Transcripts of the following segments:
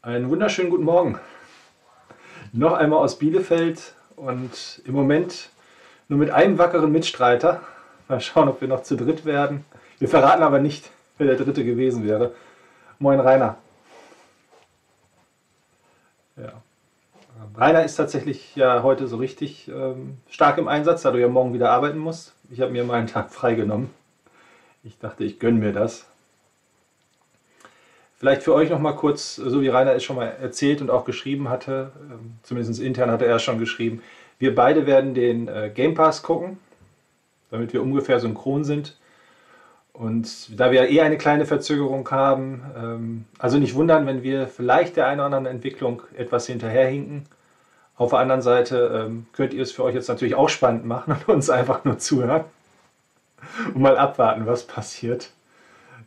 Einen wunderschönen guten Morgen. Noch einmal aus Bielefeld und im Moment nur mit einem wackeren Mitstreiter. Mal schauen, ob wir noch zu dritt werden. Wir verraten aber nicht, wer der dritte gewesen wäre. Moin Rainer. Ja. Rainer ist tatsächlich ja heute so richtig ähm, stark im Einsatz, da du ja morgen wieder arbeiten musst. Ich habe mir mal einen Tag freigenommen. Ich dachte, ich gönne mir das. Vielleicht für euch noch mal kurz, so wie Rainer es schon mal erzählt und auch geschrieben hatte, ähm, zumindest intern hatte er es schon geschrieben, wir beide werden den äh, Game Pass gucken, damit wir ungefähr synchron sind. Und da wir eh eine kleine Verzögerung haben, ähm, also nicht wundern, wenn wir vielleicht der einen oder anderen Entwicklung etwas hinterherhinken. Auf der anderen Seite ähm, könnt ihr es für euch jetzt natürlich auch spannend machen und uns einfach nur zuhören und mal abwarten, was passiert.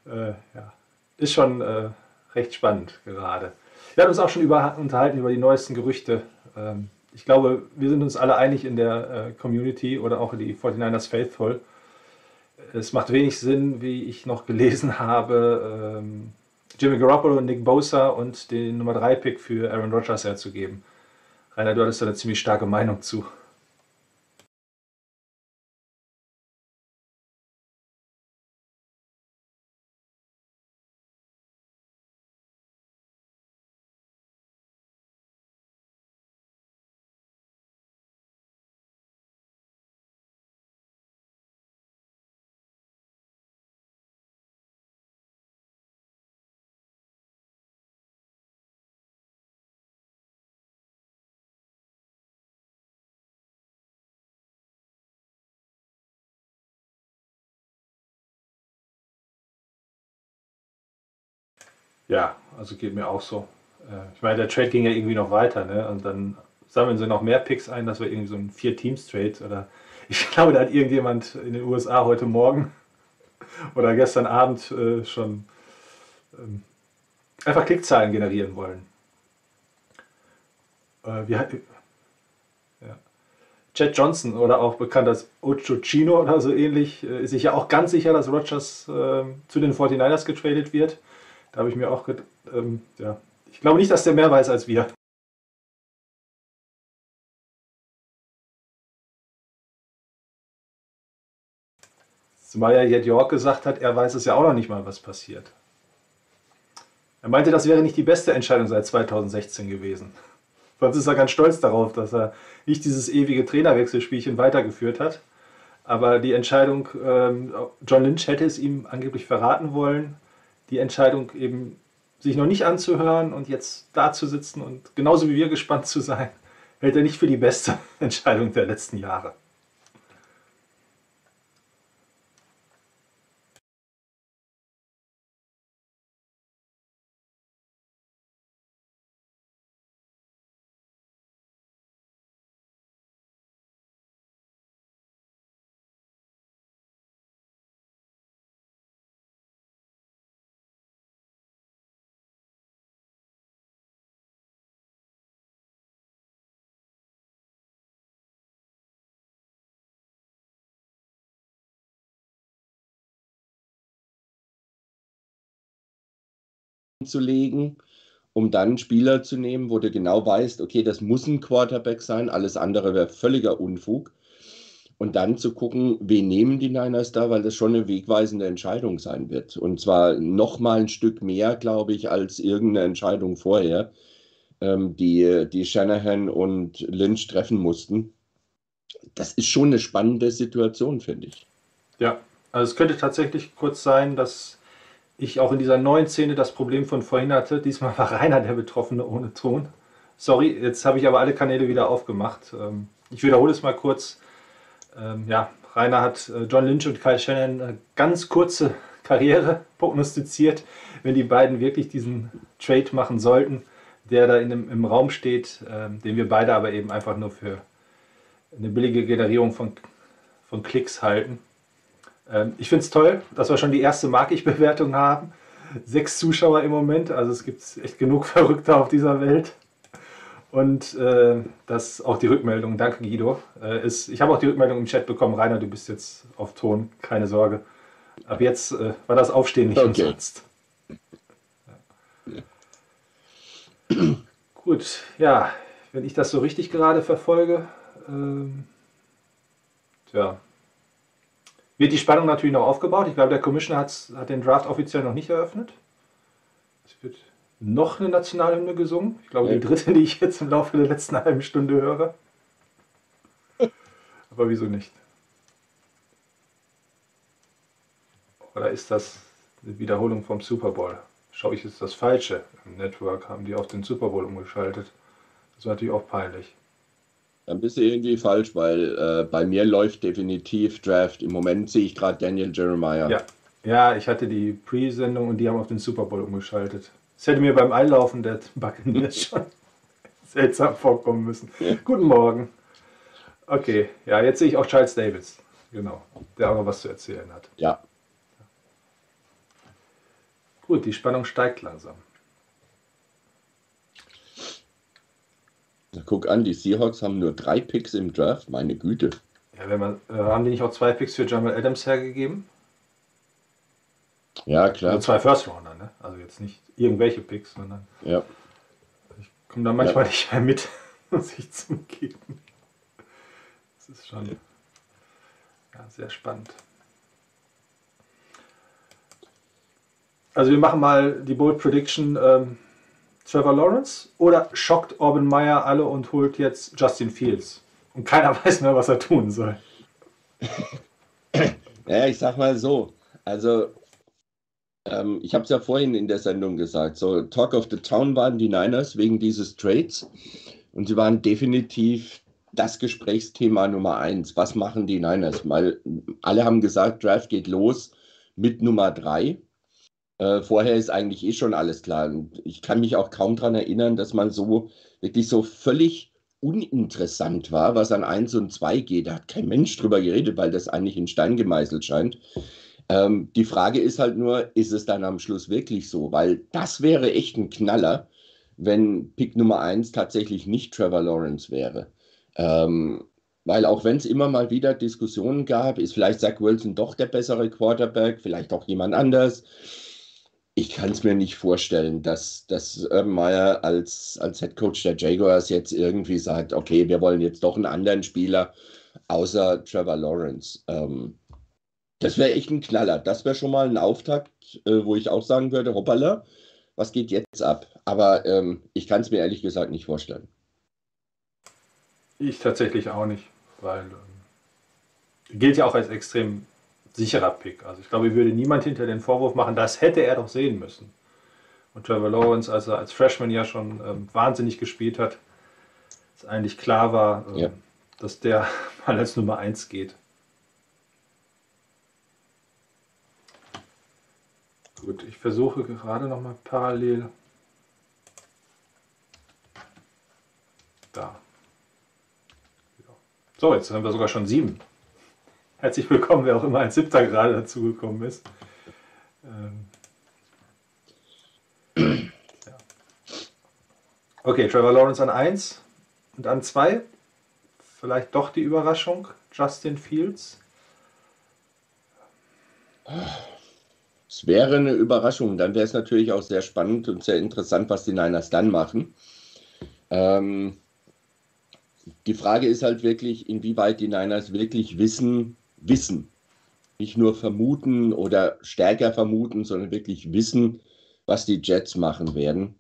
Äh, ja. Ist schon äh, recht spannend gerade. Wir haben uns auch schon über, unterhalten über die neuesten Gerüchte. Ähm, ich glaube, wir sind uns alle einig in der äh, Community oder auch die 49ers Faithful. Es macht wenig Sinn, wie ich noch gelesen habe, ähm, Jimmy Garoppolo, Nick Bosa und den Nummer 3 Pick für Aaron Rodgers herzugeben. Rainer, du hattest da eine ziemlich starke Meinung zu. Ja, also geht mir auch so. Äh, ich meine, der Trade ging ja irgendwie noch weiter, ne? Und dann sammeln sie noch mehr Picks ein, das war irgendwie so ein Vier-Teams-Trade. Oder ich glaube, da hat irgendjemand in den USA heute Morgen oder gestern Abend äh, schon ähm, einfach Klickzahlen generieren wollen. Äh, hat, ja. Chad Johnson oder auch bekannt als Ocho Chino oder so ähnlich, äh, ist sich ja auch ganz sicher, dass Rogers äh, zu den 49ers getradet wird. Da habe ich mir auch, ähm, ja, ich glaube nicht, dass der mehr weiß als wir. Zumal ja Jed York gesagt hat, er weiß es ja auch noch nicht mal, was passiert. Er meinte, das wäre nicht die beste Entscheidung seit 2016 gewesen. Sonst ist er ganz stolz darauf, dass er nicht dieses ewige Trainerwechselspielchen weitergeführt hat. Aber die Entscheidung, ähm, John Lynch hätte es ihm angeblich verraten wollen die Entscheidung eben sich noch nicht anzuhören und jetzt da zu sitzen und genauso wie wir gespannt zu sein, hält er nicht für die beste Entscheidung der letzten Jahre. Zu legen, um dann Spieler zu nehmen, wo du genau weißt, okay, das muss ein Quarterback sein, alles andere wäre völliger Unfug. Und dann zu gucken, wen nehmen die Niners da, weil das schon eine wegweisende Entscheidung sein wird. Und zwar noch mal ein Stück mehr, glaube ich, als irgendeine Entscheidung vorher, ähm, die, die Shanahan und Lynch treffen mussten. Das ist schon eine spannende Situation, finde ich. Ja, also es könnte tatsächlich kurz sein, dass ich auch in dieser neuen Szene das Problem von vorhin hatte. Diesmal war Rainer der Betroffene ohne Ton. Sorry, jetzt habe ich aber alle Kanäle wieder aufgemacht. Ähm, ich wiederhole es mal kurz. Ähm, ja, Rainer hat äh, John Lynch und Kyle Shannon eine ganz kurze Karriere prognostiziert, wenn die beiden wirklich diesen Trade machen sollten, der da in dem, im Raum steht, ähm, den wir beide aber eben einfach nur für eine billige Generierung von, von Klicks halten. Ähm, ich finde es toll, dass wir schon die erste Mag-Ich-Bewertung haben. Sechs Zuschauer im Moment, also es gibt echt genug Verrückte auf dieser Welt. Und äh, das auch die Rückmeldung, danke Guido, äh, ist, ich habe auch die Rückmeldung im Chat bekommen, Rainer, du bist jetzt auf Ton, keine Sorge. Ab jetzt äh, war das Aufstehen nicht okay. umsonst. Gut, ja, wenn ich das so richtig gerade verfolge, ähm, tja, wird die Spannung natürlich noch aufgebaut. Ich glaube, der Commissioner hat den Draft offiziell noch nicht eröffnet. Es wird noch eine Nationalhymne gesungen. Ich glaube, ja. die dritte, die ich jetzt im Laufe der letzten halben Stunde höre. Aber wieso nicht? Oder ist das eine Wiederholung vom Super Bowl? Schaue ich jetzt das Falsche? Im Network haben die auf den Super Bowl umgeschaltet. Das war natürlich auch peinlich. Dann bist du irgendwie falsch, weil äh, bei mir läuft definitiv Draft. Im Moment sehe ich gerade Daniel Jeremiah. Ja. ja, ich hatte die Pre-Sendung und die haben auf den Super Bowl umgeschaltet. Das hätte mir beim Einlaufen der Buccaneers schon seltsam vorkommen müssen. Ja. Guten Morgen. Okay, ja, jetzt sehe ich auch Charles Davis. Genau, der auch noch was zu erzählen hat. Ja. Gut, die Spannung steigt langsam. Na, guck an, die Seahawks haben nur drei Picks im Draft, meine Güte. Ja, wenn man, äh, haben die nicht auch zwei Picks für Jamal Adams hergegeben? Ja, klar. Also zwei First Rounder, ne? Also jetzt nicht irgendwelche Picks, sondern. Ja. Ich komme da manchmal ja. nicht mehr mit, muss ich zugeben. Das ist schon ja, sehr spannend. Also wir machen mal die Bold Prediction. Ähm, Trevor Lawrence oder schockt Orban Meyer alle und holt jetzt Justin Fields? Und keiner weiß mehr, was er tun soll. Ja, ich sag mal so. Also, ähm, ich habe es ja vorhin in der Sendung gesagt. So, Talk of the Town waren die Niners wegen dieses Trades. Und sie waren definitiv das Gesprächsthema Nummer eins. Was machen die Niners? Weil alle haben gesagt, Draft geht los mit Nummer drei. Äh, vorher ist eigentlich eh schon alles klar. Und ich kann mich auch kaum daran erinnern, dass man so wirklich so völlig uninteressant war, was an 1 und 2 geht. Da hat kein Mensch drüber geredet, weil das eigentlich in Stein gemeißelt scheint. Ähm, die Frage ist halt nur, ist es dann am Schluss wirklich so? Weil das wäre echt ein Knaller, wenn Pick Nummer 1 tatsächlich nicht Trevor Lawrence wäre. Ähm, weil auch wenn es immer mal wieder Diskussionen gab, ist vielleicht Zach Wilson doch der bessere Quarterback, vielleicht auch jemand anders ich kann es mir nicht vorstellen, dass, dass Urban Meyer als, als Head Coach der Jaguars jetzt irgendwie sagt, okay, wir wollen jetzt doch einen anderen Spieler außer Trevor Lawrence. Ähm, das wäre echt ein Knaller. Das wäre schon mal ein Auftakt, äh, wo ich auch sagen würde, hoppala, was geht jetzt ab? Aber ähm, ich kann es mir ehrlich gesagt nicht vorstellen. Ich tatsächlich auch nicht, weil ähm, gilt ja auch als extrem sicherer Pick. Also ich glaube, ich würde niemand hinter den Vorwurf machen, das hätte er doch sehen müssen. Und Trevor Lawrence, als er als Freshman ja schon ähm, wahnsinnig gespielt hat, dass eigentlich klar war, ähm, ja. dass der mal als Nummer 1 geht. Gut, ich versuche gerade noch mal parallel. Da. So, jetzt haben wir sogar schon sieben. Herzlich willkommen, wer auch immer als siebter gerade dazugekommen ist. Ähm, ja. Okay, Trevor Lawrence an 1 und an 2. Vielleicht doch die Überraschung, Justin Fields. Es wäre eine Überraschung. Dann wäre es natürlich auch sehr spannend und sehr interessant, was die Niners dann machen. Ähm, die Frage ist halt wirklich, inwieweit die Niners wirklich wissen, wissen. Nicht nur vermuten oder stärker vermuten, sondern wirklich wissen, was die Jets machen werden.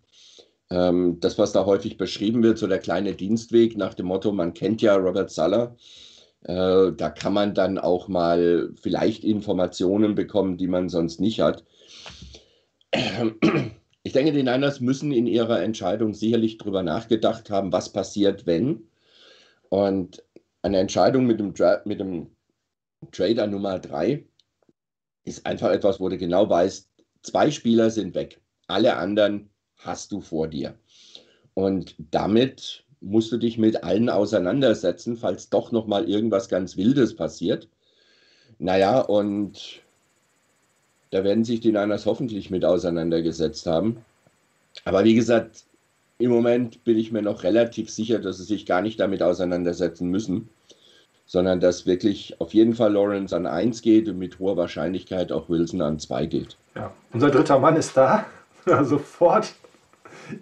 Ähm, das, was da häufig beschrieben wird, so der kleine Dienstweg nach dem Motto, man kennt ja Robert Suller. Äh, da kann man dann auch mal vielleicht Informationen bekommen, die man sonst nicht hat. Ich denke, die Niners müssen in ihrer Entscheidung sicherlich darüber nachgedacht haben, was passiert, wenn. Und eine Entscheidung mit dem, mit dem Trader Nummer drei ist einfach etwas, wo du genau weißt, zwei Spieler sind weg. Alle anderen hast du vor dir. Und damit musst du dich mit allen auseinandersetzen, falls doch noch mal irgendwas ganz Wildes passiert. Naja, und da werden sich die Niners hoffentlich mit auseinandergesetzt haben. Aber wie gesagt, im Moment bin ich mir noch relativ sicher, dass sie sich gar nicht damit auseinandersetzen müssen sondern dass wirklich auf jeden Fall Lawrence an 1 geht und mit hoher Wahrscheinlichkeit auch Wilson an 2 geht. Ja, unser dritter Mann ist da, sofort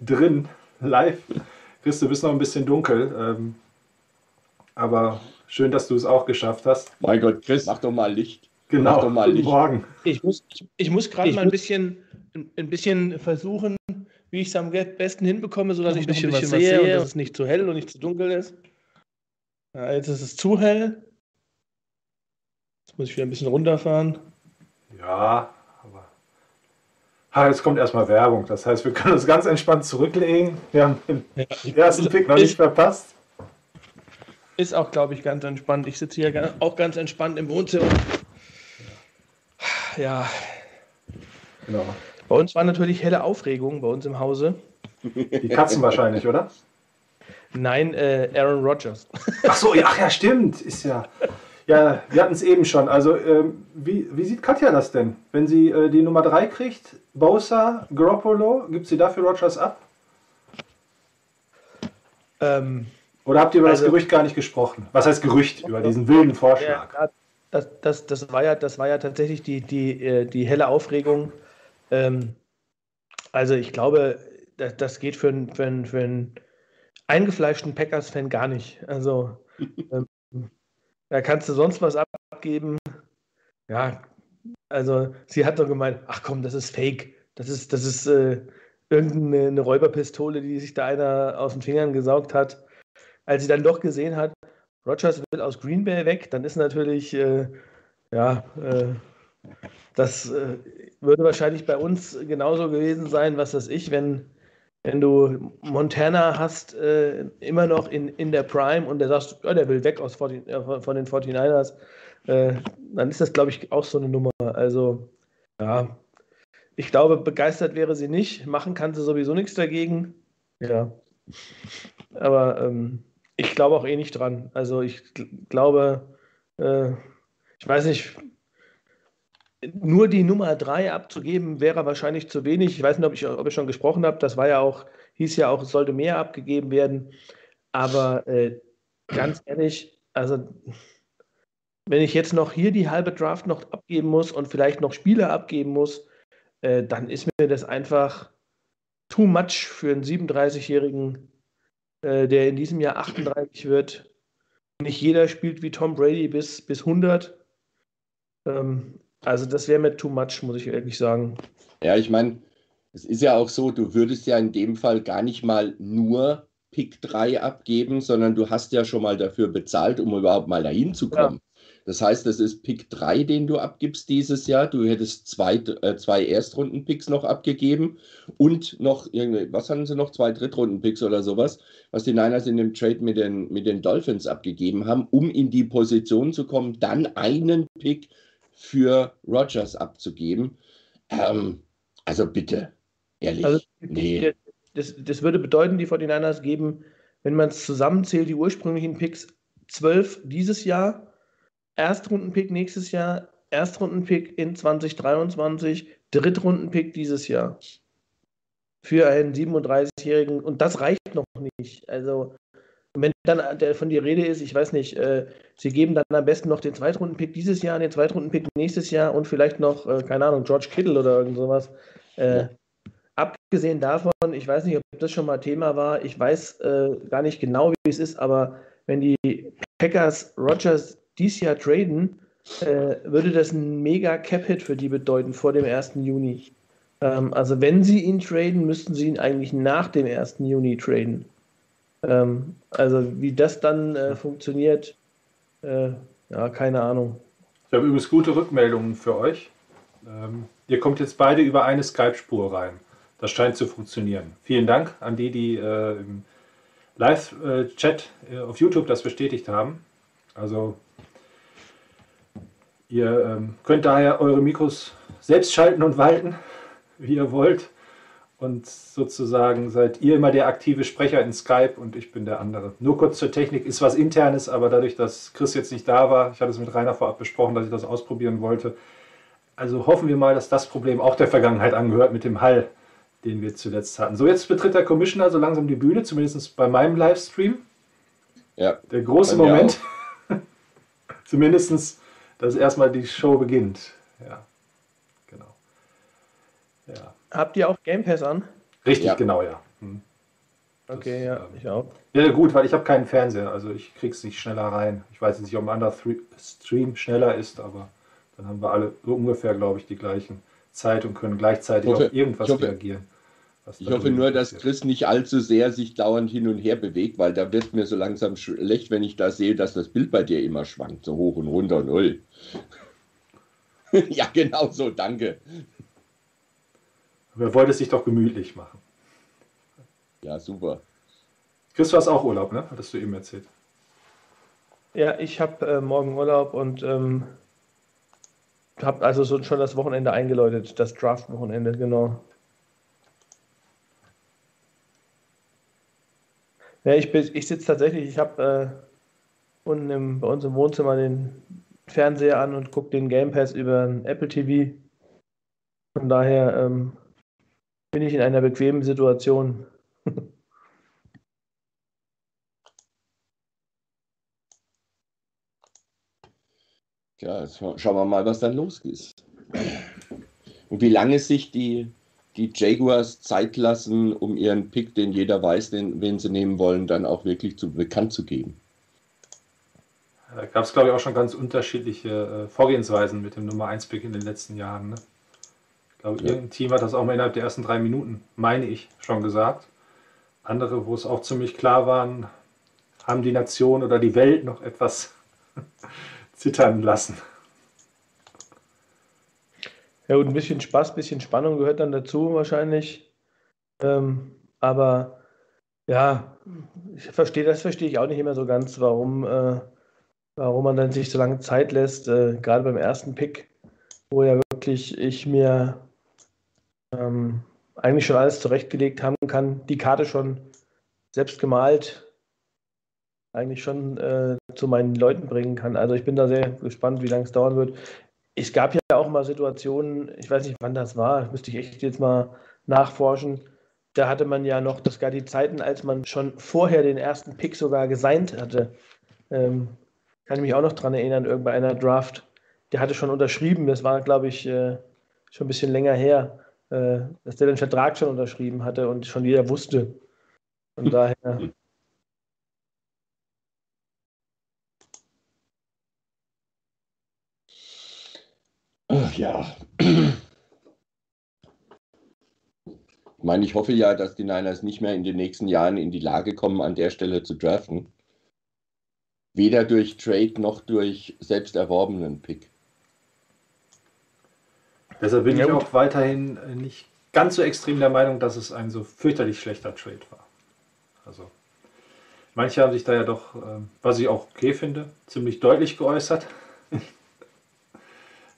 drin. live. Chris, du bist noch ein bisschen dunkel. Ähm, aber schön, dass du es auch geschafft hast. Mein Gott, Chris, mach doch mal Licht. Genau, mach doch mal guten Licht. Morgen. Ich muss, ich, ich muss gerade mal ein bisschen, ein bisschen versuchen, wie ich es am besten hinbekomme, sodass ich noch ein bisschen, was sehe und dass es nicht zu hell und nicht zu dunkel ist. Ja, jetzt ist es zu hell. Jetzt muss ich wieder ein bisschen runterfahren. Ja, aber. Ah, jetzt kommt erstmal Werbung. Das heißt, wir können uns ganz entspannt zurücklegen. Wir haben den Ja, ersten Pick noch nicht verpasst. Ist auch, glaube ich, ganz entspannt. Ich sitze hier auch ganz entspannt im Wohnzimmer. Ja, Genau. bei uns war natürlich helle Aufregung bei uns im Hause. Die Katzen wahrscheinlich, oder? Nein, äh, Aaron Rodgers. Ach so, ja, ach ja, stimmt. Ist ja. Ja, wir hatten es eben schon. Also, ähm, wie, wie sieht Katja das denn? Wenn sie äh, die Nummer 3 kriegt, Bosa, Garoppolo, gibt sie dafür Rogers ab? Ähm, Oder habt ihr über das Also- Gerücht gar nicht gesprochen? Was heißt Gerücht? Über diesen wilden Vorschlag. Ja, das, das, das, war ja, das war ja tatsächlich die, die, äh, die helle Aufregung. Ähm, also ich glaube, das, das geht für, einen- für, einen- für einen eingefleischten Packers-Fan gar nicht. Also ähm, da kannst du sonst was abgeben. Ja, also sie hat doch gemeint, ach komm, das ist Fake. Das ist, das ist äh, irgendeine eine Räuberpistole, die sich da einer aus den Fingern gesaugt hat. Als sie dann doch gesehen hat, Rogers will aus Green Bay weg, dann ist natürlich, äh, ja, äh, das äh, würde wahrscheinlich bei uns genauso gewesen sein, was weiß ich, wenn, wenn du Montana hast, äh, immer noch in, in der Prime und der sagst, ja, der will weg aus 40, äh, von den 49ers, äh, dann ist das, glaube ich, auch so eine Nummer. Also, ja, ich glaube, begeistert wäre sie nicht, machen kann sie sowieso nichts dagegen. Ja, aber ähm, ich glaube auch eh nicht dran. Also ich gl- glaube, äh, ich weiß nicht, nur die Nummer 3 abzugeben wäre wahrscheinlich zu wenig. Ich weiß nicht, ob ich, ob ich schon gesprochen habe. Das war ja auch, hieß ja auch, es sollte mehr abgegeben werden. Aber äh, ganz ehrlich, also wenn ich jetzt noch hier die halbe Draft noch abgeben muss und vielleicht noch Spieler abgeben muss, äh, dann ist mir das einfach too much für einen 37-jährigen äh, der in diesem Jahr 38 wird. Nicht jeder spielt wie Tom Brady bis, bis 100. Ähm, also das wäre mir too much, muss ich ehrlich sagen. Ja, ich meine, es ist ja auch so, du würdest ja in dem Fall gar nicht mal nur Pick 3 abgeben, sondern du hast ja schon mal dafür bezahlt, um überhaupt mal dahin zu kommen. Das heißt, das ist Pick 3, den du abgibst dieses Jahr. Du hättest zwei, äh, zwei Erstrunden-Picks noch abgegeben und noch, was hatten sie noch? Zwei Drittrunden-Picks oder sowas, was die Niners in dem Trade mit den, mit den Dolphins abgegeben haben, um in die Position zu kommen, dann einen Pick für Rogers abzugeben. Ähm, also bitte, ehrlich. Also nee. das, das würde bedeuten, die 49ers geben, wenn man es zusammenzählt, die ursprünglichen Picks 12 dieses Jahr, Erstrundenpick nächstes Jahr, Erstrundenpick in 2023, Drittrundenpick dieses Jahr. Für einen 37-Jährigen. Und das reicht noch nicht. Also, wenn dann der von die Rede ist, ich weiß nicht, äh, sie geben dann am besten noch den Zweitrundenpick dieses Jahr, den Zweitrundenpick nächstes Jahr und vielleicht noch, äh, keine Ahnung, George Kittle oder irgend sowas. Äh, Ja. Abgesehen davon, ich weiß nicht, ob das schon mal Thema war, ich weiß äh, gar nicht genau, wie es ist, aber wenn die Packers Rogers dies Jahr traden, äh, würde das ein mega Cap-Hit für die bedeuten vor dem 1. Juni. Ähm, also wenn sie ihn traden, müssten sie ihn eigentlich nach dem 1. Juni traden. Ähm, also wie das dann äh, funktioniert, äh, ja, keine Ahnung. Ich habe übrigens gute Rückmeldungen für euch. Ähm, ihr kommt jetzt beide über eine Skype-Spur rein. Das scheint zu funktionieren. Vielen Dank an die, die äh, im Live-Chat äh, auf YouTube das bestätigt haben. Also ihr ähm, könnt daher eure Mikros selbst schalten und walten, wie ihr wollt. Und sozusagen seid ihr immer der aktive Sprecher in Skype und ich bin der andere. Nur kurz zur Technik, ist was internes, aber dadurch, dass Chris jetzt nicht da war, ich hatte es mit Rainer vorab besprochen, dass ich das ausprobieren wollte. Also hoffen wir mal, dass das Problem auch der Vergangenheit angehört mit dem Hall, den wir zuletzt hatten. So, jetzt betritt der Commissioner so langsam die Bühne, zumindest bei meinem Livestream. Ja, Der große Moment. zumindest, dass erstmal die Show beginnt. Ja. Habt ihr auch Game Pass an? Richtig, Ja. genau, ja. Hm. Okay, das, ja, ähm, ich auch. Ja, gut, weil ich habe keinen Fernseher, also ich krieg's nicht schneller rein. Ich weiß nicht, ob ein anderer Stream schneller ist, aber dann haben wir alle so ungefähr, glaube ich, die gleichen Zeit und können gleichzeitig hoffe, auf irgendwas hoffe, reagieren. Ich hoffe nur, dass Chris nicht allzu sehr sich dauernd hin und her bewegt, weil da wird mir so langsam schlecht, wenn ich da sehe, dass das Bild bei dir immer schwankt, so hoch und runter und null. ja, genau so, danke. Aber er wollte es sich doch gemütlich machen. Ja, super. Chris, du hast auch Urlaub, ne? Hattest du eben erzählt. Ja, ich habe äh, morgen Urlaub und ähm, habe also so schon das Wochenende eingeläutet, das Draft-Wochenende, genau. Ja, ich, ich sitze tatsächlich, ich habe äh, unten im, bei uns im Wohnzimmer den Fernseher an und gucke den Game Pass über ein Apple TV. Von daher ähm, bin ich in einer bequemen Situation. Ja, schauen wir mal, was dann los ist. Und wie lange sich die, die Jaguars Zeit lassen, um ihren Pick, den jeder weiß, den, wen sie nehmen wollen, dann auch wirklich zu, bekannt zu geben. Da gab es, glaube ich, auch schon ganz unterschiedliche äh, Vorgehensweisen mit dem Nummer 1-Pick in den letzten Jahren. Ne? Ich glaube, ja. irgendein Team hat das auch mal innerhalb der ersten drei Minuten, meine ich, schon gesagt. Andere, wo es auch ziemlich klar waren, haben die Nation oder die Welt noch etwas zittern lassen. Ja, und ein bisschen Spaß, ein bisschen Spannung gehört dann dazu wahrscheinlich. Ähm, aber ja, ich verstehe, das verstehe ich auch nicht immer so ganz, warum, äh, warum man dann sich so lange Zeit lässt, äh, gerade beim ersten Pick, wo ja wirklich ich mir ähm, eigentlich schon alles zurechtgelegt haben kann, die Karte schon selbst gemalt, eigentlich schon äh, zu meinen Leuten bringen kann. Also ich bin da sehr gespannt, wie lange es dauern wird. Es gab ja auch mal Situationen, ich weiß nicht, wann das war, müsste ich echt jetzt mal nachforschen. Da hatte man ja noch, das gab die Zeiten, als man schon vorher den ersten Pick sogar gesigned hatte. Ähm, kann ich mich auch noch dran erinnern, irgend einer Draft. Der hatte schon unterschrieben, das war, glaube ich, äh, schon ein bisschen länger her, äh, dass der den Vertrag schon unterschrieben hatte und schon jeder wusste. Von daher. Ach ja. Ich meine, ich hoffe ja, dass die Niners nicht mehr in den nächsten Jahren in die Lage kommen, an der Stelle zu draften. Weder durch Trade noch durch selbst erworbenen Pick. Deshalb bin ja, ich auch weiterhin nicht ganz so extrem der Meinung, dass es ein so fürchterlich schlechter Trade war. Also, manche haben sich da ja doch, ähm, was ich auch okay finde, ziemlich deutlich geäußert.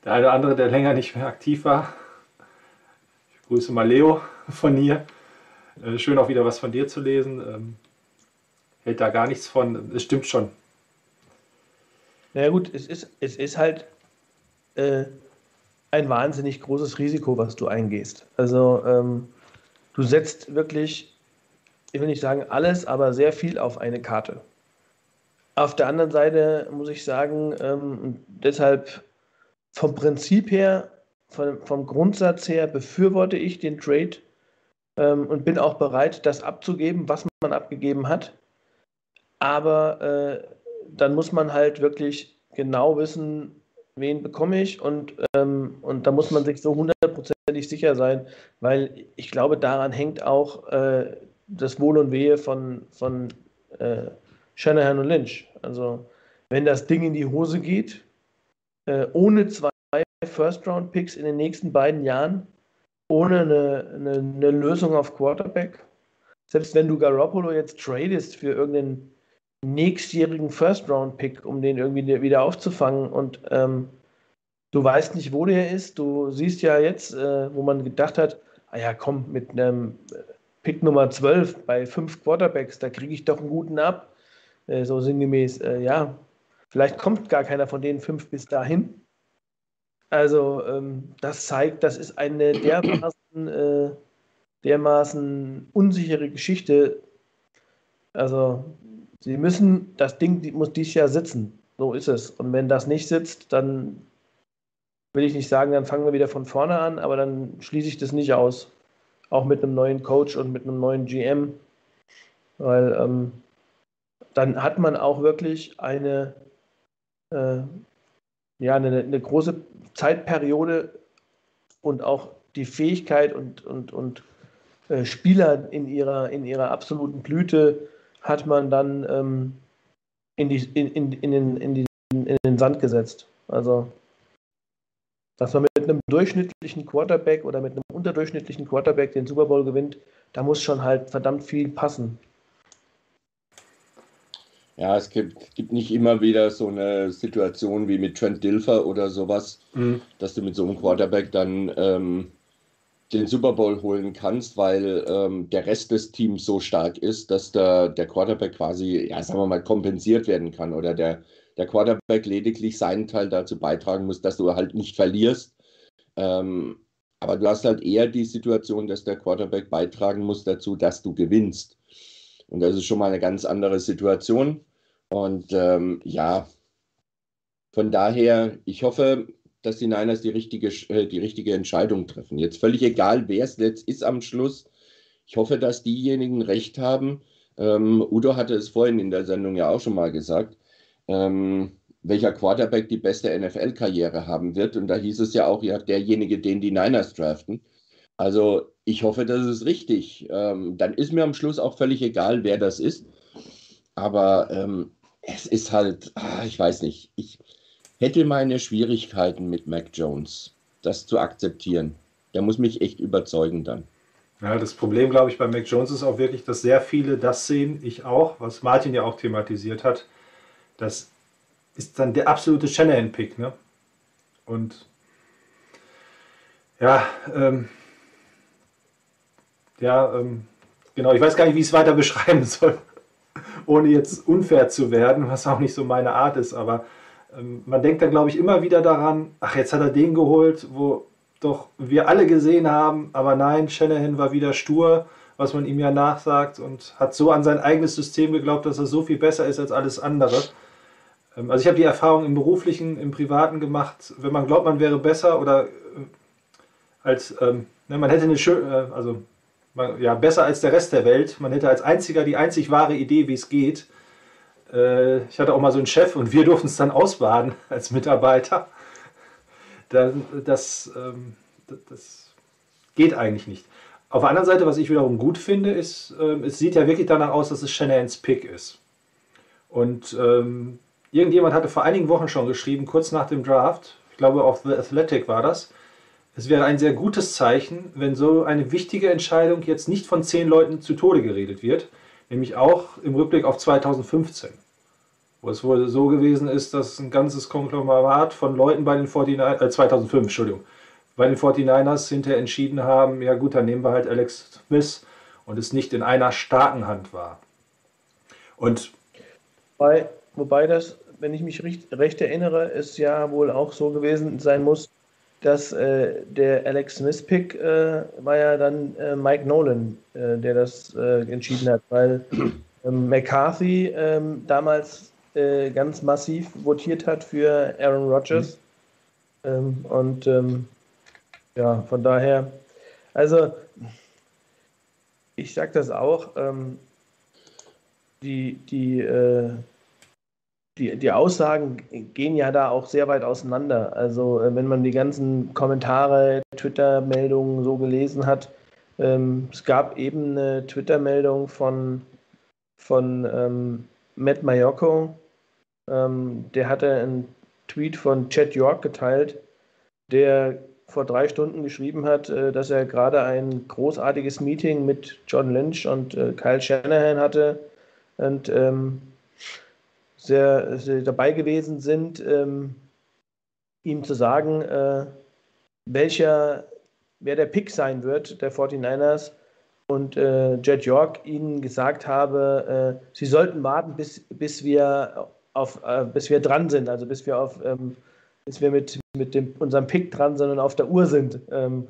Der eine oder andere, der länger nicht mehr aktiv war. Ich grüße mal Leo von hier. Äh, schön auch wieder was von dir zu lesen. Ähm, hält da gar nichts von. Es stimmt schon. Naja gut, es ist, es ist halt äh, ein wahnsinnig großes Risiko, was du eingehst. Also ähm, du setzt wirklich, ich will nicht sagen alles, aber sehr viel auf eine Karte. Auf der anderen Seite muss ich sagen, ähm, deshalb vom Prinzip her, vom, vom Grundsatz her befürworte ich den Trade ähm, und bin auch bereit, das abzugeben, was man abgegeben hat. Aber äh, dann muss man halt wirklich genau wissen, wen bekomme ich und, ähm, und da muss man sich so hundertprozentig sicher sein, weil ich glaube, daran hängt auch äh, das Wohl und Wehe von, von äh, Shanahan und Lynch. Also wenn das Ding in die Hose geht, äh, ohne zwei First-Round-Picks in den nächsten beiden Jahren, ohne eine, eine, eine, Lösung auf Quarterback. Selbst wenn du Garoppolo jetzt tradest für irgendeinen nächstjährigen First-Round-Pick, um den irgendwie wieder aufzufangen und ähm, du weißt nicht, wo der ist. Du siehst ja jetzt, äh, wo man gedacht hat, ah ja, komm, mit einem Pick Nummer 12 bei fünf Quarterbacks, da kriege ich doch einen guten ab. Äh, so sinngemäß, äh, ja, vielleicht kommt gar keiner von den fünf bis dahin. Also ähm, das zeigt, das ist eine dermaßen, äh, dermaßen unsichere Geschichte. Also sie müssen, das Ding muss dieses Jahr sitzen. So ist es. Und wenn das nicht sitzt, dann will ich nicht sagen, dann fangen wir wieder von vorne an, aber dann schließe ich das nicht aus. Auch mit einem neuen Coach und mit einem neuen GM. Weil ähm, dann hat man auch wirklich eine, äh, ja, eine, eine große Zeitperiode und auch die Fähigkeit und, und, und äh, Spieler in ihrer, in ihrer absoluten Blüte hat man dann ähm, in, die, in, in, in, den, in, die, in den Sand gesetzt. Also, dass man mit einem durchschnittlichen Quarterback oder mit einem unterdurchschnittlichen Quarterback den Super Bowl gewinnt, da muss schon halt verdammt viel passen. Ja, es gibt, gibt nicht immer wieder so eine Situation wie mit Trent Dilfer oder sowas, mhm. dass du mit so einem Quarterback dann ähm, den Super Bowl holen kannst, weil ähm, der Rest des Teams so stark ist, dass der, der Quarterback quasi, ja, sagen wir mal, kompensiert werden kann oder der, der Quarterback lediglich seinen Teil dazu beitragen muss, dass du halt nicht verlierst. Ähm, aber du hast halt eher die Situation, dass der Quarterback beitragen muss dazu, dass du gewinnst. Und das ist schon mal eine ganz andere Situation. Und ähm, ja, von daher, ich hoffe, dass die Niners die richtige, äh, die richtige Entscheidung treffen. Jetzt völlig egal, wer es jetzt ist am Schluss. Ich hoffe, dass diejenigen recht haben. Ähm, Udo hatte es vorhin in der Sendung ja auch schon mal gesagt, ähm, welcher Quarterback die beste NFL-Karriere haben wird. Und da hieß es ja auch, ja, derjenige, den die Niners draften. Also ich hoffe, das ist richtig. Ähm, dann ist mir am Schluss auch völlig egal, wer das ist. Aber ähm, es ist halt, ah, ich weiß nicht, ich hätte meine Schwierigkeiten mit Mac Jones, das zu akzeptieren. Der muss mich echt überzeugen dann. Ja, das Problem, glaube ich, bei Mac Jones ist auch wirklich, dass sehr viele das sehen, ich auch, was Martin ja auch thematisiert hat. Das ist dann der absolute Shanahan-Pick. Ne? Und ja, ähm, ja, ähm, genau, ich weiß gar nicht, wie ich es weiter beschreiben soll, ohne jetzt unfair zu werden, was auch nicht so meine Art ist, aber man denkt dann, glaube ich, immer wieder daran, ach, jetzt hat er den geholt, wo doch wir alle gesehen haben, aber nein, Shanahan war wieder stur, was man ihm ja nachsagt und hat so an sein eigenes System geglaubt, dass er so viel besser ist als alles andere. Ähm, also ich habe die Erfahrung im beruflichen, im privaten gemacht, wenn man glaubt, man wäre besser oder äh, als, ähm, ne, man hätte eine schöne, äh, also ja, besser als der Rest der Welt. Man hätte als einziger die einzig wahre Idee, wie es geht. Äh, ich hatte auch mal so einen Chef und wir durften es dann ausbaden als Mitarbeiter. Das, das, ähm, das geht eigentlich nicht. Auf der anderen Seite, was ich wiederum gut finde, ist, ähm, es sieht ja wirklich danach aus, dass es Shanahans Pick ist. Und ähm, irgendjemand hatte vor einigen Wochen schon geschrieben, kurz nach dem Draft, ich glaube auf The Athletic war das, es wäre ein sehr gutes Zeichen, wenn so eine wichtige Entscheidung jetzt nicht von zehn Leuten zu Tode geredet wird, nämlich auch im Rückblick auf 2015, wo es wohl so gewesen ist, dass ein ganzes Konglomerat von Leuten bei den 49ers, äh 2005, Entschuldigung, bei den 49ers hinterher entschieden haben, ja gut, dann nehmen wir halt Alex Smith und es nicht in einer starken Hand war. Und wobei, wobei das, wenn ich mich recht, recht erinnere, es ja wohl auch so gewesen sein muss, dass äh, der Alex Smith-Pick äh, war ja dann äh, Mike Nolan, äh, der das äh, entschieden hat, weil ähm, McCarthy ähm, damals äh, ganz massiv votiert hat für Aaron Rodgers. Mhm. Ähm, und ähm, ja, von daher, also ich sage das auch, ähm, die, die die, die Aussagen gehen ja da auch sehr weit auseinander. Also äh, wenn man die ganzen Kommentare, Twitter-Meldungen so gelesen hat, ähm, es gab eben eine Twitter-Meldung von, von ähm, Matt Mayoko, ähm, der hatte einen Tweet von Chad York geteilt, der vor drei Stunden geschrieben hat, äh, dass er gerade ein großartiges Meeting mit John Lynch und äh, Kyle Shanahan hatte und ähm, sehr, sehr dabei gewesen sind, ähm, ihm zu sagen, äh, welcher, wer der Pick sein wird, der 49ers. Und äh, Jet York ihnen gesagt habe, äh, sie sollten warten, bis, bis, wir auf, äh, bis wir dran sind, also bis wir auf ähm, bis wir mit, mit dem, unserem Pick dran sind und auf der Uhr sind. Ähm,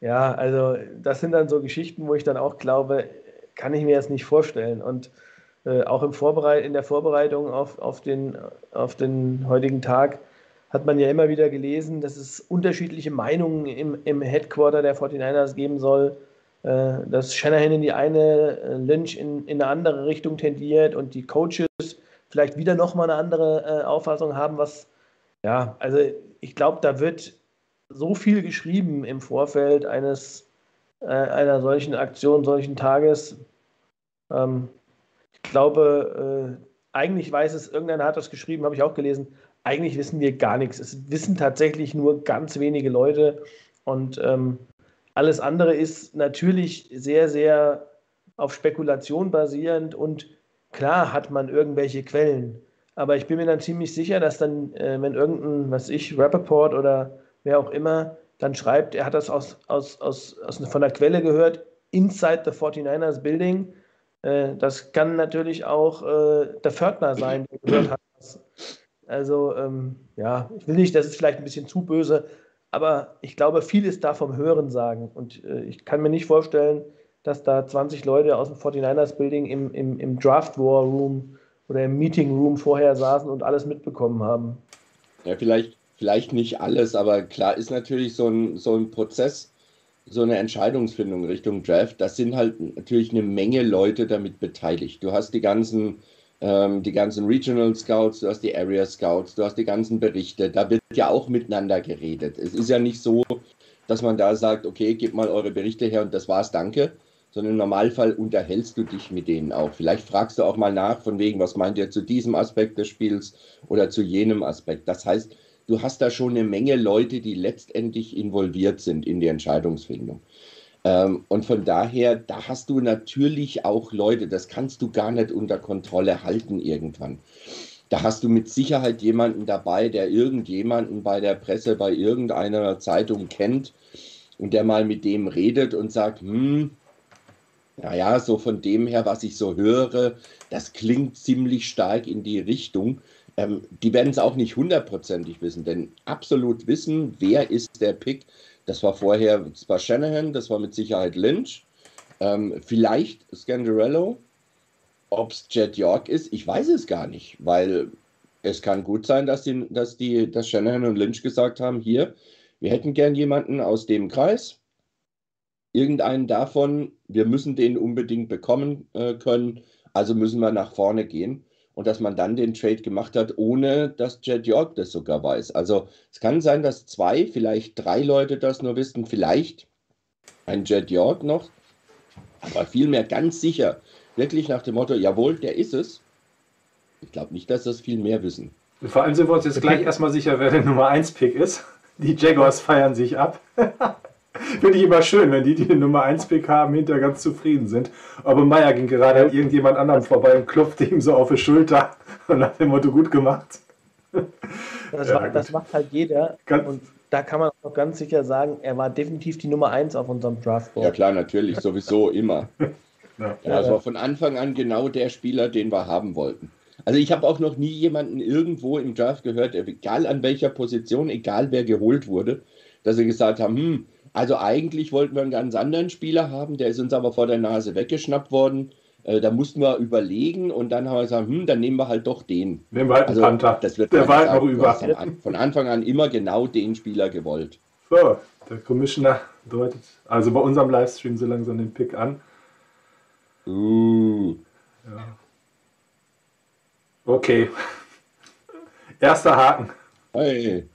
ja, also das sind dann so Geschichten, wo ich dann auch glaube, kann ich mir jetzt nicht vorstellen. Und äh, auch im Vorbereit in der Vorbereitung auf, auf, den, auf den heutigen Tag hat man ja immer wieder gelesen, dass es unterschiedliche Meinungen im, im Headquarter der 49ers geben soll. äh, dass Shanahan in die eine, äh, Lynch in, in eine andere Richtung tendiert und die Coaches vielleicht wieder nochmal eine andere äh, Auffassung haben, was, ja, also ich glaube, da wird so viel geschrieben im Vorfeld eines äh, einer solchen Aktion, solchen Tages. Ähm, glaube, äh, eigentlich weiß es, irgendeiner hat das geschrieben, habe ich auch gelesen. Eigentlich wissen wir gar nichts. Es wissen tatsächlich nur ganz wenige Leute. Und ähm, alles andere ist natürlich sehr, sehr auf Spekulation basierend und klar hat man irgendwelche Quellen. Aber ich bin mir dann ziemlich sicher, dass dann, äh, wenn irgendein, was ich, Rappaport oder wer auch immer, dann schreibt, er hat das aus, aus, aus, aus von der Quelle gehört, inside the 49ers Building. Äh, das kann natürlich auch äh, der Pförtner sein, der gehört hat. Also, ähm, ja, ich will nicht, das ist vielleicht ein bisschen zu böse, aber ich glaube, viel ist da vom Hören sagen. Und äh, ich kann mir nicht vorstellen, dass da 20 Leute aus dem 49ers Building im, im, im Draft War Room oder im Meeting Room vorher saßen und alles mitbekommen haben. Ja, vielleicht vielleicht nicht alles, aber klar ist natürlich so ein, so ein Prozess, so eine Entscheidungsfindung Richtung Draft, das sind halt natürlich eine Menge Leute damit beteiligt. Du hast die ganzen, ähm, die ganzen Regional Scouts, du hast die Area Scouts, du hast die ganzen Berichte, da wird ja auch miteinander geredet. Es ist ja nicht so, dass man da sagt, okay, gebt mal eure Berichte her und das war's, danke, sondern im Normalfall unterhältst du dich mit denen auch. Vielleicht fragst du auch mal nach, von wegen, was meint ihr zu diesem Aspekt des Spiels oder zu jenem Aspekt. Das heißt, du hast da schon eine Menge Leute, die letztendlich involviert sind in die Entscheidungsfindung. Ähm, und von daher, da hast du natürlich auch Leute, das kannst du gar nicht unter Kontrolle halten irgendwann. Da hast du mit Sicherheit jemanden dabei, der irgendjemanden bei der Presse, bei irgendeiner Zeitung kennt und der mal mit dem redet und sagt, hm, naja, so von dem her, was ich so höre, das klingt ziemlich stark in die Richtung. Ähm, die werden es auch nicht hundertprozentig wissen, denn absolut wissen, wer ist der Pick, das war vorher, das war Shanahan, das war mit Sicherheit Lynch, ähm, vielleicht Scandarello, ob es Jet York ist, ich weiß es gar nicht, weil es kann gut sein, dass die, dass die, dass Shanahan und Lynch gesagt haben, hier, wir hätten gern jemanden aus dem Kreis, irgendeinen davon, wir müssen den unbedingt bekommen äh, können, also müssen wir nach vorne gehen und dass man dann den Trade gemacht hat, ohne dass Jet York das sogar weiß. Also es kann sein, dass zwei, vielleicht drei Leute das nur wissen, vielleicht ein Jet York noch, aber vielmehr ganz sicher, wirklich nach dem Motto, jawohl, der ist es. Ich glaube nicht, dass das viel mehr wissen. Vor allem sind wir uns jetzt gleich erstmal sicher, wer der Nummer 1 Pick ist. Die Jaguars feiern sich ab. Finde ich immer schön, wenn die, die den Nummer 1 Pick haben, hinterher ganz zufrieden sind. Aber Meier ging gerade an irgendjemand anderem vorbei und klopfte ihm so auf die Schulter und nach dem Motto gut gemacht. Das, ja, das macht halt jeder. Ganz und da kann man auch ganz sicher sagen, er war definitiv die Nummer 1 auf unserem Draftboard. Ja klar, natürlich, sowieso immer. Ja. ja, das war von Anfang an genau der Spieler, den wir haben wollten. Also ich habe auch noch nie jemanden irgendwo im Draft gehört, egal an welcher Position, egal wer geholt wurde, dass sie gesagt haben, hm, also eigentlich wollten wir einen ganz anderen Spieler haben, der ist uns aber vor der Nase weggeschnappt worden. Äh, da mussten wir überlegen und dann haben wir gesagt, hm, dann nehmen wir halt doch den. Nehmen wir halt also, Panther. Das wird der war halt noch über. Von Anfang an immer genau den Spieler gewollt. So, der Commissioner deutet also bei unserem Livestream so langsam den Pick an. Uh. Ja. Okay. Erster Haken. Hey.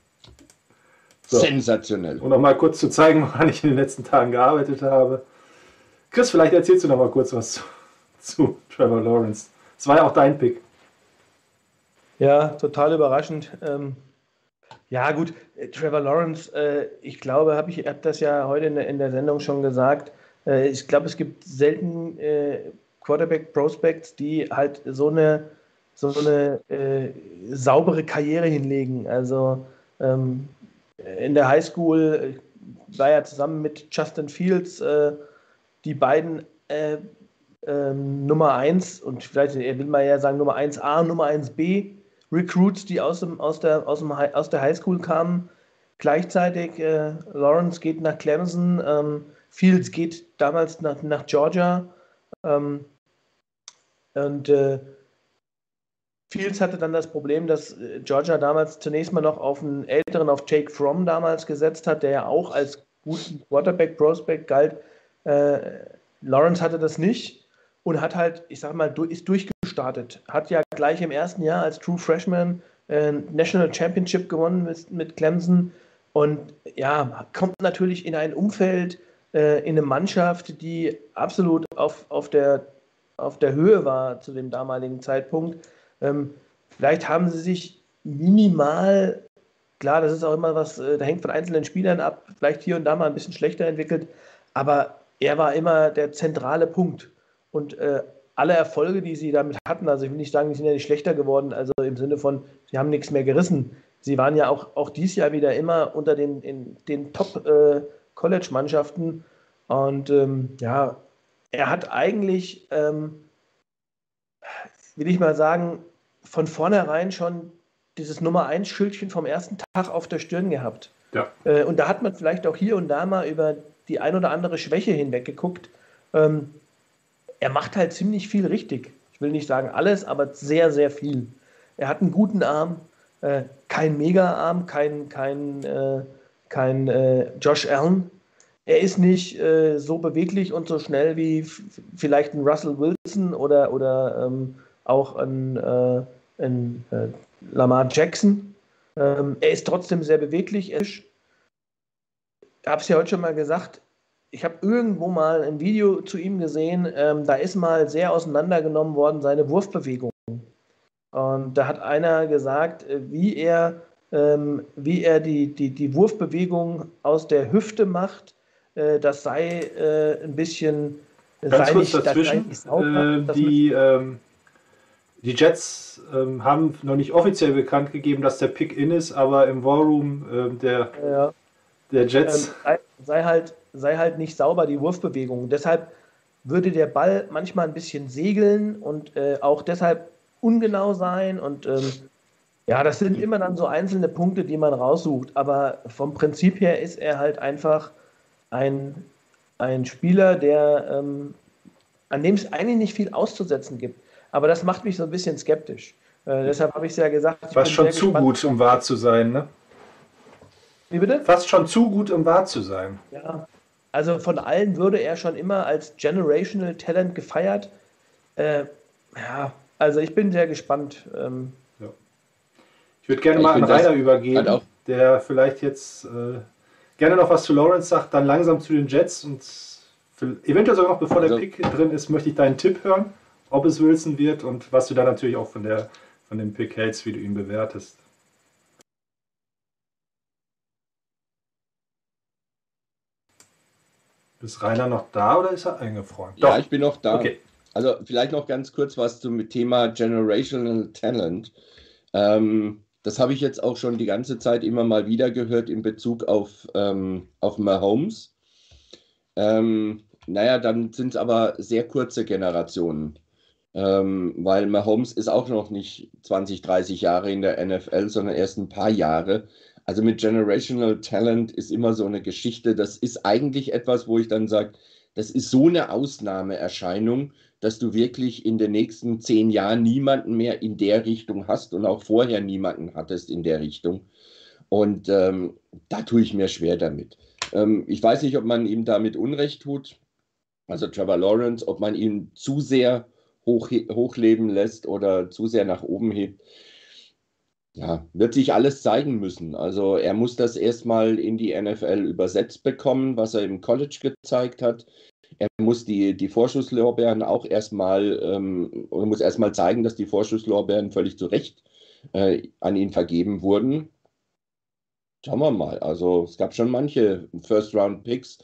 So. Sensationell. Um noch mal kurz zu zeigen, woran ich in den letzten Tagen gearbeitet habe. Chris, vielleicht erzählst du noch mal kurz was zu, zu Trevor Lawrence. Es war ja auch dein Pick. Ja, total überraschend. Ähm, ja, gut, äh, Trevor Lawrence, äh, ich glaube, habe ich hab das ja heute in der, in der Sendung schon gesagt. Äh, ich glaube, es gibt selten äh, Quarterback-Prospects, die halt so eine, so eine äh, saubere Karriere hinlegen. Also, ähm, in der Highschool äh, war er zusammen mit Justin Fields äh, die beiden äh, ähm, Nummer 1 und vielleicht, will mal ja sagen Nummer 1a, Nummer 1b Recruits, die aus, dem, aus, der, aus, dem, aus der Highschool kamen. Gleichzeitig äh, Lawrence geht nach Clemson, ähm, Fields geht damals nach, nach Georgia. Ähm, und äh, Fields hatte dann das Problem, dass äh, Georgia damals zunächst mal noch auf einen älteren, auf Jake Fromm damals gesetzt hat, der ja auch als guten Quarterback-Prospect galt. Äh, Lawrence hatte das nicht und hat halt, ich sag mal, ist durchgestartet. Hat ja gleich im ersten Jahr als True Freshman äh, National Championship gewonnen mit, mit Clemson und ja, kommt natürlich in ein Umfeld, äh, in eine Mannschaft, die absolut auf, auf, der, auf der Höhe war zu dem damaligen Zeitpunkt. Ähm, vielleicht haben sie sich minimal, klar, das ist auch immer was, äh, da hängt von einzelnen Spielern ab, vielleicht hier und da mal ein bisschen schlechter entwickelt, aber er war immer der zentrale Punkt. Und äh, alle Erfolge, die sie damit hatten, also ich will nicht sagen, die sind ja nicht schlechter geworden, also im Sinne von, sie haben nichts mehr gerissen. Sie waren ja auch, auch dieses Jahr wieder immer unter den, den Top-College-Mannschaften. Äh, und ähm, ja, er hat eigentlich, ähm, will ich mal sagen, von vornherein schon dieses Nummer 1 Schildchen vom ersten Tag auf der Stirn gehabt. Ja. Äh, und da hat man vielleicht auch hier und da mal über die ein oder andere Schwäche hinweggeguckt. Ähm, er macht halt ziemlich viel richtig. Ich will nicht sagen alles, aber sehr, sehr viel. Er hat einen guten Arm, äh, kein Mega-Arm, kein, kein, äh, kein äh, Josh Allen. Er ist nicht äh, so beweglich und so schnell wie vielleicht ein Russell Wilson oder, oder ähm, auch ein, ein äh, Lamar Jackson. Ähm, er ist trotzdem sehr beweglich. Ich habe es ja heute schon mal gesagt, ich habe irgendwo mal ein Video zu ihm gesehen, ähm, da ist mal sehr auseinandergenommen worden seine Wurfbewegung. Und da hat einer gesagt, äh, wie er, ähm, wie er die, die, die Wurfbewegung aus der Hüfte macht, äh, das sei äh, ein bisschen. Ganz kurz nicht, dazwischen. Sauber, äh, die, die Jets ähm, haben noch nicht offiziell bekannt gegeben, dass der Pick in ist, aber im Warroom ähm, der, ja. der Jets. Ähm, sei, sei, halt, sei halt nicht sauber, die Wurfbewegung. Deshalb würde der Ball manchmal ein bisschen segeln und äh, auch deshalb ungenau sein und ähm, ja, das sind immer dann so einzelne Punkte, die man raussucht. Aber vom Prinzip her ist er halt einfach ein, ein Spieler, der ähm, an dem es eigentlich nicht viel auszusetzen gibt. Aber das macht mich so ein bisschen skeptisch. Äh, deshalb habe ich es ja gesagt. Fast schon zu gespannt. gut, um wahr zu sein, ne? Wie bitte? Fast schon zu gut, um wahr zu sein. Ja. Also von allen würde er schon immer als Generational Talent gefeiert. Äh, ja, also ich bin sehr gespannt. Ähm, ja. Ich würde gerne ich mal an Rainer übergeben, halt der vielleicht jetzt äh, gerne noch was zu Lawrence sagt, dann langsam zu den Jets und eventuell sogar noch bevor also, der Pick drin ist, möchte ich deinen Tipp hören, ob es Wilson wird und was du da natürlich auch von, der, von dem Pick hältst, wie du ihn bewertest. Ist Rainer noch da oder ist er eingefroren? Ja, Doch. ich bin noch da. Okay. Also vielleicht noch ganz kurz was zum Thema Generational Talent. Ähm, das habe ich jetzt auch schon die ganze Zeit immer mal wieder gehört in Bezug auf, ähm, auf Mahomes. Ähm, naja, dann sind es aber sehr kurze Generationen. Ähm, weil Mahomes ist auch noch nicht 20, 30 Jahre in der NFL, sondern erst ein paar Jahre. Also mit Generational Talent ist immer so eine Geschichte. Das ist eigentlich etwas, wo ich dann sage, das ist so eine Ausnahmeerscheinung, dass du wirklich in den nächsten zehn Jahren niemanden mehr in der Richtung hast und auch vorher niemanden hattest in der Richtung. Und ähm, da tue ich mir schwer damit. Ähm, ich weiß nicht, ob man ihm damit Unrecht tut, also Trevor Lawrence, ob man ihn zu sehr hoch, hochleben lässt oder zu sehr nach oben hebt. Ja, wird sich alles zeigen müssen. Also er muss das erstmal in die NFL übersetzt bekommen, was er im College gezeigt hat. Er muss die, die Vorschusslorbeeren auch erstmal, ähm, oder muss erstmal zeigen, dass die Vorschusslorbeeren völlig zu Recht äh, an ihn vergeben wurden. Schauen wir mal. Also es gab schon manche First-Round-Picks,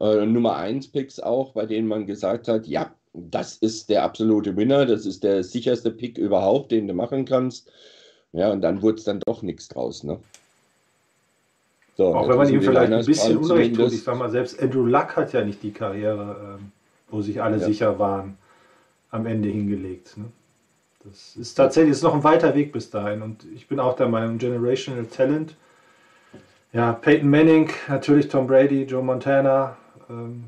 äh, Nummer 1-Picks auch, bei denen man gesagt hat, ja, das ist der absolute Winner, das ist der sicherste Pick überhaupt, den du machen kannst. Ja, und dann wurde es dann doch nichts draus. Ne? So, auch wenn man ihm vielleicht ein bisschen Unrecht tut. Ich sag mal, selbst Andrew Luck hat ja nicht die Karriere, ähm, wo sich alle ja. sicher waren, am Ende hingelegt. Ne? Das ist tatsächlich ist noch ein weiter Weg bis dahin. Und ich bin auch der Meinung, Generational Talent. Ja, Peyton Manning, natürlich Tom Brady, Joe Montana. Ähm,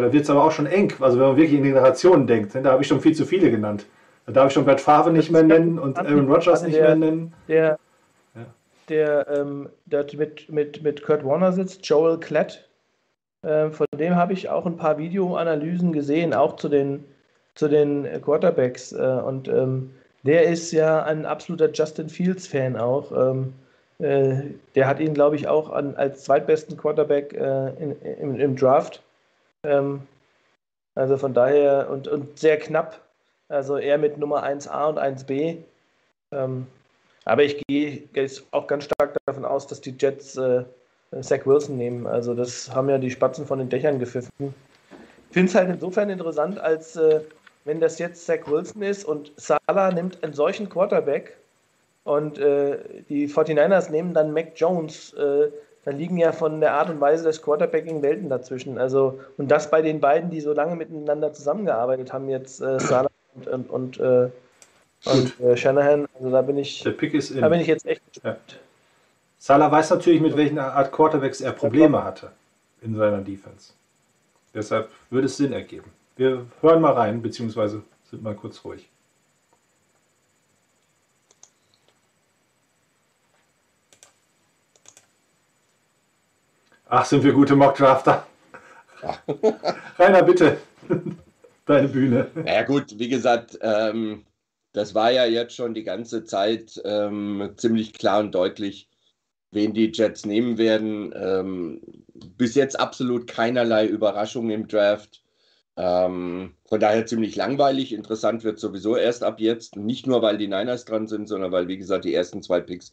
da wird es aber auch schon eng. Also wenn man wirklich in Generationen denkt, ne, da habe ich schon viel zu viele genannt. Da darf ich schon Brett Favre nicht mehr nennen und Aaron Rodgers nicht mehr nennen. Der, der, ähm, der mit, mit, mit Kurt Warner sitzt, Joel Klett. Äh, von dem habe ich auch ein paar Videoanalysen gesehen, auch zu den, zu den Quarterbacks. Äh, und ähm, der ist ja ein absoluter Justin Fields-Fan auch. Ähm, äh, der hat ihn, glaube ich, auch an, als zweitbesten Quarterback äh, in, im, im, Draft. Ähm, also von daher und, und sehr knapp. Also er mit Nummer 1a und 1b. Ähm, aber ich gehe jetzt auch ganz stark davon aus, dass die Jets äh, Zach Wilson nehmen. Also das haben ja die Spatzen von den Dächern gepfiffen. Ich finde es halt insofern interessant, als äh, wenn das jetzt Zach Wilson ist und Salah nimmt einen solchen Quarterback und äh, die 49ers nehmen dann Mac Jones, äh, da liegen ja von der Art und Weise des Quarterbacking Welten dazwischen. Also, und das bei den beiden, die so lange miteinander zusammengearbeitet haben, jetzt äh, Salah und, und, und, äh, und äh, Shanahan. Also da bin ich, der Pick ist in. da bin ich jetzt echt gespannt. Ja. Salah weiß natürlich, mit welchen Art Quarterbacks er Probleme hatte in seiner Defense. Deshalb würde es Sinn ergeben. Wir hören mal rein, beziehungsweise sind mal kurz ruhig. Ach, sind wir gute Mockdrafter. Ja. Rainer, bitte. Deine Bühne. Ja gut, wie gesagt, ähm, das war ja jetzt schon die ganze Zeit ähm, ziemlich klar und deutlich, wen die Jets nehmen werden. Ähm, bis jetzt absolut keinerlei Überraschung im Draft. Ähm, von daher ziemlich langweilig. Interessant wird sowieso erst ab jetzt. Nicht nur, weil die Niners dran sind, sondern weil, wie gesagt, die ersten zwei Picks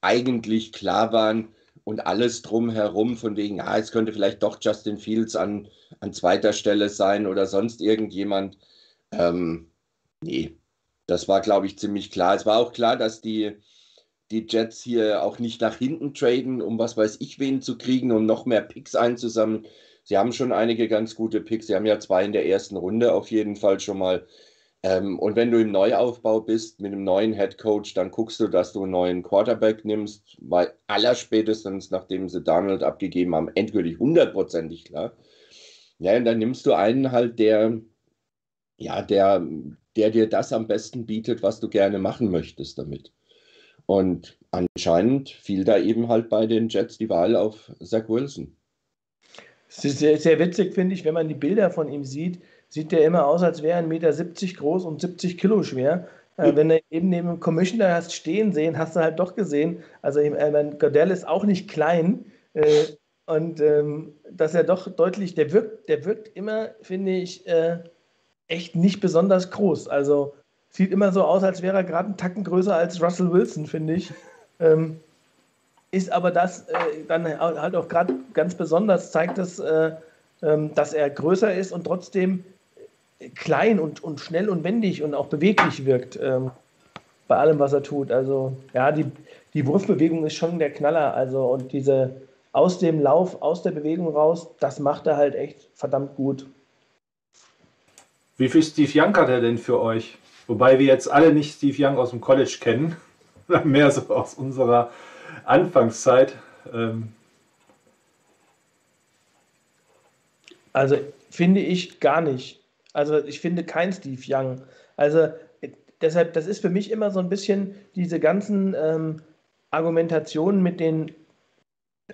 eigentlich klar waren und alles drumherum, von wegen, ah, es könnte vielleicht doch Justin Fields an, an zweiter Stelle sein oder sonst irgendjemand. Ähm, nee, das war, glaube ich, ziemlich klar. Es war auch klar, dass die, die Jets hier auch nicht nach hinten traden, um was weiß ich wen zu kriegen, um noch mehr Picks einzusammeln. Sie haben schon einige ganz gute Picks. Sie haben ja zwei in der ersten Runde auf jeden Fall schon mal. Ähm, und wenn du im Neuaufbau bist mit einem neuen Head Coach, dann guckst du, dass du einen neuen Quarterback nimmst, weil allerspätestens, nachdem sie Donald abgegeben haben, endgültig hundertprozentig klar. Ja, und dann nimmst du einen halt, der, ja, der, der dir das am besten bietet, was du gerne machen möchtest damit. Und anscheinend fiel da eben halt bei den Jets die Wahl auf Zach Wilson. Es ist sehr, sehr witzig, finde ich, wenn man die Bilder von ihm sieht, sieht der immer aus, als wäre er 1,70 Meter groß und 70 Kilo schwer. Äh, wenn du eben neben dem Commissioner hast stehen sehen, hast du halt doch gesehen, also äh, Godell ist auch nicht klein äh, und ähm, dass er doch deutlich, der wirkt, der wirkt immer, finde ich, äh, echt nicht besonders groß. Also sieht immer so aus, als wäre er gerade einen Tacken größer als Russell Wilson, finde ich. Ähm, ist aber das äh, dann halt auch gerade ganz besonders, zeigt äh, ähm, dass er größer ist und trotzdem klein und, und schnell und wendig und auch beweglich wirkt ähm, bei allem, was er tut. Also ja, die, die Wurfbewegung ist schon der Knaller. Also und diese aus dem Lauf, aus der Bewegung raus, das macht er halt echt verdammt gut. Wie viel Steve Young hat er denn für euch? Wobei wir jetzt alle nicht Steve Young aus dem College kennen, mehr so aus unserer Anfangszeit. Ähm also finde ich gar nicht. Also ich finde kein Steve Young. Also deshalb, das ist für mich immer so ein bisschen diese ganzen ähm, Argumentationen mit den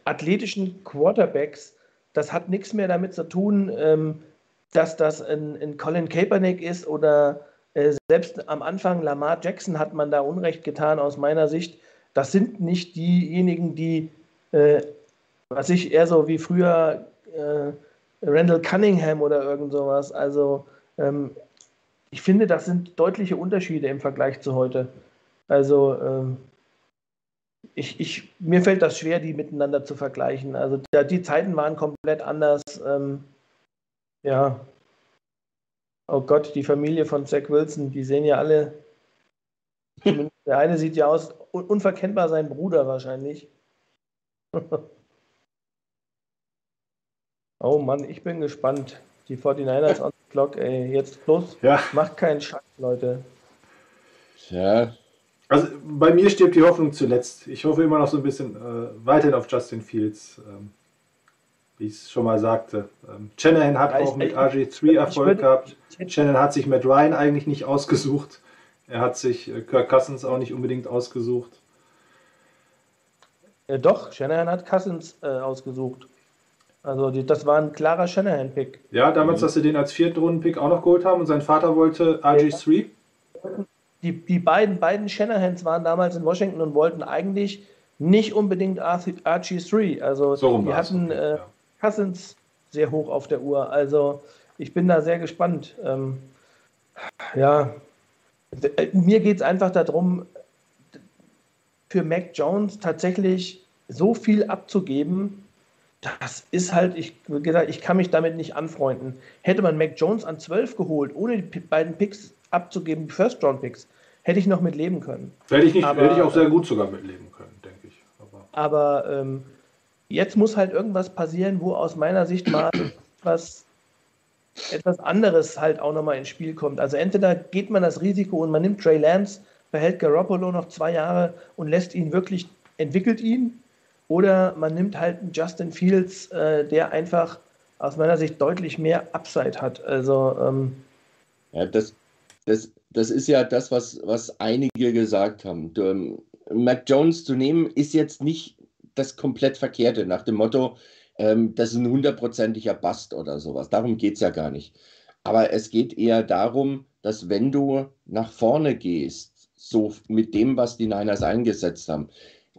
athletischen Quarterbacks. Das hat nichts mehr damit zu tun, ähm, dass das ein, ein, Colin Kaepernick ist oder äh, selbst am Anfang Lamar Jackson hat man da Unrecht getan aus meiner Sicht. Das sind nicht diejenigen, die, äh, was ich eher so wie früher äh, Randall Cunningham oder irgend sowas. Also ähm, ich finde, das sind deutliche Unterschiede im Vergleich zu heute. Also ähm, ich, ich, mir fällt das schwer, die miteinander zu vergleichen. Also da, die Zeiten waren komplett anders. Ähm, ja. Oh Gott, die Familie von Zach Wilson, die sehen ja alle. Der eine sieht ja aus, unverkennbar sein Bruder wahrscheinlich. Oh Mann, ich bin gespannt. Die 49ers on the clock, ey. Jetzt los. Ja. Macht keinen Scheiß, Leute. Ja. Also bei mir stirbt die Hoffnung zuletzt. Ich hoffe immer noch so ein bisschen äh, weiterhin auf Justin Fields. Ähm, wie ich es schon mal sagte. Ähm, Shanahan hat ja, auch mit RG3 Erfolg würde, gehabt. Shanahan hat sich Matt Ryan eigentlich nicht ausgesucht. Er hat sich äh, Kirk Cousins auch nicht unbedingt ausgesucht. Äh, doch, Shanahan hat Cousins äh, ausgesucht. Also die, das war ein klarer Shanahan-Pick. Ja, damals, dass sie den als vierten Runden-Pick auch noch geholt haben und sein Vater wollte RG3. Die, die beiden, beiden Shanahans waren damals in Washington und wollten eigentlich nicht unbedingt RG3. Also So die hatten äh, Ja. Cousins sehr hoch auf der Uhr. Also ich bin da sehr gespannt. Ähm, ja, äh, mir geht es einfach darum, für Mac Jones tatsächlich so viel abzugeben. Das ist halt, ich, wie gesagt, ich kann mich damit nicht anfreunden. Hätte man Mac Jones an 12 geholt, ohne die beiden Picks abzugeben, die First-Round-Picks, hätte ich noch mit leben können. Hätte ich, nicht, Aber- hätte ich auch sehr gut sogar mitleben können, denke ich. Aber Aber ähm, jetzt muss halt irgendwas passieren, wo aus meiner Sicht mal etwas, etwas anderes halt auch nochmal ins Spiel kommt. Also entweder geht man das Risiko und man nimmt Trey Lance, behält Garoppolo noch zwei Jahre und lässt ihn wirklich, entwickelt ihn, oder man nimmt halt einen Justin Fields, äh, der einfach aus meiner Sicht deutlich mehr Upside hat. Also ähm, Ja, das, das, das ist ja das, was, was einige gesagt haben. Du, ähm, Mac Jones zu nehmen, ist jetzt nicht das komplett Verkehrte, nach dem Motto, ähm, das ist ein hundertprozentiger Bast oder sowas. Darum geht es ja gar nicht. Aber es geht eher darum, dass wenn du nach vorne gehst, so mit dem, was die Niners eingesetzt haben,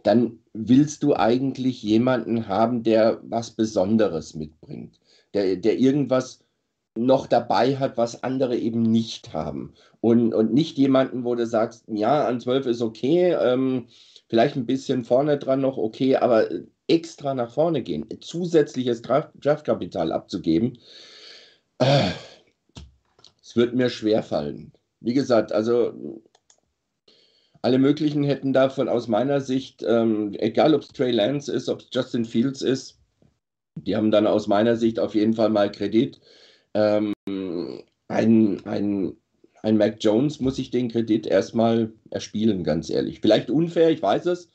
dann willst du eigentlich jemanden haben, der was Besonderes mitbringt, der, der irgendwas noch dabei hat, was andere eben nicht haben. Und, und nicht jemanden, wo du sagst, ja, an 12 ist okay, ähm, vielleicht ein bisschen vorne dran noch okay, aber extra nach vorne gehen, zusätzliches Draft- Draftkapital abzugeben, äh, es wird mir schwer fallen. Wie gesagt, also alle möglichen hätten davon aus meiner Sicht, ähm, egal ob es Trey Lance ist, ob es Justin Fields ist, die haben dann aus meiner Sicht auf jeden Fall mal Kredit. Ähm, ein, ein, ein Mac Jones muss ich den Kredit erstmal erspielen, ganz ehrlich. Vielleicht unfair, ich weiß es.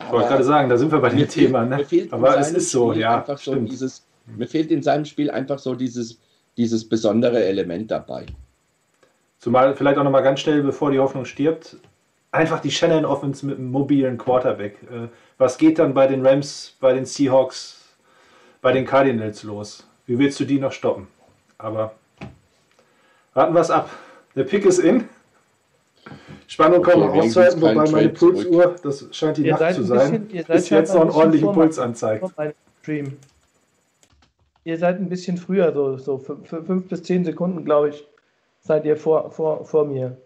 ich wollte gerade sagen, da sind wir bei dem Thema. mir Ne? Aber es ist so, Spiel ja. einfach so Stimmt. dieses, mir fehlt in seinem Spiel einfach so dieses, dieses besondere Element dabei. Zumal vielleicht auch nochmal ganz schnell, bevor die Hoffnung stirbt, einfach die Shannon Offense mit einem mobilen Quarterback. Äh, Was geht dann bei den Rams, bei den Seahawks, bei den Cardinals los? Wie willst du die noch stoppen? Aber warten wir es ab. Der Pick ist in. Spannung Okay, kaum noch wenigstens auszuhalten, wobei meine Trade zurück. Pulsuhr, das scheint die Ihr Nacht seid zu ein sein, bisschen- bis jetzt noch einen ordentlichen Puls anzeigt. Ihr seid ein bisschen früher, so, so fünf, fünf bis zehn Sekunden, glaube ich, seid ihr vor, vor, vor mir.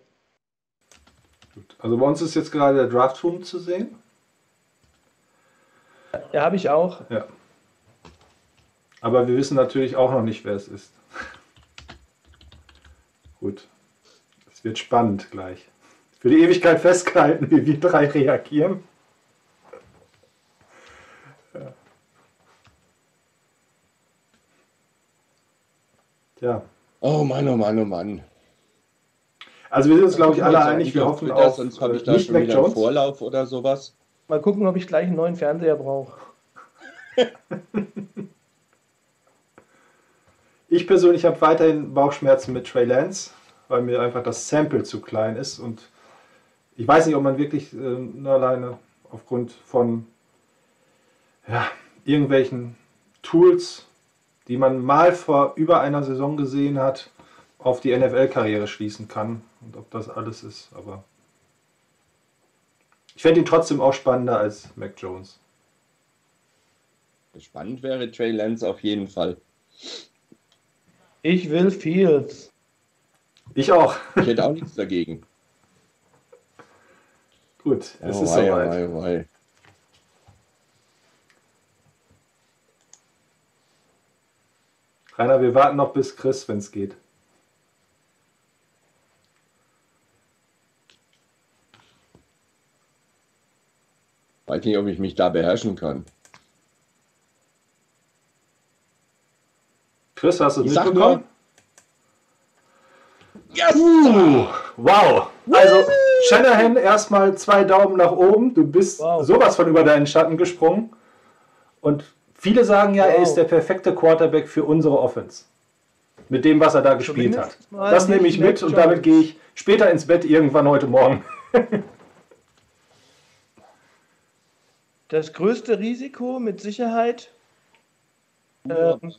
Gut. Also bei uns ist jetzt gerade der Draft Room zu sehen. Ja, habe ich auch. Ja. Aber wir wissen natürlich auch noch nicht, wer es ist. Gut. Es wird spannend gleich. Für die Ewigkeit festgehalten, wie wir drei reagieren. Ja. Tja. Oh Mann, oh Mann, oh Mann. Also wir sind uns, glaube ich, alle einig. Wir hoffen Twitter, auf Sonst habe ich da nicht schon wieder einen Jones. Vorlauf oder sowas. Mal gucken, ob ich gleich einen neuen Fernseher brauche. Ich persönlich habe weiterhin Bauchschmerzen mit Trey Lance, weil mir einfach das Sample zu klein ist und ich weiß nicht, ob man wirklich äh, nur alleine aufgrund von ja, irgendwelchen Tools, die man mal vor über einer Saison gesehen hat, auf die NFL-Karriere schließen kann und ob das alles ist. Aber ich fände ihn trotzdem auch spannender als Mac Jones. Spannend wäre Trey Lance auf jeden Fall. Ich will Fields. Ich auch. Ich hätte auch nichts dagegen. Gut, es Oh, ist wei, soweit. wei, wei. Rainer, wir warten noch bis Chris, wenn es geht. Weiß nicht, ob ich mich da beherrschen kann. Chris, hast du es mitbekommen? Yes! Uh, wow. Also, Shanahan erstmal zwei Daumen nach oben. Du bist Wow. sowas von über deinen Schatten gesprungen. Und viele sagen ja, er Wow. ist der perfekte Quarterback für unsere Offense. Mit dem, was er da gespielt hat. Zumindest Das nehme ich mit und damit gehe ich später ins Bett irgendwann heute Morgen. Das größte Risiko mit Sicherheit Ähm,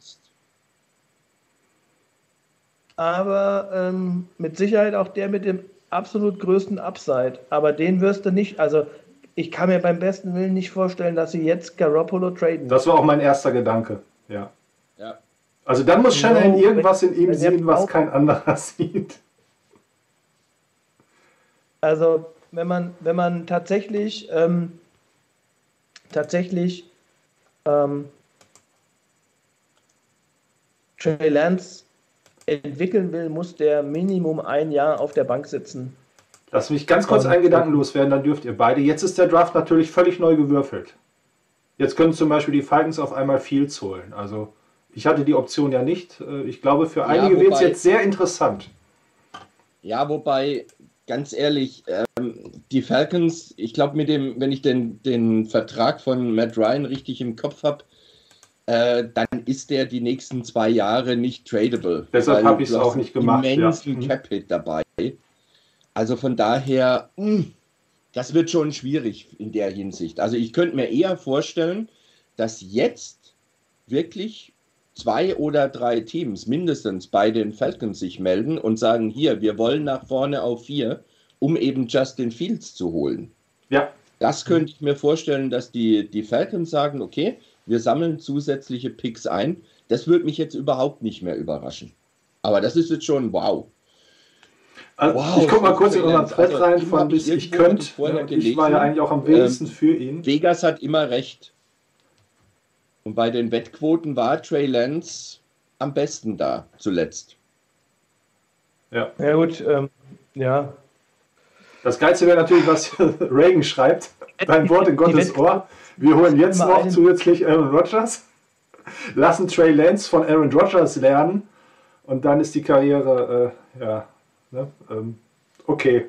aber ähm, mit Sicherheit auch der mit dem absolut größten Upside. Aber den wirst du nicht, also ich kann mir beim besten Willen nicht vorstellen, dass sie jetzt Garoppolo traden. Das war auch mein erster Gedanke, ja. Ja. Also dann muss Shannon No, irgendwas in ihm sehen, was kein anderer sieht. Also wenn man, wenn man tatsächlich, ähm, tatsächlich ähm, Trey Lance entwickeln will, muss der Minimum ein Jahr auf der Bank sitzen. Lass mich ganz kurz Und- einen Gedanken loswerden, dann dürft ihr beide. Jetzt ist der Draft natürlich völlig neu gewürfelt. Jetzt können zum Beispiel die Falcons auf einmal Fields holen. Also ich hatte die Option ja nicht. Äh, Ich glaube, für einige wird es jetzt sehr interessant. Ja, wobei, ganz ehrlich, ähm, die Falcons, ich glaube, mit dem, wenn ich den, den Vertrag von Matt Ryan richtig im Kopf habe, äh, dann ist der die nächsten zwei Jahre nicht tradable. Deshalb Weil hab ich's du hast auch nicht gemacht, ja. Immensen Mhm. Cap-Hit dabei. Also von daher, mh, das wird schon schwierig in der Hinsicht. Also ich könnte mir eher vorstellen, dass jetzt wirklich zwei oder drei Teams mindestens bei den Falcons sich melden und sagen, hier, wir wollen nach vorne auf vier, um eben Justin Fields zu holen. Ja, Das könnte ich mir vorstellen, dass die, die Falcons sagen, okay, wir sammeln zusätzliche Picks ein. Das würde mich jetzt überhaupt nicht mehr überraschen. Aber das ist jetzt schon wow. also Wow, ich gucke mal kurz in unseren Lance. Thread Also, rein von bis ich könnte. vorher Ich war ja eigentlich auch am wenigsten für ihn. Vegas hat immer recht. Und bei den Wettquoten war Trey Lance am besten da zuletzt. Ja. Ja gut, ähm, ja. Das Geilste wäre natürlich, was Reagan schreibt. Dein Wort in Gottes Ohr. Wir holen jetzt noch zusätzlich Aaron Rodgers. Lassen Trey Lance von Aaron Rodgers lernen. Und dann ist die Karriere, äh, ja, ne, ähm, okay.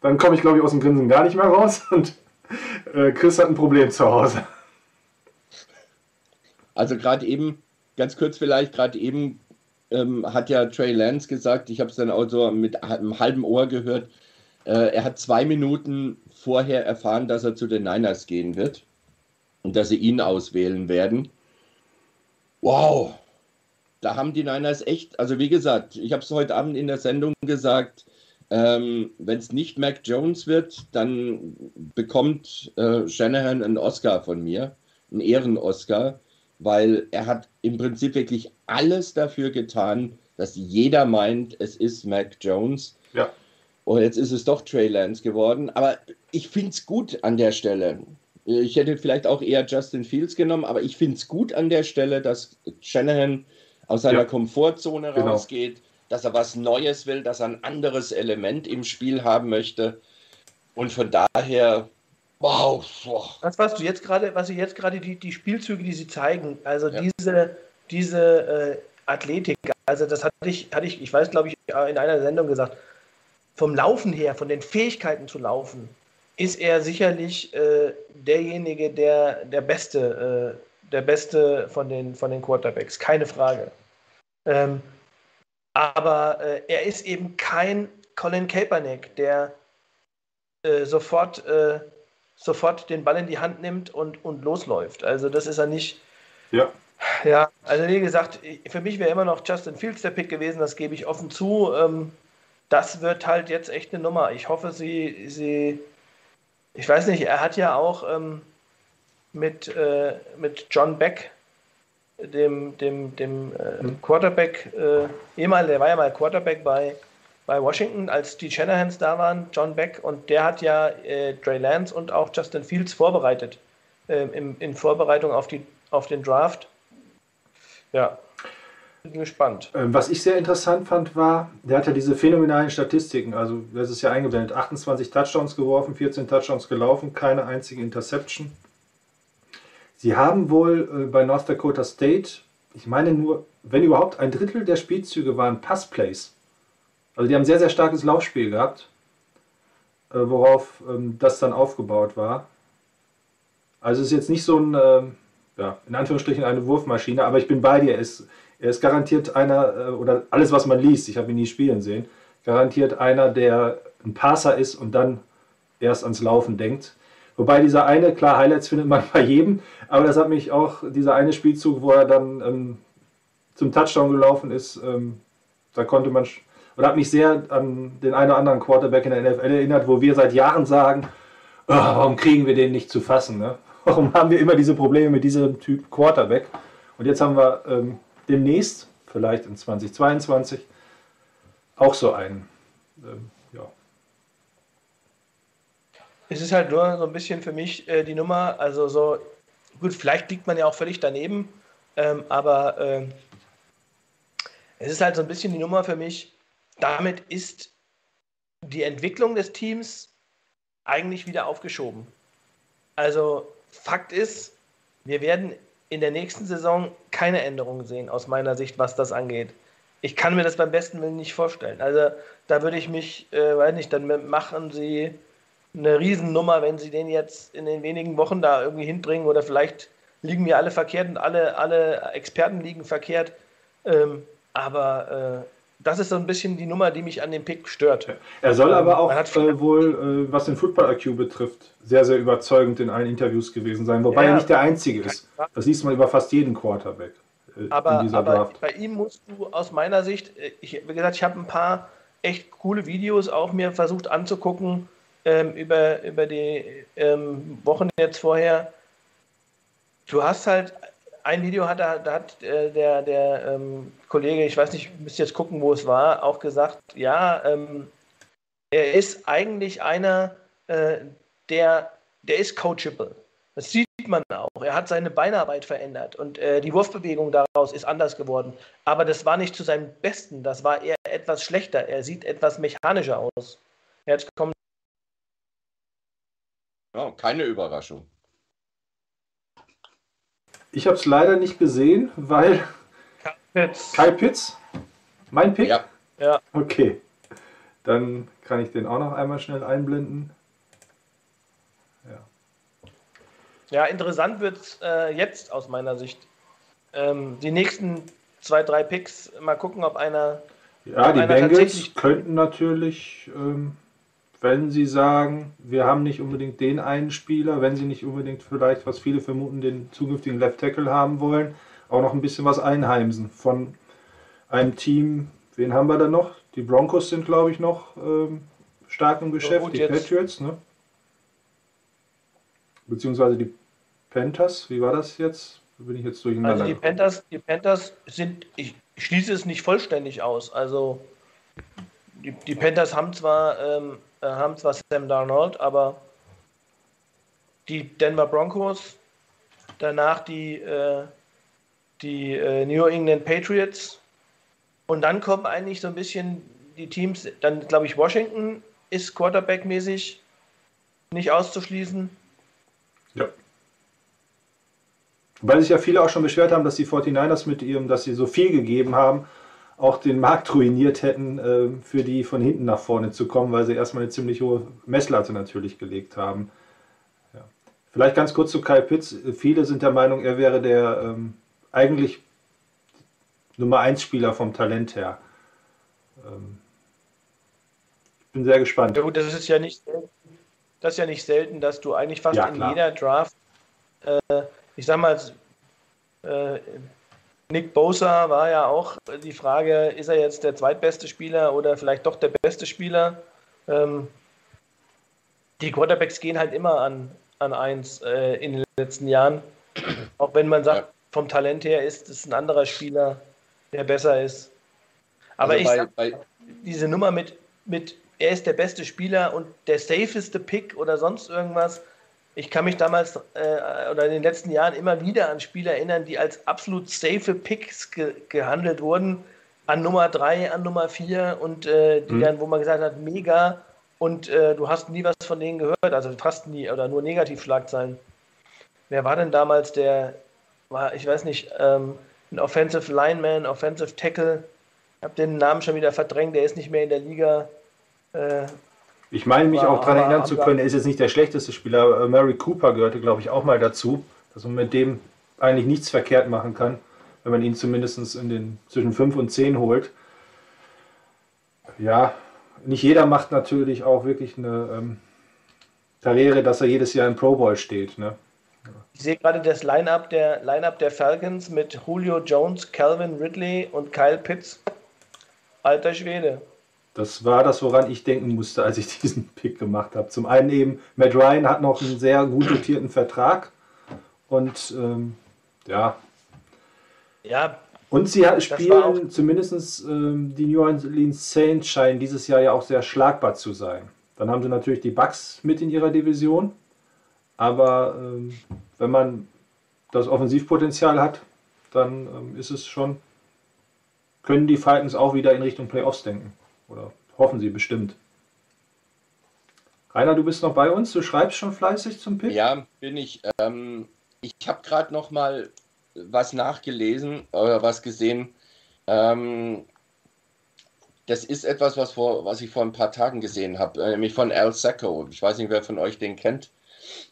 Dann komme ich, glaube ich, aus dem Grinsen gar nicht mehr raus. Und äh, Chris hat ein Problem zu Hause. Also gerade eben, ganz kurz vielleicht, gerade eben ähm, hat ja Trey Lance gesagt, ich habe es dann auch so mit einem halben Ohr gehört, äh, er hat zwei Minuten vorher erfahren, dass er zu den Niners gehen wird und dass sie ihn auswählen werden. Wow, da haben die Niners echt, also wie gesagt, ich habe es heute Abend in der Sendung gesagt, ähm, wenn es nicht Mac Jones wird, dann bekommt äh, Shanahan einen Oscar von mir, einen Ehren-Oscar, weil er hat im Prinzip wirklich alles dafür getan, dass jeder meint, es ist Mac Jones. Ja. Und jetzt ist es doch Trey Lance geworden. Aber ich finde es gut an der Stelle. Ich hätte vielleicht auch eher Justin Fields genommen, aber ich finde es gut an der Stelle, dass Shanahan aus seiner Ja. Komfortzone Genau. rausgeht, dass er was Neues will, dass er ein anderes Element im Spiel haben möchte. Und von daher, wow. Das, was du jetzt gerade, was sie jetzt gerade die, die Spielzüge, die sie zeigen, also Ja. diese, diese äh, Athletik, also das hatte ich, hatte ich, ich weiß, glaube ich, in einer Sendung gesagt, vom Laufen her, von den Fähigkeiten zu laufen, ist er sicherlich äh, derjenige, der der Beste, äh, der Beste von den, von den Quarterbacks, keine Frage. Ähm, aber äh, er ist eben kein Colin Kaepernick, der äh, sofort, äh, sofort den Ball in die Hand nimmt und, und losläuft. Also das ist er nicht. Ja. Ja, also wie gesagt, für mich wäre immer noch Justin Fields der Pick gewesen, das gebe ich offen zu. Ähm, das wird halt jetzt echt eine Nummer. Ich hoffe, sie, sie ich weiß nicht, er hat ja auch ähm, mit, äh, mit John Beck, dem, dem, dem äh, Mhm. Quarterback, äh, ehemal, der war ja mal Quarterback bei, bei Washington, als die Shanahans da waren, John Beck, und der hat ja äh, Trey Lance und auch Justin Fields vorbereitet, ähm, im, in Vorbereitung auf, die, auf den Draft. Ja, bin gespannt. Ähm, Was ich sehr interessant fand, war, der hat ja diese phänomenalen Statistiken. Also, das ist ja eingeblendet: 28 Touchdowns geworfen, 14 Touchdowns gelaufen, keine einzige Interception. Sie haben wohl äh, bei North Dakota State, ich meine nur, wenn überhaupt, ein Drittel der Spielzüge waren Passplays. Also, die haben ein sehr, sehr starkes Laufspiel gehabt, äh, worauf ähm, das dann aufgebaut war. Also, es ist jetzt nicht so ein, ähm, ja, in Anführungsstrichen eine Wurfmaschine, aber ich bin bei dir. Es, er ist garantiert einer, äh, oder alles, was man liest, ich habe ihn nie spielen sehen, garantiert einer, der ein Passer ist und dann erst ans Laufen denkt. Wobei dieser eine, klar, Highlights findet man bei jedem, aber das hat mich auch, dieser eine Spielzug, wo er dann ähm, zum Touchdown gelaufen ist, ähm, da konnte man, oder hat mich sehr an den einen oder anderen Quarterback in der NFL erinnert, wo wir seit Jahren sagen, oh, warum kriegen wir den nicht zu fassen? Ne? Warum haben wir immer diese Probleme mit diesem Typ Quarterback? Und jetzt haben wir ähm, demnächst, vielleicht in 2022, auch so einen. Ähm, ja. Es ist halt nur so ein bisschen für mich äh, die Nummer, also so, gut, vielleicht liegt man ja auch völlig daneben, ähm, aber äh, es ist halt so ein bisschen die Nummer für mich, damit ist die Entwicklung des Teams eigentlich wieder aufgeschoben. Also Fakt ist, wir werden in der nächsten Saison keine Änderungen sehen, aus meiner Sicht, was das angeht. Ich kann mir das beim besten Willen nicht vorstellen. Also da würde ich mich, äh, weiß nicht, dann machen sie eine Riesennummer, wenn sie den jetzt in den wenigen Wochen da irgendwie hinbringen oder vielleicht liegen wir alle verkehrt und alle, alle Experten liegen verkehrt. Ähm, aber äh, das ist so ein bisschen die Nummer, die mich an dem Pick stört. Er soll aber auch äh, wohl, äh, was den Football IQ betrifft, sehr, sehr überzeugend in allen Interviews gewesen sein, wobei ja, er nicht der Einzige ist. Das liest man über fast jeden Quarterback äh, aber, in dieser aber Draft. Bei ihm musst du aus meiner Sicht, äh, ich, wie gesagt, ich habe ein paar echt coole Videos auch mir versucht anzugucken ähm, über, über die ähm, Wochen jetzt vorher. Du hast halt ein Video hat, da hat äh, der, der ähm, Kollege, ich weiß nicht, müsst jetzt gucken, wo es war, auch gesagt, ja, ähm, er ist eigentlich einer, äh, der, der ist coachable. Das sieht man auch. Er hat seine Beinarbeit verändert und äh, die Wurfbewegung daraus ist anders geworden. Aber das war nicht zu seinem Besten, das war eher etwas schlechter. Er sieht etwas mechanischer aus. Jetzt kommt. Ja, keine Überraschung. Ich habe es leider nicht gesehen, weil. Pitts. Kai Pitts? Mein Pick? Ja. ja. Okay. Dann kann ich den auch noch einmal schnell einblenden. Ja, ja interessant wird es äh, jetzt aus meiner Sicht. Ähm, die nächsten zwei, drei Picks, mal gucken, ob einer. Ja, die Bengals könnten natürlich ähm, wenn Sie sagen, wir haben nicht unbedingt den einen Spieler, wenn Sie nicht unbedingt vielleicht, was viele vermuten, den zukünftigen Left Tackle haben wollen, auch noch ein bisschen was einheimsen von einem Team. Wen haben wir da noch? Die Broncos sind, glaube ich, noch ähm, stark im Geschäft. So, die jetzt. Patriots, ne? Beziehungsweise die Panthers. Wie war das jetzt? Bin ich jetzt durcheinander? Also die Panthers, die Panthers sind, ich schließe es nicht vollständig aus. Also die, die Panthers haben zwar ähm, äh, haben zwar Sam Darnold, aber die Denver Broncos, danach die, äh, die äh, New England Patriots und dann kommen eigentlich so ein bisschen die Teams, dann glaube ich Washington ist Quarterback-mäßig nicht auszuschließen. Ja. Weil sich ja viele auch schon beschwert haben, dass die 49ers mit ihrem, dass sie so viel gegeben haben, auch den Markt ruiniert hätten, äh, für die von hinten nach vorne zu kommen, weil sie erstmal eine ziemlich hohe Messlatte natürlich gelegt haben. Ja. Vielleicht ganz kurz zu Kai Pitts. Viele sind der Meinung, er wäre der ähm, eigentlich Nummer 1 Spieler vom Talent her. Ähm, ich bin sehr gespannt. Ja gut, das ist ja nicht das ist ja nicht selten, dass du eigentlich fast ja, in jeder Draft, äh, ich sag mal, äh, Nick Bosa war ja auch die Frage, ist er jetzt der zweitbeste Spieler oder vielleicht doch der beste Spieler? Ähm, die Quarterbacks gehen halt immer an, an eins äh, in den letzten Jahren. Auch wenn man sagt, ja. vom Talent her ist es ein anderer Spieler, der besser ist. Aber also ich bei, sag, bei diese Nummer mit, mit, er ist der beste Spieler und der safeste Pick oder sonst irgendwas, ich kann mich damals äh, oder in den letzten Jahren immer wieder an Spiele erinnern, die als absolut safe Picks ge gehandelt wurden, an Nummer 3, an Nummer 4 und äh, die mhm. dann, wo man gesagt hat, mega und äh, du hast nie was von denen gehört, also fast nie oder nur Negativschlagzeilen. Wer war denn damals der, war, ich weiß nicht, ähm, ein Offensive Lineman, Offensive Tackle, ich habe den Namen schon wieder verdrängt, der ist nicht mehr in der Liga. Äh, ich meine mich aber, auch daran erinnern zu können, er ist jetzt nicht der schlechteste Spieler. Mary Cooper gehörte, glaube ich, auch mal dazu, dass man mit dem eigentlich nichts verkehrt machen kann, wenn man ihn zumindest in den zwischen 5 und 10 holt. Ja, nicht jeder macht natürlich auch wirklich eine, ähm, Karriere, dass er jedes Jahr im Pro Bowl steht. Ne? Ich sehe gerade das Line-Up der, Line der Falcons mit Julio Jones, Calvin Ridley und Kyle Pitts. Alter Schwede. Das war das, woran ich denken musste, als ich diesen Pick gemacht habe. Zum einen eben, Matt Ryan hat noch einen sehr gut dotierten Vertrag. Und ähm, ja. Ja. Und sie spielen zumindest ähm, die New Orleans Saints scheinen dieses Jahr ja auch sehr schlagbar zu sein. Dann haben sie natürlich die Bucks mit in ihrer Division. Aber ähm, wenn man das Offensivpotenzial hat, dann ähm, ist es schon, können die Falcons auch wieder in Richtung Playoffs denken. Oder hoffen sie bestimmt. Rainer, du bist noch bei uns, du schreibst schon fleißig zum Pick? Ja, bin ich. Ähm, ich habe gerade noch mal was nachgelesen oder was gesehen. Ähm, das ist etwas, was, vor, was ich vor ein paar Tagen gesehen habe, äh, nämlich von Al Sacco. Ich weiß nicht, wer von euch den kennt,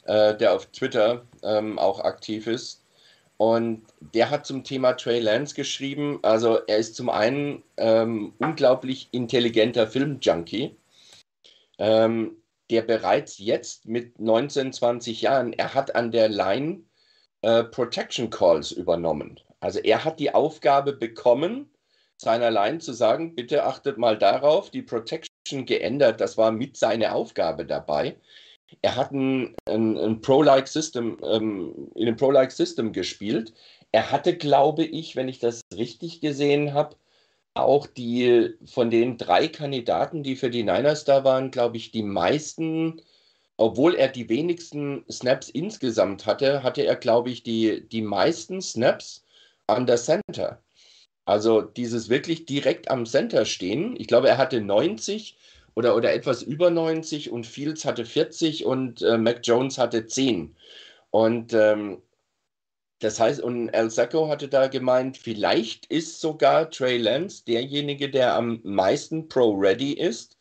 äh, der auf Twitter ähm, auch aktiv ist. Und der hat zum Thema Trey Lance geschrieben. Also er ist zum einen ähm, unglaublich intelligenter Filmjunkie, ähm, der bereits jetzt mit 19, 20 Jahren, er hat an der Line äh, Protection Calls übernommen. Also er hat die Aufgabe bekommen, seiner Line zu sagen, bitte achtet mal darauf, die Protection geändert, das war mit seiner Aufgabe dabei. Er hat ein, ein, ein Pro-like System, ähm, in einem Pro-like System gespielt. Er hatte, glaube ich, wenn ich das richtig gesehen habe, auch die von den drei Kandidaten, die für die Niners da waren, glaube ich, die meisten, obwohl er die wenigsten Snaps insgesamt hatte, hatte er, glaube ich, die, die meisten Snaps an der Center. Also dieses wirklich direkt am Center stehen. Ich glaube, er hatte 90 oder, oder etwas über 90 und Fields hatte 40 und äh, Mac Jones hatte 10. Und ähm, das heißt, und El Sacco hatte da gemeint, vielleicht ist sogar Trey Lance derjenige, der am meisten Pro-Ready ist,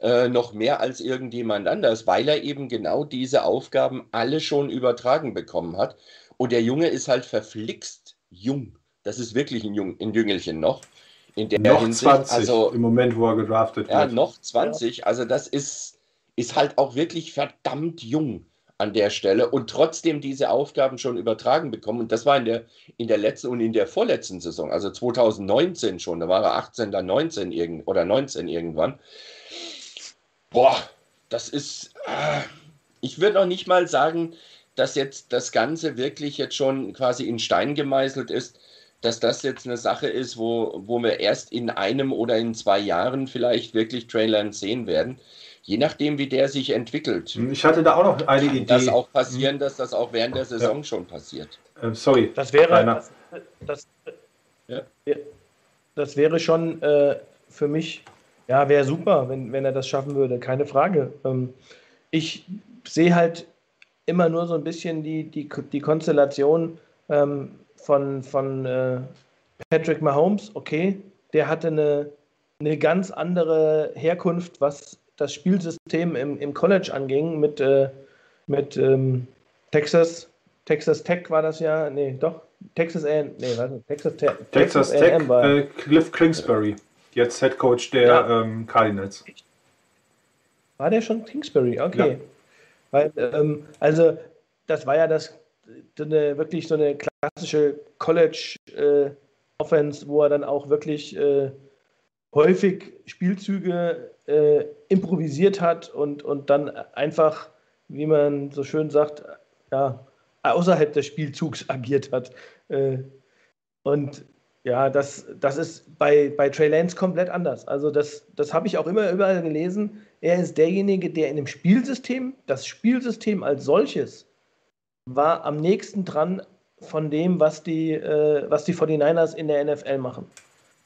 äh, noch mehr als irgendjemand anders, weil er eben genau diese Aufgaben alle schon übertragen bekommen hat. Und der Junge ist halt verflixt jung. Das ist wirklich ein, Jung, ein Jüngelchen noch in der noch Hinsicht. 20 also, im Moment, wo er gedraftet ja, wird. Ja, noch 20. Also das ist, ist halt auch wirklich verdammt jung an der Stelle und trotzdem diese Aufgaben schon übertragen bekommen. Und das war in der, in der letzten und in der vorletzten Saison, also 2019 schon, da war er 18, dann 19 irgend, oder 19 irgendwann. Boah, das ist, äh, ich würde noch nicht mal sagen, dass jetzt das Ganze wirklich jetzt schon quasi in Stein gemeißelt ist dass das jetzt eine Sache ist, wo, wo wir erst in einem oder in zwei Jahren vielleicht wirklich Trailern sehen werden. Je nachdem, wie der sich entwickelt. Ich hatte da auch noch eine Idee. Das auch passieren, dass das auch während der Saison ja. schon passiert. Ähm, sorry. Das wäre, das, das, ja. das, wäre schon äh, für mich, ja, wäre super, wenn, wenn er das schaffen würde, keine Frage. Ähm, ich sehe halt immer nur so ein bisschen die, die, die Konstellation, ähm, von, von äh, Patrick Mahomes, okay, der hatte eine, eine ganz andere Herkunft, was das Spielsystem im, im College anging, mit, äh, mit ähm, Texas, Texas Tech war das ja, nee, doch, Texas A&M, nee, warte, Texas, Te Texas, Texas Tech, war, äh, Cliff Kingsbury, jetzt Head Coach der ja. ähm, Cardinals. War der schon Kingsbury? Okay. Ja. Weil, ähm, also, das war ja das eine, wirklich so eine klassische College-Offense, äh, wo er dann auch wirklich äh, häufig Spielzüge äh, improvisiert hat und, und dann einfach, wie man so schön sagt, ja, außerhalb des Spielzugs agiert hat. Äh, und ja, das, das ist bei, bei Trey Lance komplett anders. Also das, das habe ich auch immer überall gelesen. Er ist derjenige, der in dem Spielsystem, das Spielsystem als solches, war am nächsten dran von dem, was die, äh, was die 49ers in der NFL machen.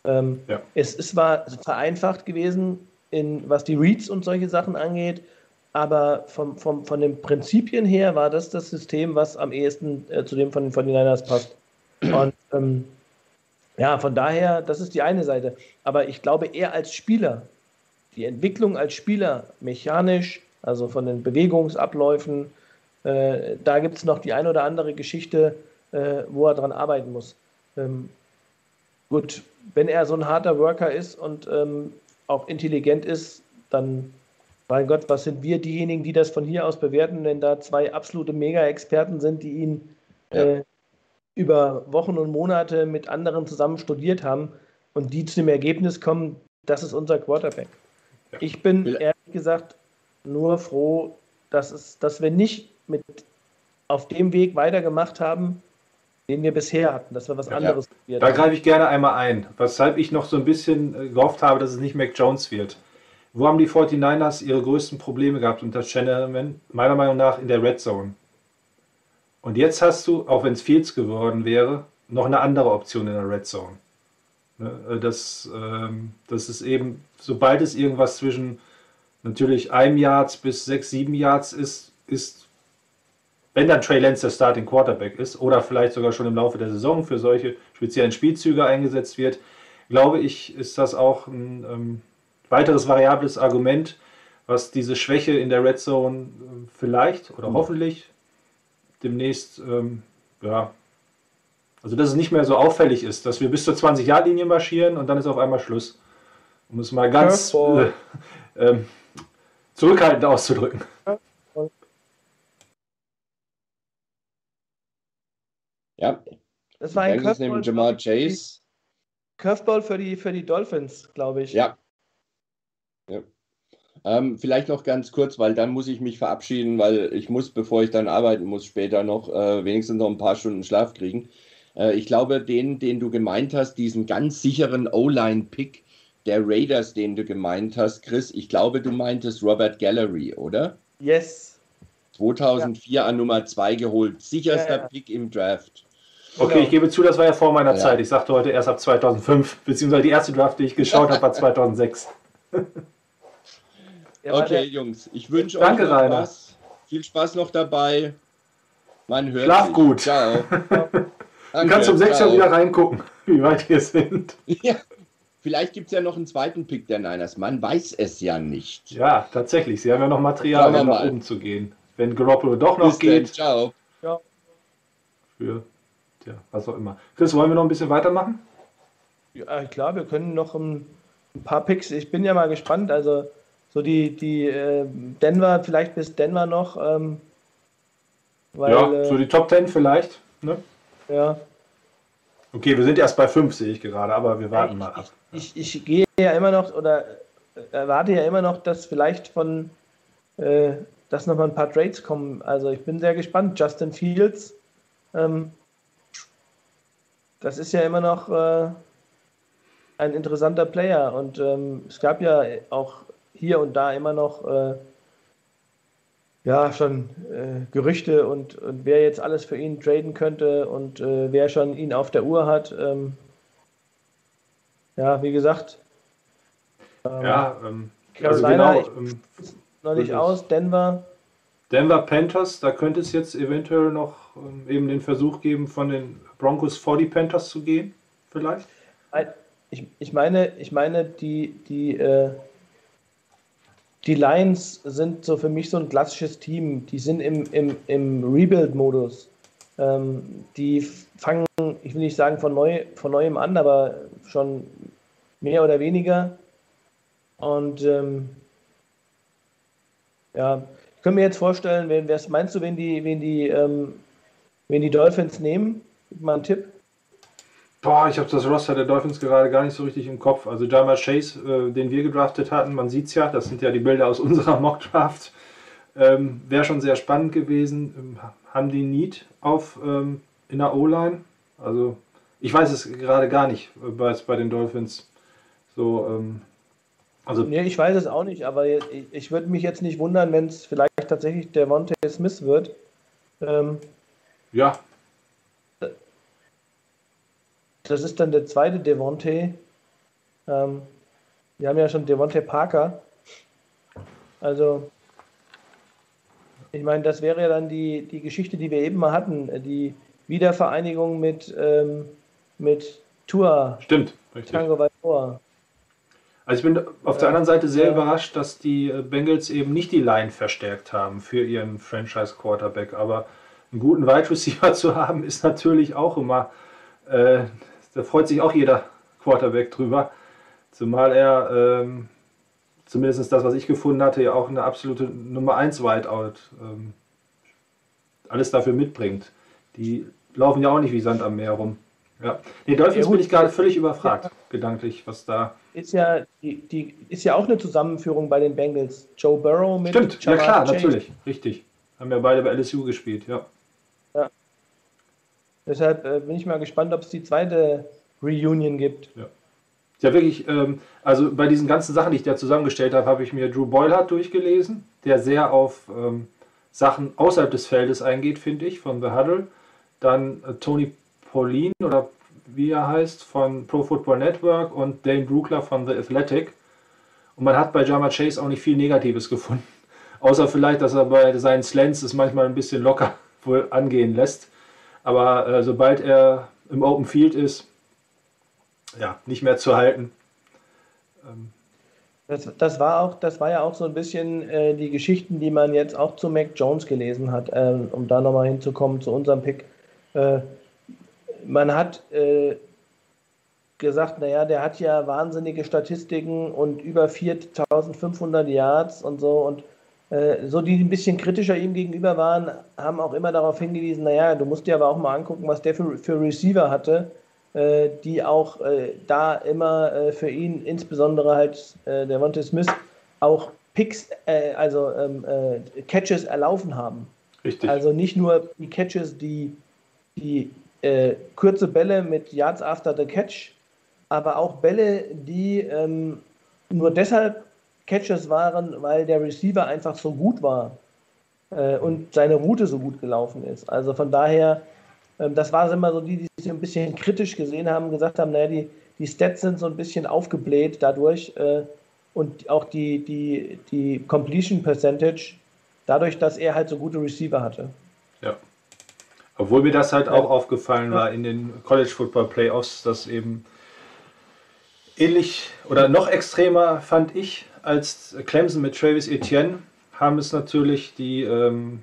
Ähm, ja. es, es war vereinfacht gewesen, in, was die Reads und solche Sachen angeht, aber vom, vom, von den Prinzipien her war das das System, was am ehesten äh, zu dem von den 49ers passt. Und ähm, ja, von daher, das ist die eine Seite. Aber ich glaube, er als Spieler, die Entwicklung als Spieler, mechanisch, also von den Bewegungsabläufen, äh, da gibt es noch die ein oder andere Geschichte, äh, wo er dran arbeiten muss. Ähm, gut, wenn er so ein harter Worker ist und ähm, auch intelligent ist, dann mein Gott, was sind wir diejenigen, die das von hier aus bewerten, wenn da zwei absolute Mega-Experten sind, die ihn ja. äh, über Wochen und Monate mit anderen zusammen studiert haben und die zu dem Ergebnis kommen, das ist unser Quarterback. Ja. Ich bin ehrlich gesagt nur froh, dass, es, dass wir nicht mit auf dem Weg weitergemacht haben, den wir bisher hatten, dass wir was anderes ja. Da greife ich gerne einmal ein, weshalb ich noch so ein bisschen äh, gehofft habe, dass es nicht Mac Jones wird. Wo haben die 49ers ihre größten Probleme gehabt unter Shannon? Meiner Meinung nach in der Red Zone. Und jetzt hast du, auch wenn es Fields geworden wäre, noch eine andere Option in der Red Zone. Ne, äh, das, ähm, das ist eben, sobald es irgendwas zwischen natürlich einem Yards bis sechs, sieben Yards ist, ist, wenn dann Trey Lance der Starting Quarterback ist oder vielleicht sogar schon im Laufe der Saison für solche speziellen Spielzüge eingesetzt wird, glaube ich, ist das auch ein ähm, weiteres variables Argument, was diese Schwäche in der Red Zone äh, vielleicht oder mhm. hoffentlich demnächst, ähm, ja, also dass es nicht mehr so auffällig ist, dass wir bis zur 20-Jahr-Linie marschieren und dann ist auf einmal Schluss. Um es mal ganz äh, äh, zurückhaltend auszudrücken. Ja. Das war ein Curveball, Jamal Chase. Curveball für die, für die Dolphins, glaube ich. Ja. ja. Ähm, vielleicht noch ganz kurz, weil dann muss ich mich verabschieden, weil ich muss, bevor ich dann arbeiten muss, später noch äh, wenigstens noch ein paar Stunden Schlaf kriegen. Äh, ich glaube, den, den du gemeint hast, diesen ganz sicheren O-Line-Pick der Raiders, den du gemeint hast, Chris, ich glaube, du meintest Robert Gallery, oder? Yes. 2004 ja. an Nummer 2 geholt. Sicherster ja, ja. Pick im Draft. Okay, genau. ich gebe zu, das war ja vor meiner Zeit. Ich sagte heute erst ab 2005, beziehungsweise die erste Draft, die ich geschaut habe, war 2006. okay, Jungs, ich wünsche euch Danke, Rainer. Spaß. Viel Spaß noch dabei. Man hört Schlaf sich. gut. Ciao. du kannst um 6 Uhr wieder reingucken, wie weit wir sind. Ja. Vielleicht gibt es ja noch einen zweiten Pick der Niners. Man weiß es ja nicht. Ja, tatsächlich. Sie haben ja noch Material, um nach oben zu gehen. Wenn Garoppolo doch noch Bis geht. Denn. Ciao. Ja. Für, ja, was auch immer. Chris, wollen wir noch ein bisschen weitermachen? Ja, klar, wir können noch ein, paar Picks. Ich bin ja mal gespannt. Also, so die, die äh, Denver, vielleicht bis Denver noch. Ähm, weil, ja, so die Top 10 vielleicht. Ne? Ja. Okay, wir sind erst bei 5, sehe ich gerade, aber wir warten ich, mal ab. Ich, ich, ich, gehe ja immer noch oder erwarte ja immer noch, dass vielleicht von äh, dass nochmal ein paar Trades kommen. Also ich bin sehr gespannt. Justin Fields, ähm, das ist ja immer noch äh, ein interessanter Player und ähm, es gab ja auch hier und da immer noch äh, ja schon äh, Gerüchte und, und wer jetzt alles für ihn traden könnte und äh, wer schon ihn auf der Uhr hat. Ähm, ja, wie gesagt. Ähm, ja, ähm, Carolina also genau, ähm, nicht aus, Denver. Denver Panthers, da könnte es jetzt eventuell noch ähm, eben den Versuch geben, von den Broncos vor die Panthers zu gehen, vielleicht? Ich, ich meine, ich meine, die, die äh, die Lions sind so für mich so ein klassisches Team. Die sind im, im, im Rebuild-Modus. Ähm, die fangen, ich will nicht sagen von, neu, von neuem an, aber schon mehr oder weniger. Und ähm, ja, ich könnte mir jetzt vorstellen, wen, was meinst du, wen die, wen die, ähm, wen die Dolphins nehmen? Gib mal einen Tipp. Boah, ich habe das Roster der Dolphins gerade gar nicht so richtig im Kopf. Also Jamal Chase, äh, den wir gedraftet hatten, man sieht es ja, das sind ja die Bilder aus unserer Mock-Draft. Ähm, Wäre schon sehr spannend gewesen. Ähm, haben die Need auf ähm, in der O-Line? Also ich weiß es gerade gar nicht äh, bei, bei den Dolphins. So, ähm, also nee, ich weiß es auch nicht, aber ich, ich würde mich jetzt nicht wundern, wenn es vielleicht tatsächlich der Monte Smith wird. Ähm, ja, das ist dann der zweite Devontae. Ähm, wir haben ja schon Devontae Parker. Also, ich meine, das wäre ja dann die, die Geschichte, die wir eben mal hatten. Die Wiedervereinigung mit, ähm, mit Tua. Stimmt, richtig. Tango Valor. Also ich bin auf der anderen Seite sehr ja. überrascht, dass die äh, Bengals eben nicht die Line verstärkt haben für ihren Franchise Quarterback. Aber einen guten Wide Receiver zu haben, ist natürlich auch immer äh, da freut sich auch jeder Quarterback drüber. Zumal er ähm, zumindest das, was ich gefunden hatte, ja auch eine absolute Nummer 1 Whiteout ähm, alles dafür mitbringt. Die laufen ja auch nicht wie Sand am Meer rum. Ja. Die Dolphins ja, bin ich gerade völlig überfragt, ja. gedanklich, was da. Ist ja, die, die, ist ja auch eine Zusammenführung bei den Bengals. Joe Burrow mit. Stimmt, Jamar ja klar, Chase. natürlich, richtig. Haben ja beide bei LSU gespielt. Ja. Deshalb äh, bin ich mal gespannt, ob es die zweite Reunion gibt. Ja. Ja, wirklich, ähm, also bei diesen ganzen Sachen, die ich da zusammengestellt habe, habe ich mir Drew Boylhardt durchgelesen, der sehr auf ähm, Sachen außerhalb des Feldes eingeht, finde ich, von The Huddle. Dann äh, Tony Pauline oder wie er heißt, von Pro Football Network und Dane Brookler von The Athletic. Und man hat bei Jama Chase auch nicht viel Negatives gefunden. Außer vielleicht, dass er bei seinen Slants es manchmal ein bisschen locker wohl angehen lässt. Aber äh, sobald er im Open Field ist, ja, nicht mehr zu halten. Ähm. Das, das, war auch, das war ja auch so ein bisschen äh, die Geschichten, die man jetzt auch zu Mac Jones gelesen hat, äh, um da nochmal hinzukommen zu unserem Pick. Äh, man hat äh, gesagt, naja, der hat ja wahnsinnige Statistiken und über 4500 Yards und so und so die ein bisschen kritischer ihm gegenüber waren, haben auch immer darauf hingewiesen, naja, du musst dir aber auch mal angucken, was der für, für Receiver hatte äh, die auch äh, da immer äh, für ihn, insbesondere halt äh, der Monte Smith, auch Picks, äh, also ähm, äh, Catches erlaufen haben. Richtig. Also nicht nur die Catches, die, die kurze Bälle mit Yards after the Catch, aber auch Bälle, die ähm, nur deshalb Catches waren, weil der Receiver einfach so gut war und seine Route so gut gelaufen ist. Also von daher ähm, das war immer so die, die sich ein bisschen kritisch gesehen haben, gesagt haben, naja, die, die Stats sind so ein bisschen aufgebläht dadurch äh, und auch die, die, die Completion Percentage, dadurch, dass er halt so gute Receiver hatte. Ja. Obwohl mir das halt auch aufgefallen war in den College Football Playoffs, dass eben ähnlich oder noch extremer fand ich als Clemson mit Travis Etienne haben es natürlich die ähm,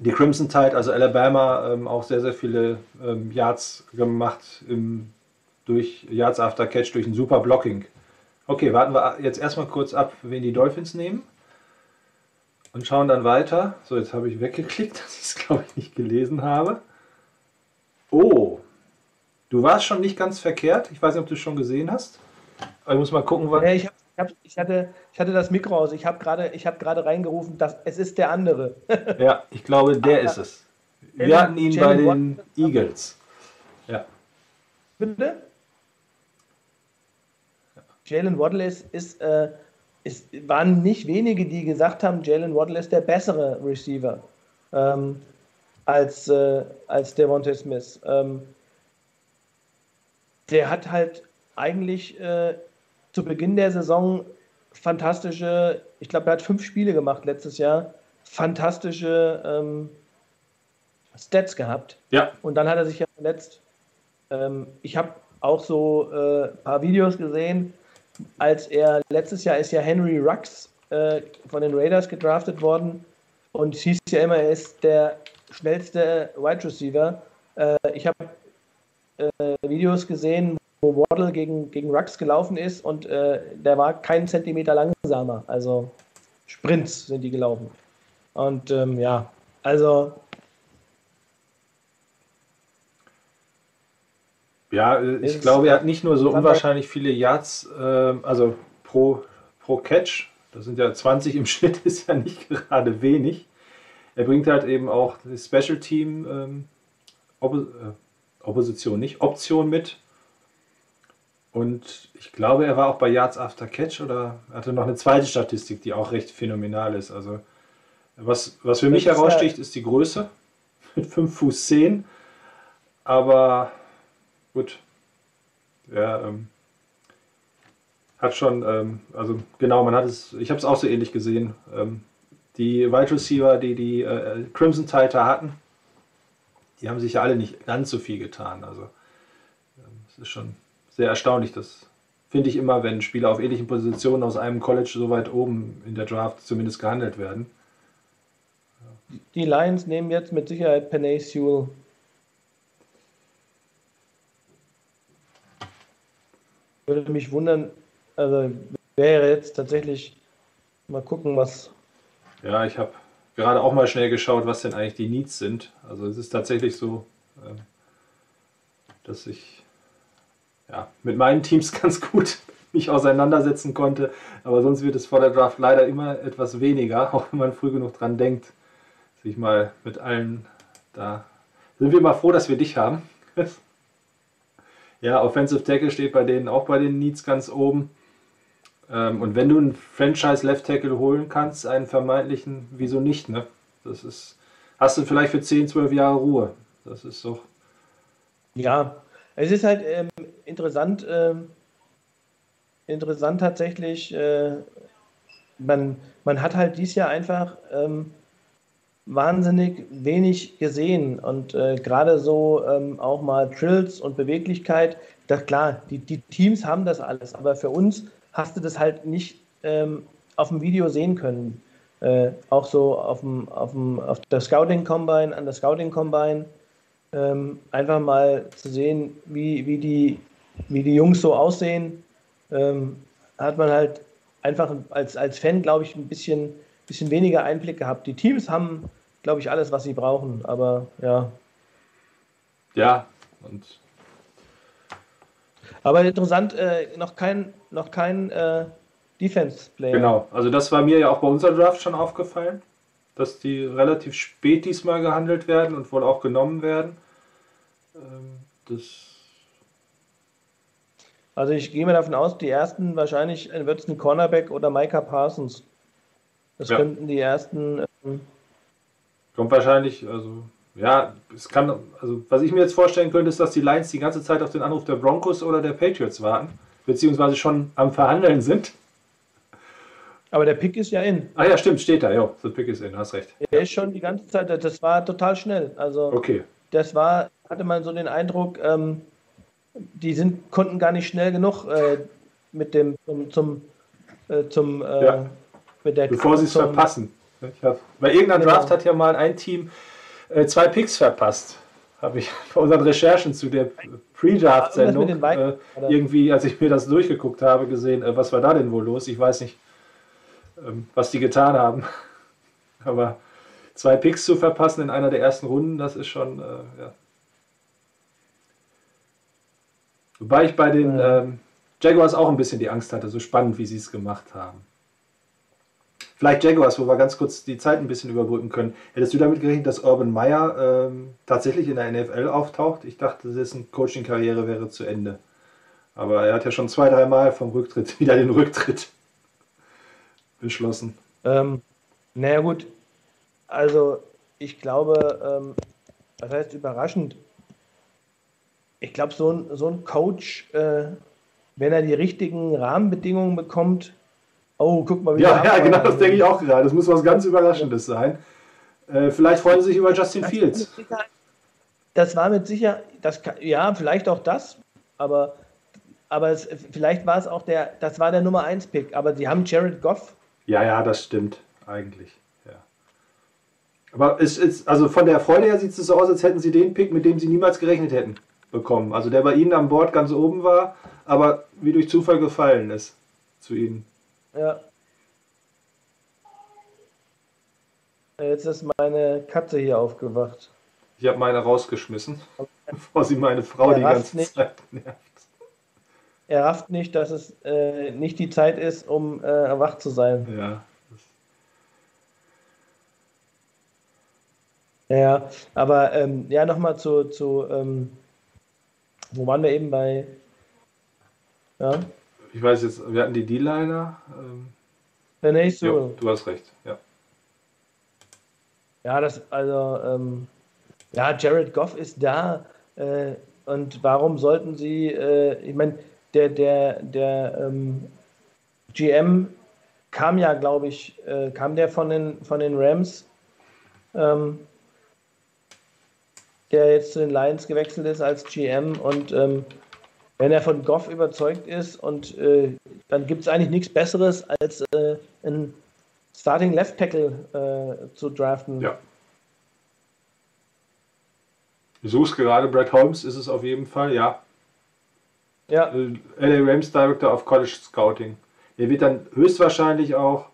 die Crimson Tide, also Alabama, ähm, auch sehr, sehr viele ähm, Yards gemacht im, durch Yards after Catch durch ein super Blocking. Okay, warten wir jetzt erstmal kurz ab, wen die Dolphins nehmen. Und schauen dann weiter. So, jetzt habe ich weggeklickt, dass ich es, glaube ich, nicht gelesen habe. Oh, du warst schon nicht ganz verkehrt. Ich weiß nicht, ob du es schon gesehen hast. Aber ich muss mal gucken, was. Ja, ich habe hab, ich, hatte, ich hatte das Mikro aus. Ich habe gerade hab reingerufen, dass es ist der andere. ja, ich glaube, der ist es. Wir hatten ihn bei den Eagles. Ja. Bitte? Jalen Waddle ist, ist, äh, ist, waren nicht wenige, die gesagt haben, Jalen Waddle ist der bessere Receiver ähm, als, äh, als Devontae Smith. Ähm, der hat halt eigentlich äh, zu Beginn der Saison fantastische, ich glaube, er hat fünf Spiele gemacht letztes Jahr, fantastische ähm, Stats gehabt. Ja. Und dann hat er sich ja verletzt. Ähm, ich habe auch so ein äh, paar Videos gesehen, als er letztes Jahr ist ja Henry Rux äh, von den Raiders gedraftet worden und es hieß ja immer, er ist der schnellste Wide Receiver. Äh, ich habe äh, Videos gesehen, wo Waddle gegen, gegen Rux gelaufen ist und äh, der war keinen Zentimeter langsamer. Also Sprints sind die gelaufen. Und ähm, ja, also. Ja, äh, ich glaube, er hat nicht nur so unwahrscheinlich viele Yards, äh, also pro, pro Catch, das sind ja 20 im Schnitt, ist ja nicht gerade wenig. Er bringt halt eben auch die Special Team ähm, Oppo äh, Opposition, nicht Option mit. Und ich glaube, er war auch bei Yards After Catch oder hatte noch eine zweite Statistik, die auch recht phänomenal ist. Also was, was für mich heraussticht, ist die Größe mit 5 Fuß 10. Aber gut, er ähm, hat schon, ähm, also genau, man hat es, ich habe es auch so ähnlich gesehen. Ähm, die Wide Receiver, die die äh, Crimson Tide hatten, die haben sich ja alle nicht ganz so viel getan. Also ähm, es ist schon sehr erstaunlich. Das finde ich immer, wenn Spieler auf ähnlichen Positionen aus einem College so weit oben in der Draft zumindest gehandelt werden. Die Lions nehmen jetzt mit Sicherheit Penay Sewell. Würde mich wundern, also wäre jetzt tatsächlich mal gucken, was. Ja, ich habe gerade auch mal schnell geschaut, was denn eigentlich die Needs sind. Also es ist tatsächlich so, ähm, dass ich ja, mit meinen Teams ganz gut mich auseinandersetzen konnte. Aber sonst wird es vor der Draft leider immer etwas weniger, auch wenn man früh genug dran denkt, sich mal mit allen da. Sind wir mal froh, dass wir dich haben. ja, Offensive Tackle steht bei denen auch bei den Needs ganz oben. Ähm, und wenn du einen Franchise Left Tackle holen kannst, einen vermeintlichen, wieso nicht, ne? Das ist, hast du vielleicht für 10, 12 Jahre Ruhe. Das ist so. Ja, es ist halt ähm, interessant, ähm, interessant tatsächlich, äh, man, man hat halt dieses Jahr einfach ähm, wahnsinnig wenig gesehen und äh, gerade so ähm, auch mal Trills und Beweglichkeit, das klar, die, die Teams haben das alles, aber für uns hast du das halt nicht ähm, auf dem Video sehen können. Äh, auch so auf, dem, auf, dem, auf der Scouting Combine, an der Scouting Combine, ähm, einfach mal zu sehen, wie, wie, die, wie die Jungs so aussehen, ähm, hat man halt einfach als, als Fan, glaube ich, ein bisschen, bisschen weniger Einblick gehabt. Die Teams haben, glaube ich, alles, was sie brauchen, aber ja. Ja, und. Aber interessant, äh, noch kein, noch kein äh, Defense-Player. Genau, also das war mir ja auch bei unserer Draft schon aufgefallen, dass die relativ spät diesmal gehandelt werden und wohl auch genommen werden. Ähm, das also ich gehe mir davon aus, die ersten wahrscheinlich wird es ein Cornerback oder Micah Parsons. Das ja. könnten die ersten. Ähm Kommt wahrscheinlich, also ja, es kann, also was ich mir jetzt vorstellen könnte, ist, dass die Lions die ganze Zeit auf den Anruf der Broncos oder der Patriots warten, beziehungsweise schon am Verhandeln sind. Aber der Pick ist ja in. Ah ja, stimmt, steht da, ja, der Pick ist in, hast recht. Er ist schon die ganze Zeit, das war total schnell. Also okay. das war, hatte man so den Eindruck, ähm, die sind, konnten gar nicht schnell genug äh, mit dem zum, zum, äh, zum äh, ja. mit der Bevor sie es verpassen. Hab, bei irgendeiner genau. Draft hat ja mal ein Team äh, zwei Picks verpasst. Habe ich bei unseren Recherchen zu der Pre-Draft-Sendung äh, irgendwie, als ich mir das durchgeguckt habe, gesehen, äh, was war da denn wohl los? Ich weiß nicht, ähm, was die getan haben. Aber zwei Picks zu verpassen in einer der ersten Runden, das ist schon, ja, Wobei ich bei den ähm, Jaguars auch ein bisschen die Angst hatte, so spannend, wie sie es gemacht haben. Vielleicht Jaguars, wo wir ganz kurz die Zeit ein bisschen überbrücken können. Hättest du damit gerechnet, dass Urban Meyer ähm, tatsächlich in der NFL auftaucht? Ich dachte, dessen Coaching-Karriere wäre zu Ende. Aber er hat ja schon zwei, dreimal vom Rücktritt wieder den Rücktritt beschlossen. Ähm, naja, gut. Also, ich glaube, ähm, das heißt überraschend ich glaube, so ein, so ein Coach, äh, wenn er die richtigen Rahmenbedingungen bekommt, oh, guck mal, wie Ja, ja genau, das denke ich auch gerade. Das muss was ganz Überraschendes sein. Äh, vielleicht freuen sie sich über Justin das Fields. das war mit Sicherheit, das ja, vielleicht auch das, aber, aber es, vielleicht war es auch der, das war der Nummer 1 Pick, aber sie haben Jared Goff. Ja, ja, das stimmt, eigentlich. Ja. Aber es ist, also von der Freude her sieht es so aus, als hätten sie den Pick, mit dem sie niemals gerechnet hätten bekommen. Also der bei Ihnen an Bord ganz oben war, aber wie durch Zufall gefallen ist zu Ihnen. Ja. Jetzt ist meine Katze hier aufgewacht. Ich habe meine rausgeschmissen, bevor sie meine Frau er die ganze nicht. Zeit nervt. Er rafft nicht, dass es äh, nicht die Zeit ist, um äh, erwacht zu sein. Ja. Ja, aber ähm, ja, nochmal zu, zu ähm, wo waren wir eben bei? Ja. Ich weiß jetzt, wir hatten die D-Liner. Ähm, ja, nee, so. Jo, du hast recht, ja. Ja, das, also, ähm, ja, Jared Goff ist da. Äh, und warum sollten sie, äh, ich meine, der, der, der ähm, GM kam ja, glaube ich, äh, kam der von den, von den Rams. Ähm, der jetzt zu den Lions gewechselt ist als GM. Und ähm, wenn er von Goff überzeugt ist, und äh, dann gibt es eigentlich nichts Besseres, als äh, einen Starting Left Tackle äh, zu draften. Ja. Du suchst gerade Brad Holmes, ist es auf jeden Fall, ja. Ja. Äh, LA Rams Director of College Scouting. Er wird dann höchstwahrscheinlich auch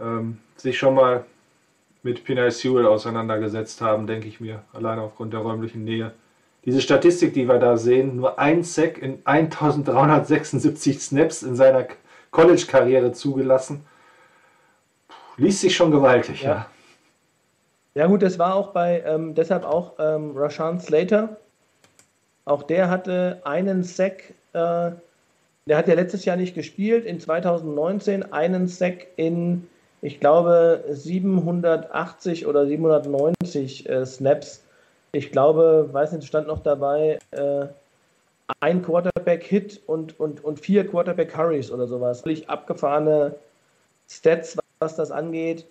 ähm, sich schon mal mit Pinay Sewell auseinandergesetzt haben, denke ich mir, alleine aufgrund der räumlichen Nähe. Diese Statistik, die wir da sehen, nur ein Sack in 1376 Snaps in seiner College-Karriere zugelassen, liest sich schon gewaltig, ja. ja. Ja gut, das war auch bei, ähm, deshalb auch ähm, Rashan Slater. Auch der hatte einen Sack, äh, der hat ja letztes Jahr nicht gespielt, in 2019 einen Sack in ich glaube, 780 oder 790 äh, Snaps. Ich glaube, weiß nicht, stand noch dabei, äh, ein Quarterback-Hit und, und, und vier Quarterback-Hurries oder sowas. Völlig abgefahrene Stats, was das angeht.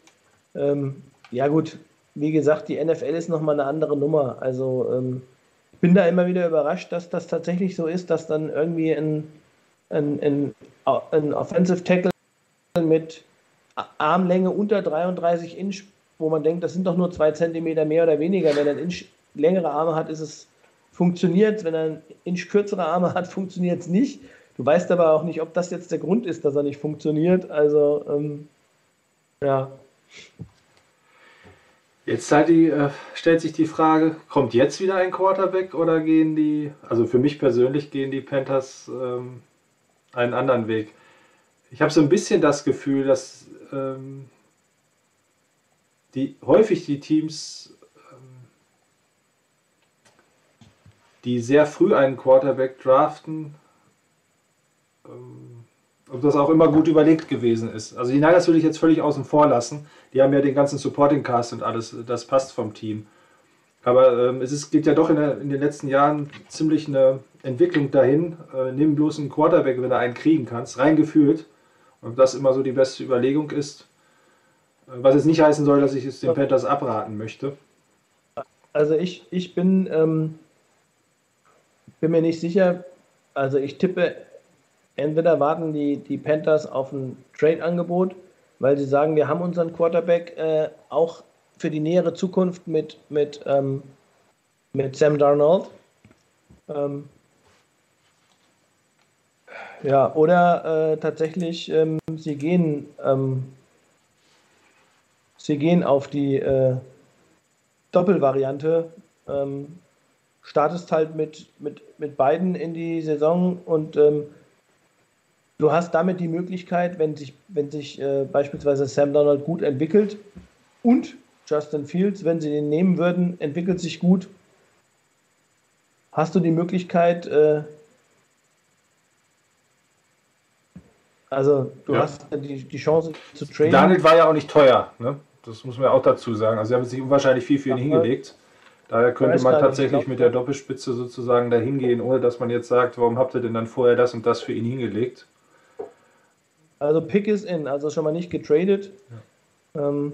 Ähm, ja, gut, wie gesagt, die NFL ist nochmal eine andere Nummer. Also, ähm, ich bin da immer wieder überrascht, dass das tatsächlich so ist, dass dann irgendwie ein, ein, ein, ein Offensive Tackle mit Armlänge unter 33 Inch, wo man denkt, das sind doch nur zwei Zentimeter mehr oder weniger. Wenn er ein Inch längere Arme hat, ist es funktioniert. Wenn er ein Inch kürzere Arme hat, funktioniert es nicht. Du weißt aber auch nicht, ob das jetzt der Grund ist, dass er nicht funktioniert. Also, ähm, ja. Jetzt halt die, äh, stellt sich die Frage, kommt jetzt wieder ein Quarterback oder gehen die, also für mich persönlich gehen die Panthers ähm, einen anderen Weg? Ich habe so ein bisschen das Gefühl, dass ähm, die, häufig die Teams, ähm, die sehr früh einen Quarterback draften, ähm, ob das auch immer gut überlegt gewesen ist. Also die Niners würde ich jetzt völlig außen vor lassen. Die haben ja den ganzen Supporting Cast und alles, das passt vom Team. Aber ähm, es ist, geht ja doch in, der, in, den letzten Jahren ziemlich eine Entwicklung dahin. Äh, nimm bloß einen Quarterback, wenn du einen kriegen kannst, rein gefühlt. Ob das immer so die beste Überlegung ist. Was jetzt nicht heißen soll, dass ich es den Panthers abraten möchte. Also ich, ich bin, ähm, bin mir nicht sicher. Also ich tippe, entweder warten die, die Panthers auf ein Trade-Angebot, weil sie sagen, wir haben unseren Quarterback äh, auch für die nähere Zukunft mit, mit, ähm, mit Sam Darnold. Ähm, ja, oder äh, tatsächlich, ähm, sie gehen, ähm, sie gehen auf die äh, Doppelvariante. Ähm, startest halt mit, mit, mit beiden in die Saison und ähm, du hast damit die Möglichkeit, wenn sich, wenn sich äh, beispielsweise Sam Donald gut entwickelt und Justin Fields, wenn sie den nehmen würden, entwickelt sich gut, hast du die Möglichkeit, äh, Also du ja. hast die, die Chance zu traden. Daniel war ja auch nicht teuer, ne? Das muss man ja auch dazu sagen. Also sie haben sich unwahrscheinlich viel für ihn hingelegt. Daher könnte man tatsächlich mit der Doppelspitze sozusagen dahin gehen, ohne dass man jetzt sagt, warum habt ihr denn dann vorher das und das für ihn hingelegt? Also Pick ist in, also schon mal nicht getradet. Ja. Ähm,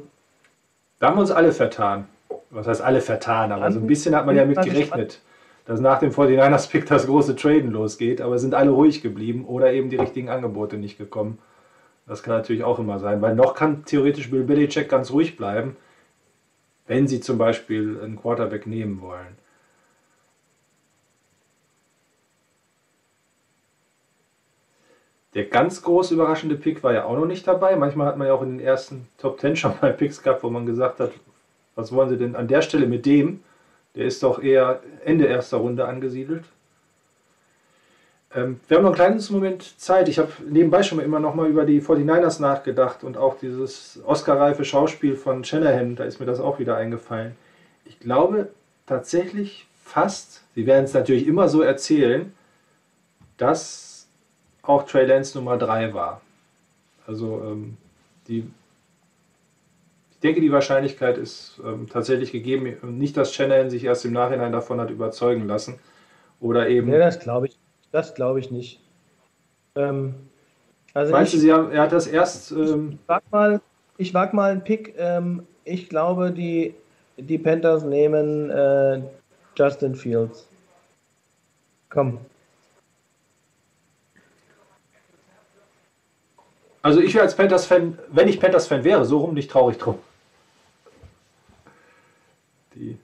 da haben wir uns alle vertan. Was heißt alle vertan? Aber so ein bisschen hat man ja mit gerechnet dass nach dem 49ers-Pick das große Traden losgeht, aber sind alle ruhig geblieben oder eben die richtigen Angebote nicht gekommen. Das kann natürlich auch immer sein, weil noch kann theoretisch Bill Belichick ganz ruhig bleiben, wenn sie zum Beispiel einen Quarterback nehmen wollen. Der ganz groß überraschende Pick war ja auch noch nicht dabei. Manchmal hat man ja auch in den ersten Top 10 schon mal Picks gehabt, wo man gesagt hat, was wollen sie denn an der Stelle mit dem? Der ist doch eher Ende erster Runde angesiedelt. Ähm, wir haben noch ein kleines Moment Zeit. Ich habe nebenbei schon immer noch mal über die 49ers nachgedacht und auch dieses Oscar-reife Schauspiel von Shanahan, da ist mir das auch wieder eingefallen. Ich glaube tatsächlich fast, sie werden es natürlich immer so erzählen, dass auch Trey Lance Nummer 3 war. Also ähm, die denke, die Wahrscheinlichkeit ist ähm, tatsächlich gegeben. Nicht, dass Shanahan sich erst im Nachhinein davon hat überzeugen lassen. Oder eben. Nee, das glaube ich. Das glaube ich nicht. Ähm, also Meinst ich, du, Sie haben, er hat das erst. Ähm, ich, wag mal, ich wag mal einen Pick. Ähm, ich glaube, die, die Panthers nehmen äh, Justin Fields. Komm. Also ich wäre als Panthers-Fan, wenn ich Panthers-Fan wäre, so rum nicht traurig drum. Die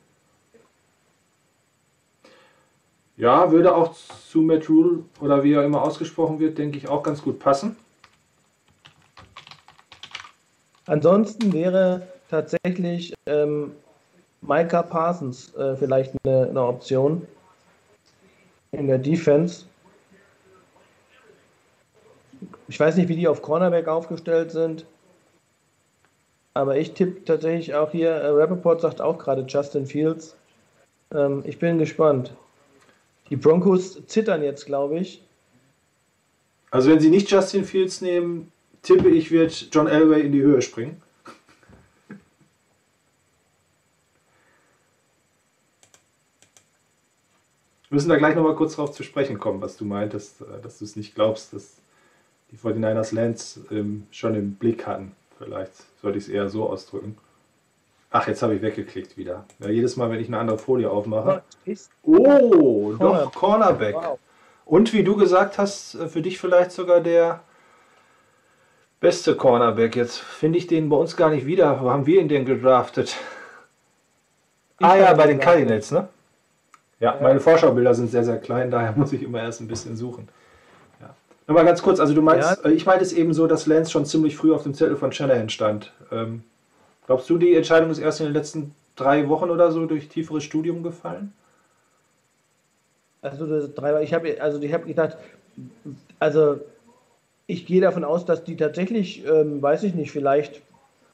ja, würde auch zu Matt Rule oder wie er immer ausgesprochen wird, denke ich, auch ganz gut passen. Ansonsten wäre tatsächlich ähm, Micah Parsons äh, vielleicht eine, eine Option in der Defense. Ich weiß nicht, wie die auf Cornerback aufgestellt sind. Aber ich tippe tatsächlich auch hier, äh, Rappaport sagt auch gerade Justin Fields. Ähm, ich bin gespannt. Die Broncos zittern jetzt, glaube ich. Also wenn sie nicht Justin Fields nehmen, tippe ich, wird John Elway in die Höhe springen. Wir müssen da gleich nochmal kurz drauf zu sprechen kommen, was du meintest, äh, dass du es nicht glaubst, dass die 49ers Lance ähm, schon im Blick hatten. Vielleicht sollte ich es eher so ausdrücken. Ach, jetzt habe ich weggeklickt wieder. Ja, jedes Mal, wenn ich eine andere Folie aufmache. Oh, doch, Cornerback. Und wie du gesagt hast, äh, für dich vielleicht sogar der beste Cornerback. Jetzt finde ich den bei uns gar nicht wieder. Wo haben wir ihn denn gedraftet? Ich ah ja, bei den Cardinals, ne? Ja, meine Vorschaubilder sind sehr, sehr klein, daher muss ich immer erst ein bisschen suchen. Nochmal ganz kurz, also du meinst, ja. Äh, ich meinte es eben so, dass Lance schon ziemlich früh auf dem Zettel von Shanahan stand. Ähm, glaubst du, die Entscheidung ist erst in den letzten drei Wochen oder so durch tieferes Studium gefallen? Also drei, ich habe also ich habe gedacht, also ich gehe davon aus, dass die tatsächlich, ähm, weiß ich nicht, vielleicht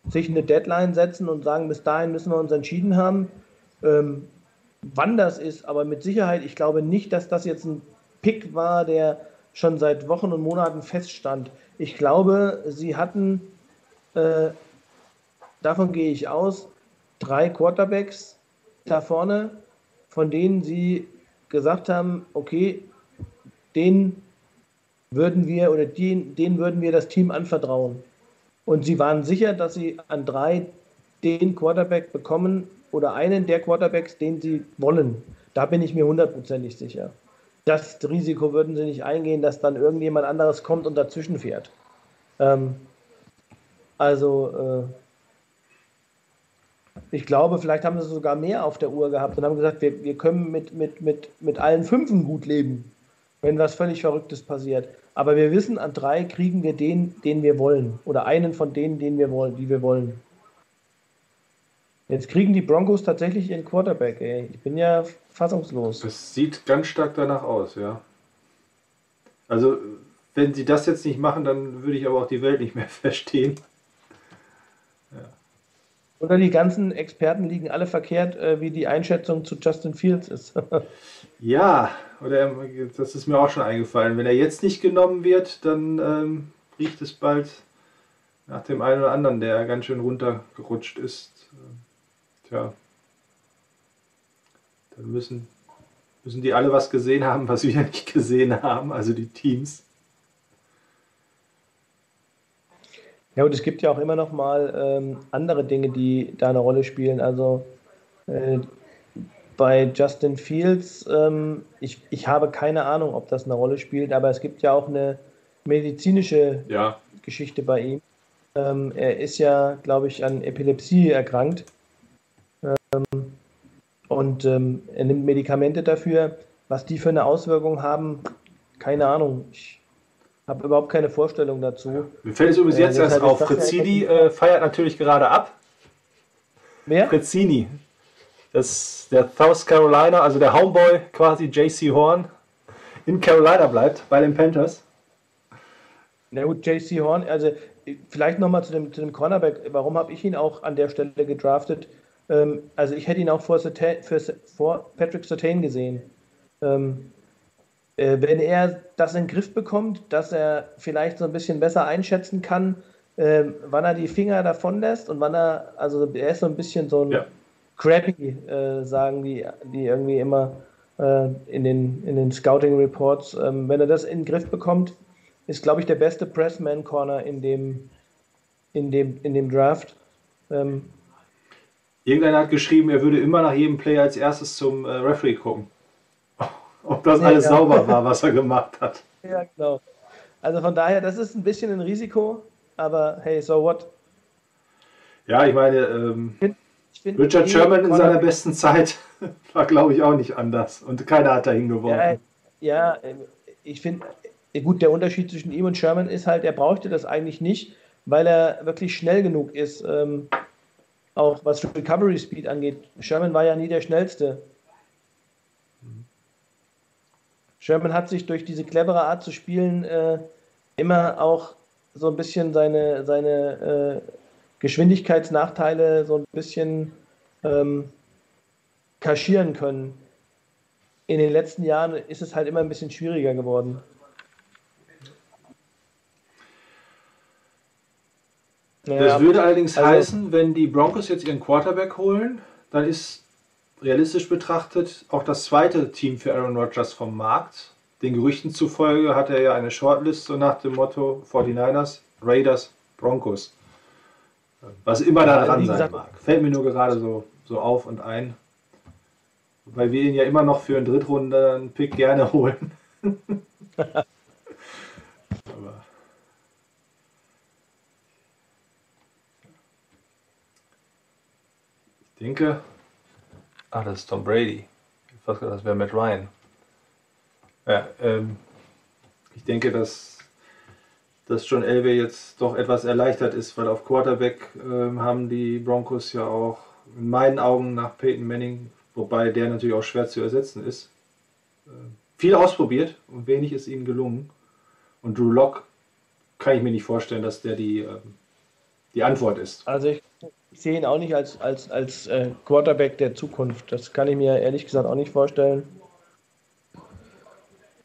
sich eine Deadline setzen und sagen, bis dahin müssen wir uns entschieden haben. Ähm, wann das ist, aber mit Sicherheit, ich glaube nicht, dass das jetzt ein Pick war, der schon seit Wochen und Monaten feststand. Ich glaube, sie hatten, äh, davon gehe ich aus, drei Quarterbacks da vorne, von denen sie gesagt haben, okay, den würden wir oder den, denen würden wir das Team anvertrauen. Und sie waren sicher, dass sie an drei den Quarterback bekommen oder einen der Quarterbacks, den sie wollen. Da bin ich mir hundertprozentig sicher das Risiko würden sie nicht eingehen, dass dann irgendjemand anderes kommt und dazwischen fährt. Ähm, also, äh, ich glaube, vielleicht haben sie sogar mehr auf der Uhr gehabt und haben gesagt, wir, wir können mit, mit, mit, mit allen Fünfen gut leben, wenn was völlig Verrücktes passiert. Aber wir wissen, an drei kriegen wir den, den wir wollen. Oder einen von denen, den wir wollen, die wir wollen. Jetzt kriegen die Broncos tatsächlich ihren Quarterback, ey. Ich bin ja fassungslos. Das sieht ganz stark danach aus, ja. Also, wenn sie das jetzt nicht machen, dann würde ich aber auch die Welt nicht mehr verstehen. Ja. Oder die ganzen Experten liegen alle verkehrt, äh, wie die Einschätzung zu Justin Fields ist. ja, oder das ist mir auch schon eingefallen. Wenn er jetzt nicht genommen wird, dann ähm, riecht es bald nach dem einen oder anderen, der ganz schön runtergerutscht ist. Tja. Dann müssen, müssen die alle was gesehen haben, was wir nicht gesehen haben, also die Teams. Ja, und es gibt ja auch immer noch mal ähm, andere Dinge, die da eine Rolle spielen. Also äh, bei Justin Fields, ähm, ich, ich habe keine Ahnung, ob das eine Rolle spielt, aber es gibt ja auch eine medizinische ja. Geschichte bei ihm. Ähm, er ist ja, glaube ich, an Epilepsie erkrankt und ähm, er nimmt Medikamente dafür. Was die für eine Auswirkung haben, keine Ahnung. Ich habe überhaupt keine Vorstellung dazu. Mir fällt es übrigens äh, jetzt erst auf. Frizzini äh, feiert natürlich gerade ab. Wer? Frizzini. Das, der South Carolina, also der Homeboy quasi JC Horn, in Carolina bleibt bei den Panthers. Na gut, JC Horn, also vielleicht nochmal zu dem, zu dem Cornerback. Warum habe ich ihn auch an der Stelle gedraftet? Ähm, also ich hätte ihn auch vor, für, vor Patrick Sertain gesehen. Ähm, äh, wenn er das in den Griff bekommt, dass er vielleicht so ein bisschen besser einschätzen kann, äh, wann er die Finger davon lässt und wann er, also er ist so ein bisschen so ein ja. Crappy, äh, sagen die, die irgendwie immer äh, in, den, in den Scouting Reports. Ähm, wenn er das in den Griff bekommt, ist, glaube ich, der beste Pressman Corner in dem, in dem, in dem Draft. Ähm, Irgendeiner hat geschrieben, er würde immer nach jedem Play als erstes zum äh, Referee gucken. Ob das ja, alles ja. sauber war, was er gemacht hat. Ja, genau. Also von daher, das ist ein bisschen ein Risiko, aber hey, so what? Ja, ich meine, ähm, ich find, Richard Sherman in seiner besten Zeit war, glaube ich, auch nicht anders. Und keiner hat da hingeworfen. Ja, ja, ich finde, gut, der Unterschied zwischen ihm und Sherman ist halt, er brauchte das eigentlich nicht, weil er wirklich schnell genug ist. Ähm, auch was Recovery Speed angeht. Sherman war ja nie der schnellste. Sherman hat sich durch diese clevere Art zu spielen äh, immer auch so ein bisschen seine, seine äh, Geschwindigkeitsnachteile so ein bisschen ähm, kaschieren können. In den letzten Jahren ist es halt immer ein bisschen schwieriger geworden. Naja, das würde allerdings also, heißen, wenn die Broncos jetzt ihren Quarterback holen, dann ist realistisch betrachtet auch das zweite Team für Aaron Rodgers vom Markt. Den Gerüchten zufolge hat er ja eine Shortlist so nach dem Motto 49ers, Raiders, Broncos. Was immer da dran sein mag. Fällt mir nur gerade so, so auf und ein. Weil wir ihn ja immer noch für einen Drittrunden-Pick gerne holen. Denke, ah, das ist Tom Brady. Ich das wäre Matt Ryan. Ja, ähm, ich denke, dass, dass John Elway jetzt doch etwas erleichtert ist, weil auf Quarterback ähm, haben die Broncos ja auch in meinen Augen nach Peyton Manning, wobei der natürlich auch schwer zu ersetzen ist, äh, viel ausprobiert und wenig ist ihnen gelungen. Und Drew Lock kann ich mir nicht vorstellen, dass der die, äh, die Antwort ist. Also ich, ich sehe ihn auch nicht als, als, als äh, Quarterback der Zukunft. Das kann ich mir ehrlich gesagt auch nicht vorstellen.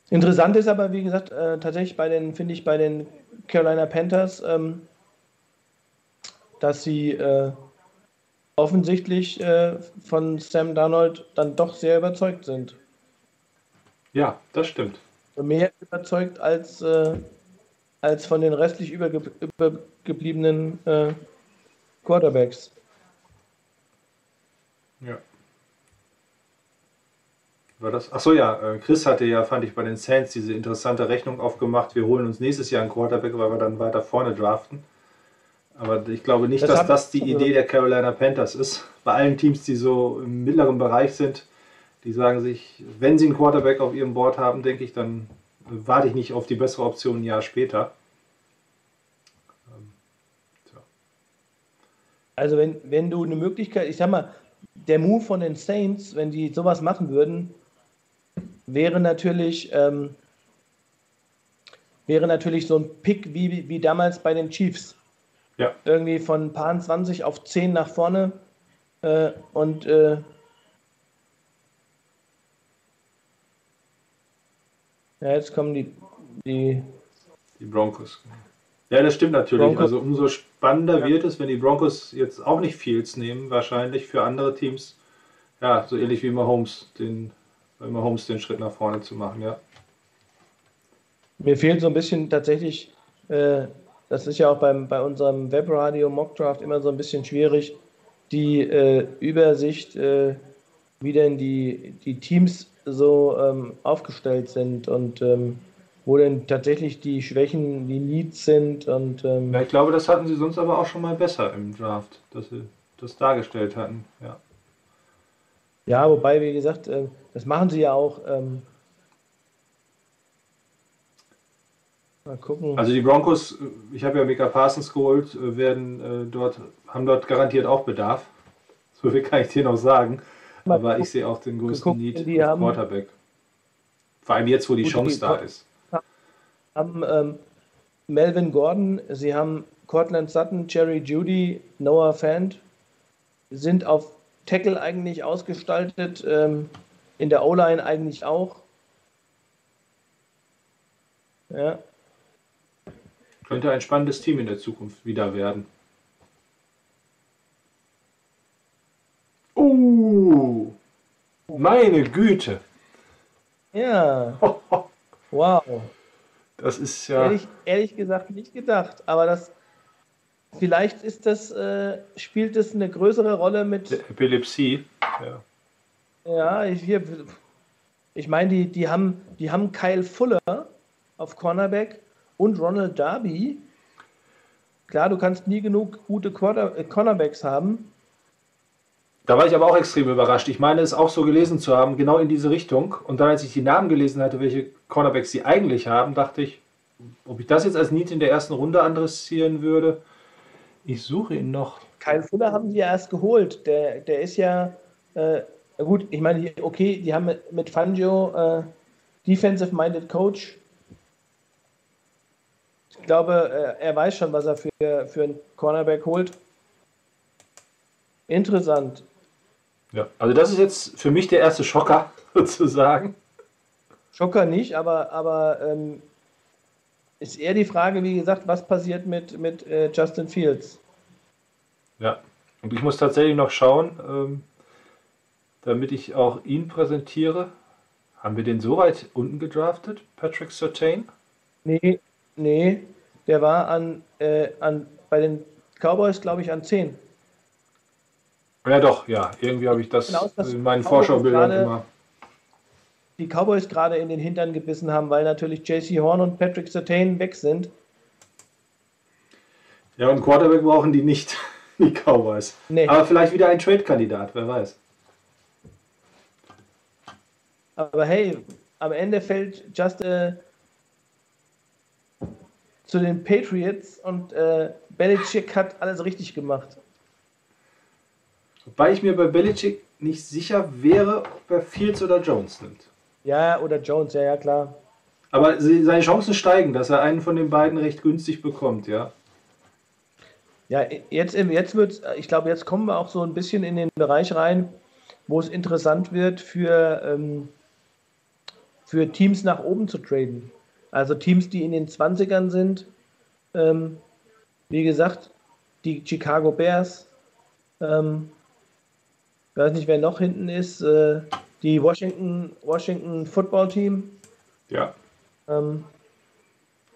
Interessant ist aber, wie gesagt, äh, tatsächlich bei den, finde ich, bei den Carolina Panthers, ähm, dass sie äh, offensichtlich äh, von Sam Darnold dann doch sehr überzeugt sind. Ja, das stimmt. Mehr überzeugt als, äh, als von den restlich überge übergebliebenen äh, Quarterbacks. Ja. War das? Achso, ja. Äh, Chris hatte ja, fand ich, bei den Saints diese interessante Rechnung aufgemacht. Wir holen uns nächstes Jahr einen Quarterback, weil wir dann weiter vorne draften. Aber ich glaube nicht, das dass das die Idee der Carolina Panthers ist. Bei allen Teams, die so im mittleren Bereich sind, die sagen sich, wenn sie einen Quarterback auf ihrem Board haben, denke ich, dann warte ich nicht auf die bessere Option ein Jahr später. Also wenn, wenn du eine Möglichkeit, ich sag mal, der Move von den Saints, wenn die sowas machen würden, wäre natürlich, ähm, wäre natürlich so ein Pick wie, wie damals bei den Chiefs. Ja. Irgendwie von ein paar 20 auf 10 nach vorne äh, und äh, ja, jetzt kommen die, die, die Broncos. Ja, das stimmt natürlich. Broncos. Also umso spannender ja. wird es, wenn die Broncos jetzt auch nicht Fields nehmen, wahrscheinlich für andere Teams. Ja, so ähnlich wie Mahomes den bei Mahomes den Schritt nach vorne zu machen, ja. Mir fehlt so ein bisschen tatsächlich, äh, das ist ja auch beim, bei unserem Webradio Mockdraft immer so ein bisschen schwierig, die äh, Übersicht, äh, wie denn die, die Teams so ähm, aufgestellt sind und ähm, wo denn tatsächlich die Schwächen, die Needs sind. Und, ähm ja, ich glaube, das hatten sie sonst aber auch schon mal besser im Draft, dass sie das dargestellt hatten, ja. Ja, wobei, wie gesagt, äh, das machen sie ja auch. Ähm, mal gucken. Also die Broncos, ich habe ja Mika Parsons geholt, äh, werden äh, dort, haben dort garantiert auch Bedarf. So viel kann ich dir noch sagen. Mal Aber ich sehe auch den größten Need auf Quarterback. Vor allem jetzt, wo die Chance da ist. Haben ähm, Melvin Gordon, sie haben Cortland Sutton, Jerry Judy, Noah Fant, sind auf Tackle eigentlich ausgestaltet, ähm, in der O-Line eigentlich auch. Ja. Könnte ein spannendes Team in der Zukunft wieder werden. Uh, meine Güte. Ja. Wow. Das ist ja. Ehrlich, ehrlich gesagt nicht gedacht, aber das Vielleicht ist das, äh, spielt das eine größere Rolle mit. Epilepsie, ja. Ja, ich, hier, ich meine, die, die, haben, die haben Kyle Fuller auf Cornerback und Ronald Darby. Klar, du kannst nie genug gute äh, Cornerbacks haben. Da war ich aber auch extrem überrascht. Ich meine, es auch so gelesen zu haben, genau in diese Richtung. Und dann, als ich die Namen gelesen hatte, welche Cornerbacks sie eigentlich haben, dachte ich, ob ich das jetzt als Need in der ersten Runde adressieren würde, Ich suche ihn noch. Kyle Fuller haben die ja erst geholt. Der, der ist ja, äh, gut, ich meine, okay, die haben mit, mit Fangio äh, Defensive-Minded Coach. Ich glaube, äh, er weiß schon, was er für, für einen Cornerback holt. Interessant. Ja, also das ist jetzt für mich der erste Schocker, sozusagen. Schocker nicht, aber, aber ähm, ist eher die Frage, wie gesagt, was passiert mit, mit äh, Justin Fields? Ja, und ich muss tatsächlich noch schauen, ähm, damit ich auch ihn präsentiere. Haben wir den so weit unten gedraftet, Patrick Sertain? Nee, nee, der war an, äh, an bei den Cowboys, glaube ich, an 10. Ja, doch, ja. Irgendwie habe ich das Genau, in meinen Vorschaubildern immer. Die Cowboys gerade in den Hintern gebissen haben, weil natürlich JC Horn und Patrick Sertain weg sind. Ja, und Quarterback brauchen die nicht, die Cowboys. Nee. Aber vielleicht wieder ein Trade-Kandidat, wer weiß. Aber hey, am Ende fällt Just äh, zu den Patriots und äh, Belichick hat alles richtig gemacht. Wobei ich mir bei Belichick nicht sicher wäre, ob er Fields oder Jones nimmt. Ja, oder Jones, ja, ja, klar. Aber seine Chancen steigen, dass er einen von den beiden recht günstig bekommt, ja. Ja, jetzt, jetzt wird ich glaube, jetzt kommen wir auch so ein bisschen in den Bereich rein, wo es interessant wird für, ähm, für Teams nach oben zu traden. Also Teams, die in den 20ern sind. Ähm, wie gesagt, die Chicago Bears. Ähm, ich weiß nicht, wer noch hinten ist. Äh, die Washington, Washington Football Team. Ja. Ähm,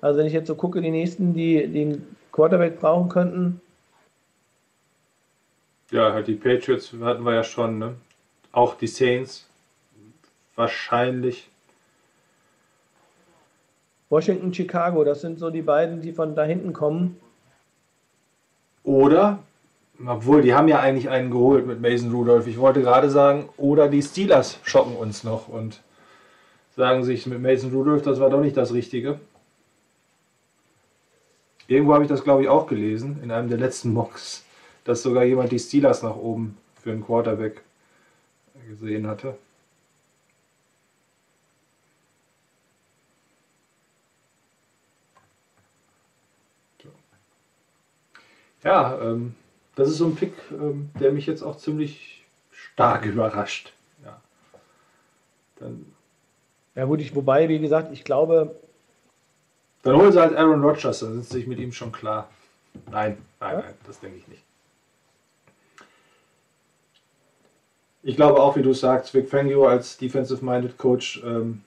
also wenn ich jetzt so gucke, die nächsten, die den Quarterback brauchen könnten, Ja, halt die Patriots hatten wir ja schon, ne? Auch die Saints. Wahrscheinlich. Washington, Chicago, das sind so die beiden, die von da hinten kommen. Oder, obwohl, die haben ja eigentlich einen geholt mit Mason Rudolph. Ich wollte gerade sagen, oder die Steelers schocken uns noch und sagen sich mit Mason Rudolph, das war doch nicht das Richtige. Irgendwo habe ich das, glaube ich, auch gelesen, in einem der letzten Mocks, dass sogar jemand die Steelers nach oben für einen Quarterback gesehen hatte. Ja, ähm, das ist so ein Pick, ähm, der mich jetzt auch ziemlich stark überrascht. Ja. Dann, Ja gut, ich, wobei, wie gesagt, ich glaube, dann holen sie halt Aaron Rodgers, dann sind sie sich mit ihm schon klar. Nein, nein, Ja? nein, das denke ich nicht. Ich glaube auch, wie du sagst, Vic Fangio als Defensive-Minded Coach ähm,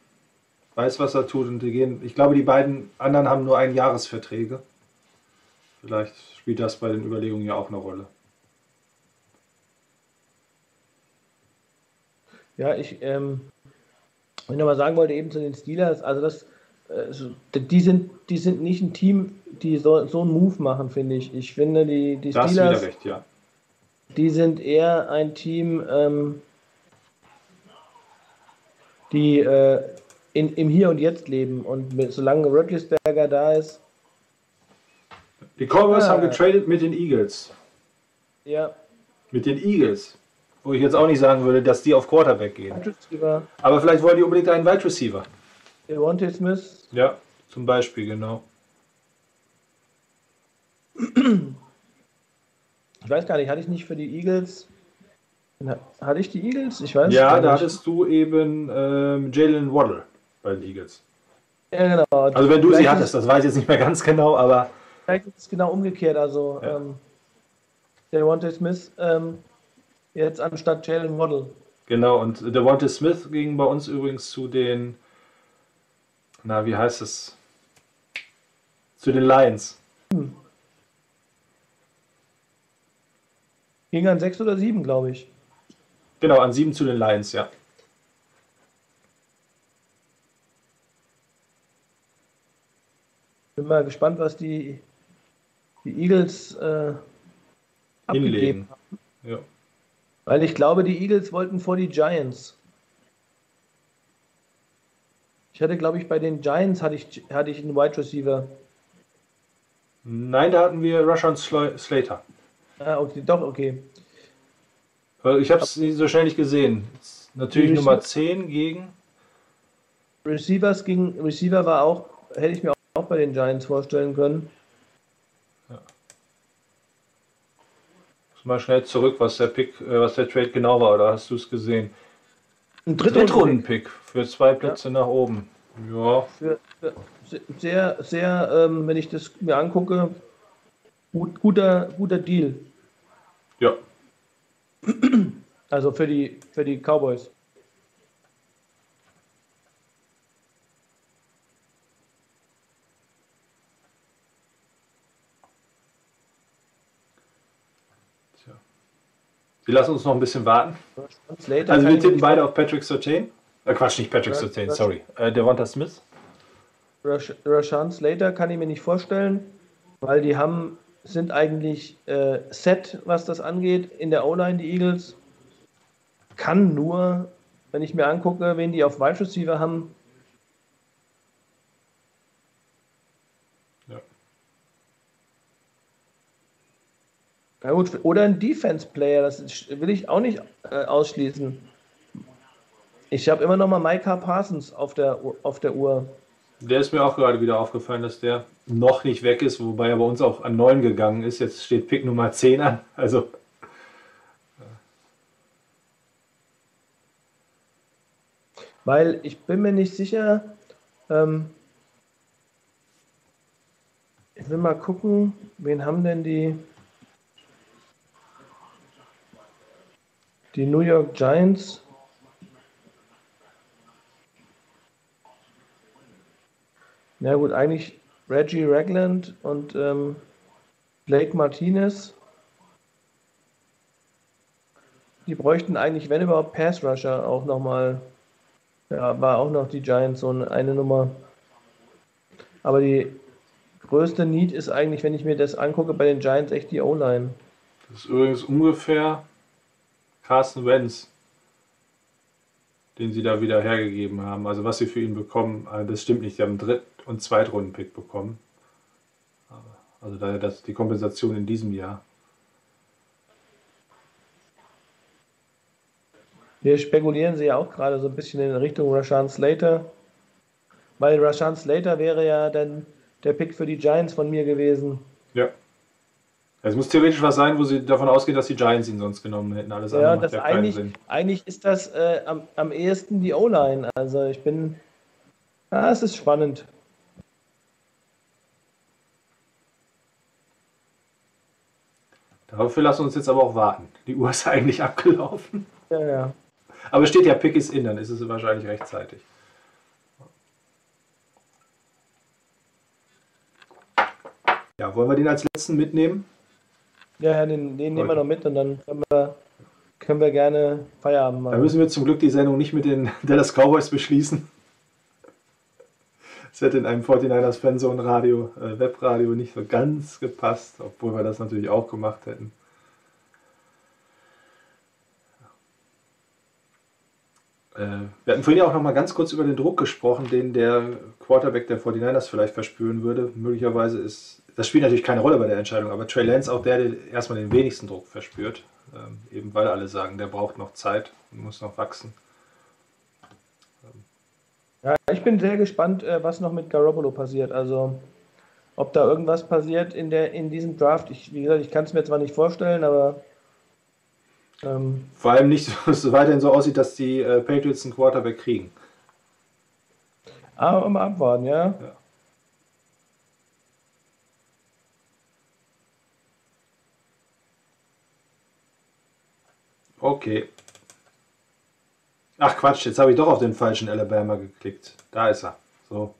weiß, was er tut und die gehen. Ich glaube, die beiden anderen haben nur ein Jahresverträge. Vielleicht spielt das bei den Überlegungen ja auch eine Rolle. ja, ich, ähm, wenn ich noch mal sagen wollte, eben zu den Steelers, also das, äh, so- die, sind, die sind nicht ein Team, die so, so einen Move machen, finde ich. Ich finde, die, die Da hast du wieder Steelers, recht, ja. die sind eher ein Team, ähm, die äh, in, im Hier und Jetzt leben. Und mit, solange Rodgersberger da ist, Die Cowboys Ah. haben getradet mit den Eagles. ja, Mit den Eagles. Wo ich jetzt auch nicht sagen würde, dass die auf Quarterback gehen. Aber vielleicht wollen die unbedingt einen Wide Receiver. Devontae Smith, Ja, zum Beispiel, genau. ich weiß gar nicht, hatte ich nicht für die Eagles, hatte ich die Eagles? Ich weiß Ja, gar da nicht. hattest du eben ähm, Jalen Waddle bei den Eagles. Ja, genau. Also wenn du sie hattest, das weiß ich jetzt nicht mehr ganz genau, aber Vielleicht ist es genau umgekehrt. Also Ja. ähm, der Devontae Smith ähm, jetzt anstatt Jalen Waddle. genau. Und Devontae Smith ging bei uns übrigens zu den, na, wie heißt es? Zu den Lions. Ging an sechs oder sieben, glaube ich. Genau, an sieben zu den Lions, ja. Bin mal gespannt, was die, die Eagles äh, abgegeben Hinlegen. haben. Ja. Weil ich glaube, die Eagles wollten vor die Giants. Ich hatte, glaube ich, bei den Giants hatte ich, hatte ich einen Wide Receiver. Nein, da hatten wir Russian Slater. Ah, okay, doch, okay. Ich habe es so schnell nicht gesehen. Natürlich Nummer 10 gegen. Receivers gegen Receiver war auch, hätte ich mir auch bei den Giants vorstellen können. Mal schnell zurück, was der Pick, äh, was der Trade genau war, oder hast du es gesehen? Ein Drittrunden-Pick für zwei Plätze ja. nach oben. Ja. Für, für sehr, sehr, ähm, wenn ich das mir angucke, gut, guter, guter Deal. Ja. Also für die, für die Cowboys. Wir lassen uns noch ein bisschen warten. also wir tippen beide auf Patrick Sertain. Äh, Quatsch, nicht Patrick Sertain, sorry. Äh, Devonta Smith. Rashan Slater kann ich mir nicht vorstellen, weil die haben, sind eigentlich äh, set, was das angeht, in der O-Line, die Eagles. Kann nur, wenn ich mir angucke, wen die auf Wide Receiver haben, Ja gut, oder ein Defense-Player, das will ich auch nicht äh, ausschließen. Ich habe immer noch mal Micah Parsons auf der, auf der Uhr. Der ist mir auch gerade wieder aufgefallen, dass der noch nicht weg ist, wobei er bei uns auch an 9 gegangen ist. Jetzt steht Pick Nummer 10 an. Also. Weil ich bin mir nicht sicher. Ähm, ich will mal gucken, wen haben denn die. Die New York Giants. Na gut, eigentlich Reggie Ragland und ähm, Blake Martinez. Die bräuchten eigentlich, wenn überhaupt, Pass Rusher auch nochmal. Ja, war auch noch die Giants so eine Nummer. Aber die größte Need ist eigentlich, wenn ich mir das angucke, bei den Giants echt die O-Line. Das ist übrigens ungefähr Carsten Wentz, den sie da wieder hergegeben haben. Also was sie für ihn bekommen, äh, das stimmt nicht. Sie haben einen Dritt- und Zweitrunden-Pick bekommen. Also daher das, die Kompensation in diesem Jahr. Wir spekulieren sie ja auch gerade so ein bisschen in Richtung Rashan Slater. Weil Rashan Slater wäre ja dann der Pick für die Giants von mir gewesen. Ja. Es muss theoretisch was sein, wo sie davon ausgehen, dass die Giants ihn sonst genommen hätten. Alles ja, andere macht ja eigentlich, Sinn. Eigentlich ist das äh, am, am ehesten die O-Line. Also ich bin. Ja, es ist spannend. Dafür lassen wir uns jetzt aber auch warten. Die Uhr ist eigentlich abgelaufen. Ja, ja. Aber steht ja Pick is in, dann ist es wahrscheinlich rechtzeitig. Ja, wollen wir den als letzten mitnehmen? Ja, den, den nehmen wir noch mit und dann können wir, können wir gerne Feierabend machen. Da müssen wir zum Glück die Sendung nicht mit den Dallas Cowboys beschließen. Das hätte in einem 49ers Fanzone Radio, äh, Webradio nicht so ganz gepasst, obwohl wir das natürlich auch gemacht hätten. Äh, wir hatten vorhin ja auch noch mal ganz kurz über den Druck gesprochen, den der Quarterback der 49ers vielleicht verspüren würde. Möglicherweise ist das spielt natürlich keine Rolle bei der Entscheidung, aber Trey Lance auch der, der erstmal den wenigsten Druck verspürt. Ähm, eben weil alle sagen, der braucht noch Zeit und muss noch wachsen. Ja, ich bin sehr gespannt, äh, was noch mit Garoppolo passiert. Also, ob da irgendwas passiert in, der, in diesem Draft. Ich, wie gesagt, ich kann es mir zwar nicht vorstellen, aber. Ähm, Vor allem nicht, dass es weiterhin so aussieht, dass die äh, Patriots einen Quarterback kriegen. Aber mal abwarten, ja. ja. Okay. Ach Quatsch, jetzt habe ich doch auf den falschen Alabama geklickt. Da ist er. So.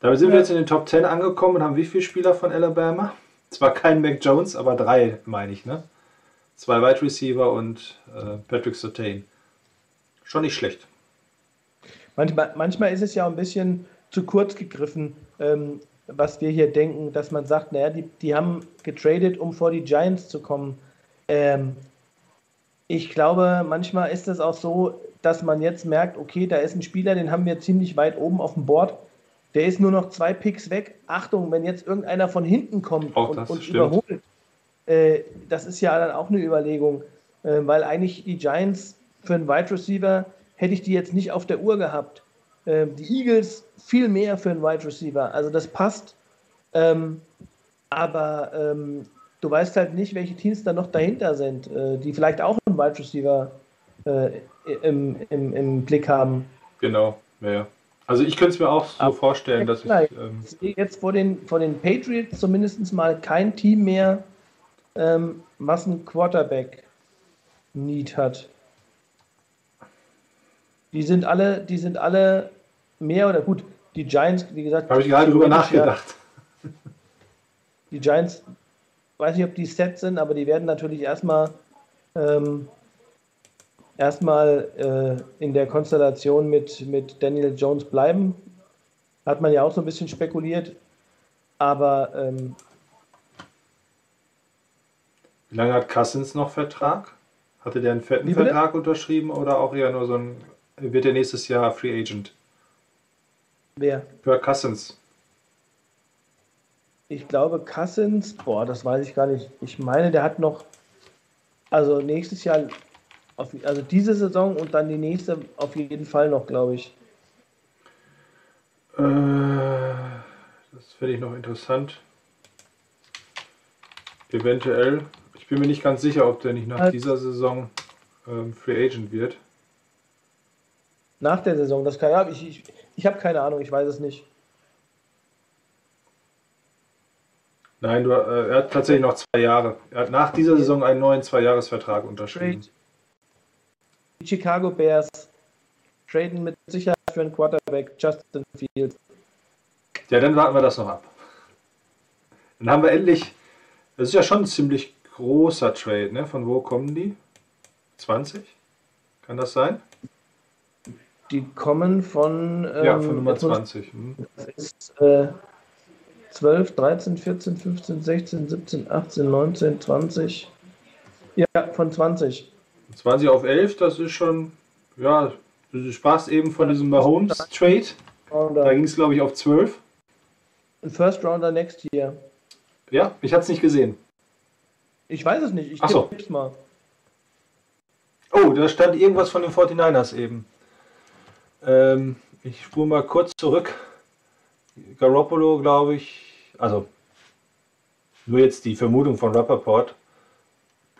Damit sind wir jetzt in den Top 10 angekommen und haben wie viele Spieler von Alabama? Zwar kein Mac Jones, aber drei, meine ich, ne? Zwei Wide Receiver und äh, Patrick Sertain. Schon nicht schlecht. Manchmal, manchmal ist es ja ein bisschen zu kurz gegriffen, ähm, was wir hier denken, dass man sagt, naja, die, die haben getradet, um vor die Giants zu kommen. Ähm, ich glaube, manchmal ist es auch so, dass man jetzt merkt, okay, da ist ein Spieler, den haben wir ziemlich weit oben auf dem Board. Der ist nur noch zwei Picks weg. Achtung, wenn jetzt irgendeiner von hinten kommt Auch und, und überholt, äh, das ist ja dann auch eine Überlegung, äh, weil eigentlich die Giants für einen Wide Receiver hätte ich die jetzt nicht auf der Uhr gehabt. Ähm, die Eagles viel mehr für einen Wide Receiver. Also das passt. Ähm, aber ähm, du weißt halt nicht, welche Teams da noch dahinter sind, äh, die vielleicht auch einen Wide Receiver äh, im, im, im Blick haben. Genau, ja. Also ich könnte es mir auch so Aber- vorstellen, dass ich. Nein. Ähm, Ich sehe jetzt vor den, vor den Patriots zumindest mal kein Team mehr, ähm, was einen Quarterback-Need hat. Die sind alle, die sind alle mehr oder gut. Die Giants, wie gesagt, Habe ich gerade drüber theoretisch ja- nachgedacht. Die Giants, weiß nicht, ob die set sind, aber die werden natürlich erstmal ähm, erstmal äh, in der Konstellation mit, mit Daniel Jones bleiben. Hat man ja auch so ein bisschen spekuliert. Aber ähm, Wie lange hat Cousins noch Vertrag? Hatte der einen fetten Wie bitte? Vertrag unterschrieben oder auch eher nur so ein. Wird er nächstes Jahr Free Agent? wer? Für Cousins. Ich glaube, Cousins, boah, das weiß ich gar nicht. Ich meine, der hat noch, also nächstes Jahr, auf, also diese Saison und dann die nächste auf jeden Fall noch, glaube ich. Äh, das finde ich noch interessant. Eventuell. Ich bin mir nicht ganz sicher, ob der nicht nach Halt. dieser Saison ähm, Free Agent wird. Nach der Saison, das kann ja, ich, ich, ich habe keine Ahnung, ich weiß es nicht. Nein, du, äh, er hat tatsächlich noch zwei Jahre. Er hat nach dieser Saison einen neuen Zweijahresvertrag unterschrieben. Trade. Die Chicago Bears traden mit Sicherheit für einen Quarterback Justin Fields. Ja, dann warten wir das noch ab. Dann haben wir endlich. Das ist ja schon ein ziemlich großer Trade, ne? Von wo kommen die? 20? Kann das sein? Die kommen von, ähm, ja, von Nummer jetzt muss- 20. Hm. Das ist äh, 12, 13, 14, 15, 16, 17, 18, 19, 20. Ja, von 20. 20 auf 11, das ist schon. Ja, du sprachst eben von diesem Mahomes-Trade. Da ging es, glaube ich, auf 12. Ein First Rounder next year. Ja, ich hatte es nicht gesehen. Ich weiß es nicht. Ich so. tipp's mal. Oh, da stand irgendwas von den 49ers eben. Ähm, ich spule mal kurz zurück. Garoppolo, glaube ich, also nur jetzt die Vermutung von Rappaport,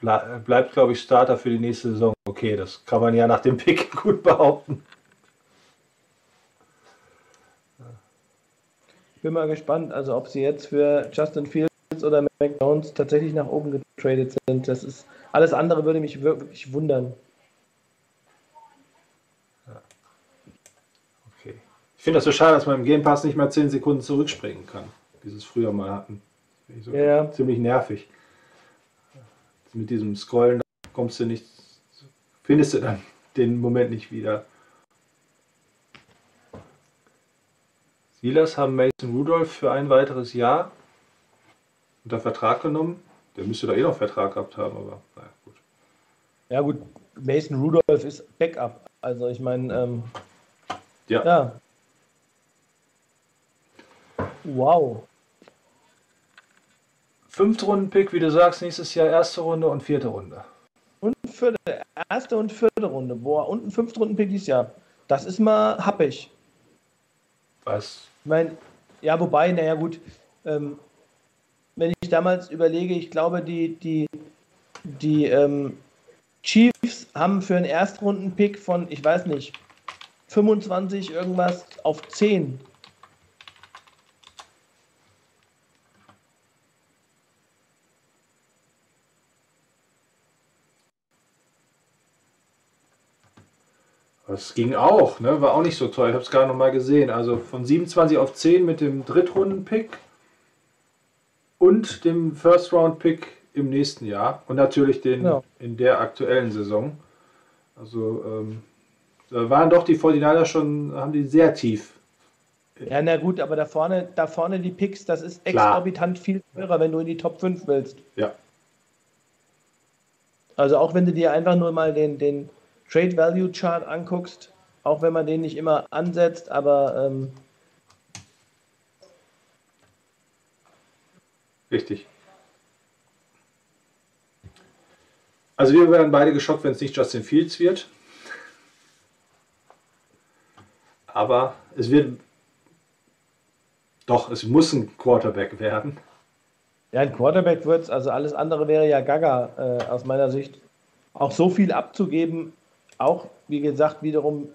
ble bleibt, glaube ich, Starter für die nächste Saison. Okay, das kann man ja nach dem Pick gut behaupten. Ich bin mal gespannt, also ob sie jetzt für Justin Fields oder Jones tatsächlich nach oben getradet sind. Das ist alles andere würde mich wirklich wundern. Okay. Ich finde das so schade, dass man im Game Pass nicht mal 10 Sekunden zurückspringen kann, wie sie es früher mal hatten. So Ja. Ziemlich nervig. Mit diesem Scrollen kommst du nicht, findest du dann den Moment nicht wieder. Silas haben Mason Rudolph für ein weiteres Jahr unter Vertrag genommen. Der müsste da eh noch Vertrag gehabt haben, aber naja, gut. Ja gut, Mason Rudolph ist Backup. Also ich meine, ähm, Ja. ja. Wow. Fünfte Runden-Pick, wie du sagst, nächstes Jahr erste Runde und vierte Runde. Und vierte, erste und vierte Runde. Boah, und ein fünfte Runden-Pick dieses Jahr. Das ist mal happig. Was? Ich meine, ja, wobei, naja, gut, ähm, wenn ich damals überlege, ich glaube, die, die, die ähm, Chiefs haben für einen Erstrunden-Pick von, ich weiß nicht, 25 irgendwas auf 10. Das ging auch, ne? war auch nicht so teuer. Ich habe es gerade noch mal gesehen. Also von 27 auf 10 mit dem Drittrunden-Pick und dem First-Round-Pick im nächsten Jahr und natürlich den Ja. in der aktuellen Saison. Also ähm, da waren doch die 49er schon, haben die sehr tief. Ja, na gut, aber da vorne, da vorne die Picks, das ist Klar. exorbitant viel teurer, wenn du in die Top 5 willst. Ja. Also auch wenn du dir einfach nur mal den, den Trade Value Chart anguckst, auch wenn man den nicht immer ansetzt, aber. Ähm Richtig. Also wir werden beide geschockt, wenn es nicht Justin Fields wird. Aber es wird doch, es muss ein Quarterback werden. Ja, ein Quarterback wird es, also alles andere wäre ja Gaga äh, aus meiner Sicht. Auch so viel abzugeben, auch wie gesagt, wiederum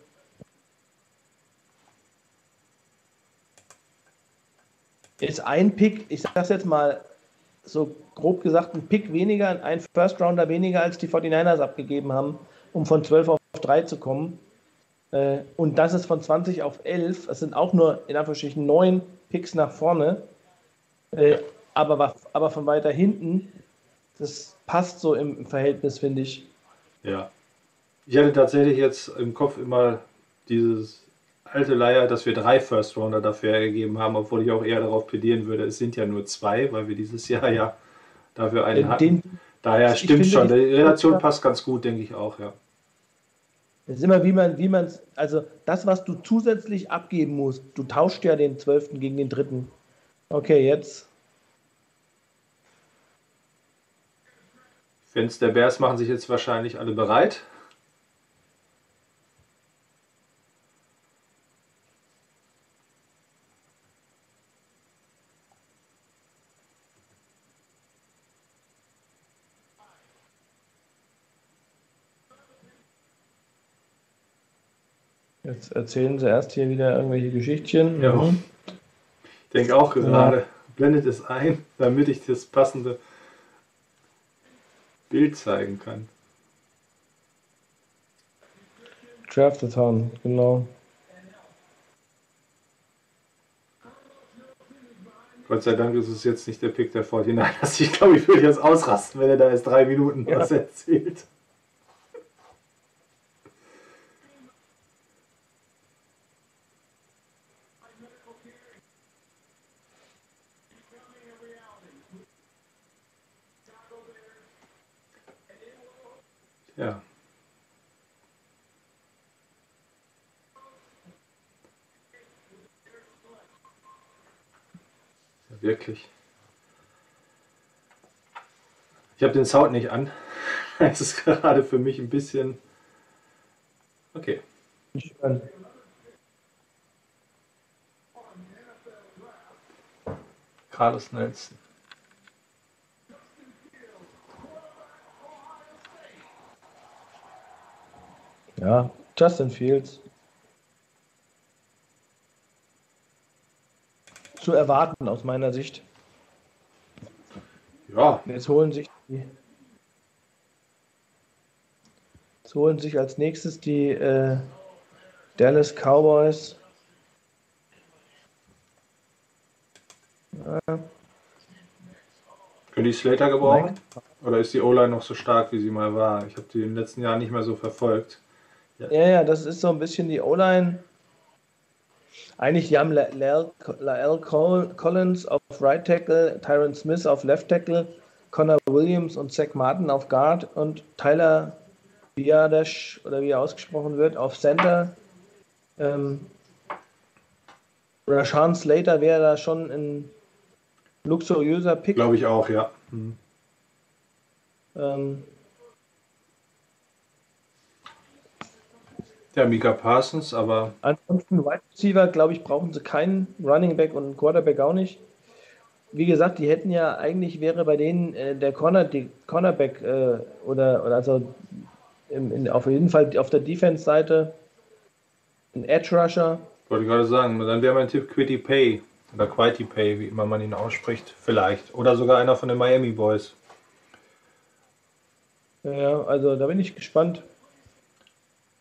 ist ein Pick, ich sage das jetzt mal so grob gesagt, ein Pick weniger, ein First Rounder weniger, als die 49ers abgegeben haben, um von 12 auf 3 zu kommen. Äh, und das ist von 20 auf 11. Es sind auch nur in Anführungsstrichen 9 Picks nach vorne. Äh, aber, aber von weiter hinten, das passt so im Verhältnis, finde ich. Ja. Ich hatte tatsächlich jetzt im Kopf immer dieses alte Leier, dass wir drei First Rounder dafür ergeben haben, obwohl ich auch eher darauf plädieren würde, es sind ja nur zwei, weil wir dieses Jahr ja dafür einen Den, hatten. Daher stimmt finde, schon. Die Relation passt ganz gut, denke ich auch, ja. Es ist immer, wie man, wie man, also das, was du zusätzlich abgeben musst, du tauscht ja den 12. gegen den 3. Okay, jetzt. Fans der Bears machen sich jetzt wahrscheinlich alle bereit. Jetzt erzählen sie erst hier wieder irgendwelche Geschichtchen. Ja. Mhm. Ich denke auch gerade, ja. blendet es ein, damit ich das passende Bild zeigen kann. Draftathon, genau. Gott sei Dank ist es jetzt nicht der Pick der 49ers. Ich glaube, ich würde jetzt ausrasten, wenn er da erst drei Minuten ja. was erzählt. Ja. ja wirklich. Ich habe den Sound nicht an. Es ist gerade für mich ein bisschen. Okay. Carlos Nelson. Ja, Justin Fields. Zu erwarten aus meiner Sicht. Ja. Jetzt holen sich die. Jetzt holen sich als nächstes die äh, Dallas Cowboys. Ja. Können die Slater gebrauchen? Oder ist die O-Line noch so stark, wie sie mal war? Ich habe die in den letzten Jahren nicht mehr so verfolgt. Ja. ja, das ist so ein bisschen die O-Line. Eigentlich, haben Lael Collins auf Right Tackle, Tyron Smith auf Left Tackle, Connor Williams und Zach Martin auf Guard und Tyler Biadash, oder wie er ausgesprochen wird, auf Center. Ähm, Rashawn Slater wäre da schon ein luxuriöser Pick. Glaube ich auch, ja. Mhm. Ähm, Ja, Mika Parsons, aber. Ansonsten Wide Receiver, glaube ich, brauchen sie keinen Running Back und einen Quarterback auch nicht. Wie gesagt, die hätten ja eigentlich wäre bei denen äh, der Corner, die Cornerback äh, oder, oder also im, in, auf jeden Fall auf der Defense-Seite ein Edge Rusher. Wollte gerade sagen, dann wäre mein Tipp Quitty Pay oder Quitty Pay, wie immer man ihn ausspricht, vielleicht. Oder sogar einer von den Miami Boys. Ja, also da bin ich gespannt.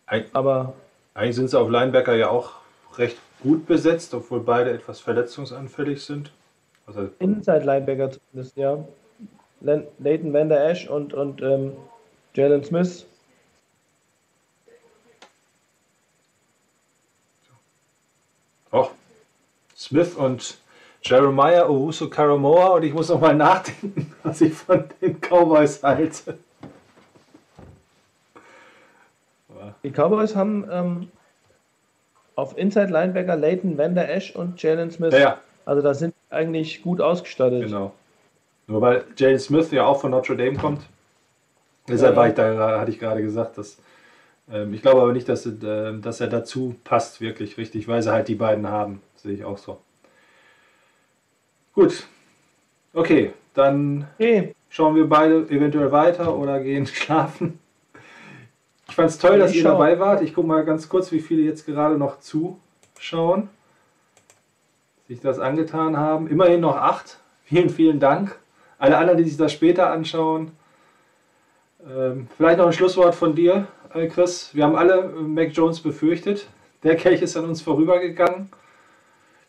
Aber eigentlich sind sie auf Linebacker ja auch recht gut besetzt, obwohl beide etwas verletzungsanfällig sind. Also Inside Linebacker zumindest, ja. Leighton Van Der Esch und, und ähm, Jalen Smith. Auch Smith und Jeremiah Owusu Karamoa und ich muss noch mal nachdenken, was ich von den Cowboys halte. Die Cowboys haben ähm, auf Inside Linebacker Leighton Vander Esch und Jalen Smith. Ja, ja. Also da sind eigentlich gut ausgestattet. Genau. Nur weil Jalen Smith ja auch von Notre Dame kommt. Deshalb war ich da, hatte ich gerade gesagt, dass ähm, ich glaube aber nicht, dass, äh, dass er dazu passt, wirklich richtig, weil sie halt die beiden haben. Sehe ich auch so. Gut. Okay, dann okay. schauen wir beide eventuell weiter oder gehen schlafen. Ich fand es toll, dass ihr dabei wart. Ich gucke mal ganz kurz, wie viele jetzt gerade noch zuschauen, sich das angetan haben. Immerhin noch acht. Vielen, vielen Dank. Alle anderen, die sich das später anschauen. Ähm, vielleicht noch ein Schlusswort von dir, äh, Chris. Wir haben alle äh, Mac Jones befürchtet. Der Kelch ist an uns vorübergegangen.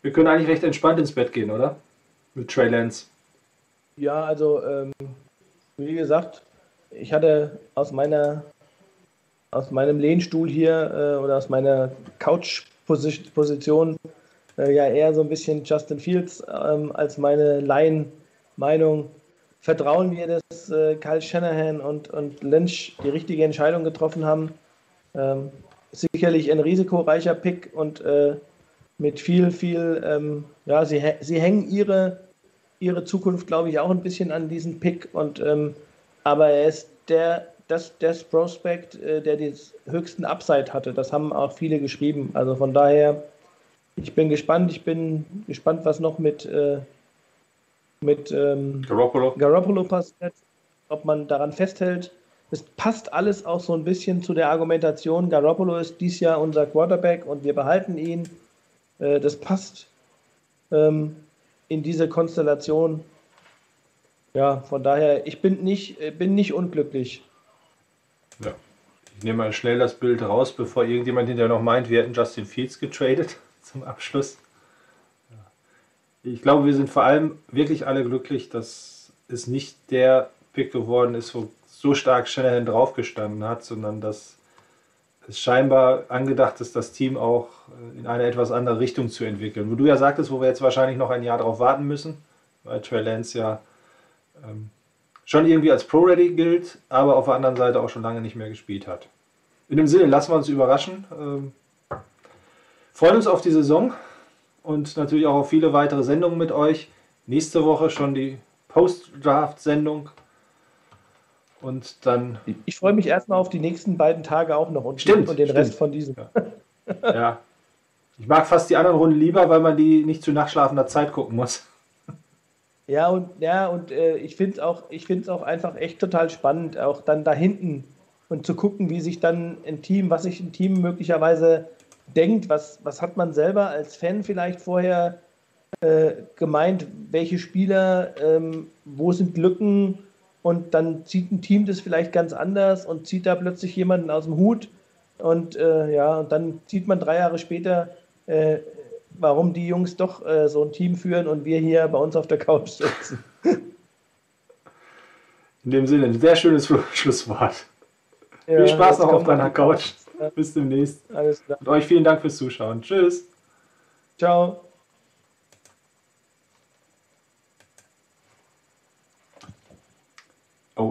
Wir können eigentlich recht entspannt ins Bett gehen, oder? Mit Trey Lance. Ja, also ähm, wie gesagt, ich hatte aus meiner aus meinem Lehnstuhl hier äh, oder aus meiner Couch-Position äh, ja eher so ein bisschen Justin Fields ähm, als meine Laien-Meinung. Vertrauen wir, dass äh, Kyle Shanahan und, und Lynch die richtige Entscheidung getroffen haben? Ähm, sicherlich ein risikoreicher Pick und äh, mit viel, viel, ähm, ja, sie, sie hängen ihre, ihre Zukunft, glaube ich, auch ein bisschen an diesen Pick und ähm, aber er ist der das, das Prospect, äh, der den höchsten Upside hatte. Das haben auch viele geschrieben. Also von daher, ich bin gespannt. Ich bin gespannt, was noch mit, äh, mit ähm, Garoppolo. Garoppolo passiert, ob man daran festhält. Es passt alles auch so ein bisschen zu der Argumentation, Garoppolo ist dies Jahr unser Quarterback und wir behalten ihn. Äh, das passt ähm, in diese Konstellation. Ja, von daher, ich bin nicht, bin nicht unglücklich. Ja. Ich nehme mal schnell das Bild raus, bevor irgendjemand hinterher noch meint, wir hätten Justin Fields getradet zum Abschluss. Ich glaube, wir sind vor allem wirklich alle glücklich, dass es nicht der Pick geworden ist, wo so stark Shanahan draufgestanden hat, sondern dass es scheinbar angedacht ist, das Team auch in eine etwas andere Richtung zu entwickeln. Wo du ja sagtest, wo wir jetzt wahrscheinlich noch ein Jahr darauf warten müssen, weil Trey Lance ja ähm, schon irgendwie als Pro-Ready gilt, aber auf der anderen Seite auch schon lange nicht mehr gespielt hat. In dem Sinne, lassen wir uns überraschen. Ähm, freuen uns auf die Saison und natürlich auch auf viele weitere Sendungen mit euch. Nächste Woche schon die Post-Draft-Sendung. Und dann. Ich freue mich erstmal auf die nächsten beiden Tage auch noch und, stimmt, und den stimmt. Rest von diesem. Ja. ja. Ich mag fast die anderen Runden lieber, weil man die nicht zu nachschlafender Zeit gucken muss. Ja, und, ja, und äh, ich finde es auch, auch einfach echt total spannend, auch dann da hinten und zu gucken, wie sich dann ein Team, was sich ein Team möglicherweise denkt, was, was hat man selber als Fan vielleicht vorher äh, gemeint, welche Spieler, ähm, wo sind Lücken und dann zieht ein Team das vielleicht ganz anders und zieht da plötzlich jemanden aus dem Hut und äh, ja, und dann sieht man drei Jahre später, äh, warum die Jungs doch äh, so ein Team führen und wir hier bei uns auf der Couch sitzen. In dem Sinne, ein sehr schönes Schlusswort. Ja, Viel Spaß noch auf deiner Couch. Bis demnächst. Alles klar. Und euch vielen Dank fürs Zuschauen. Tschüss. Ciao.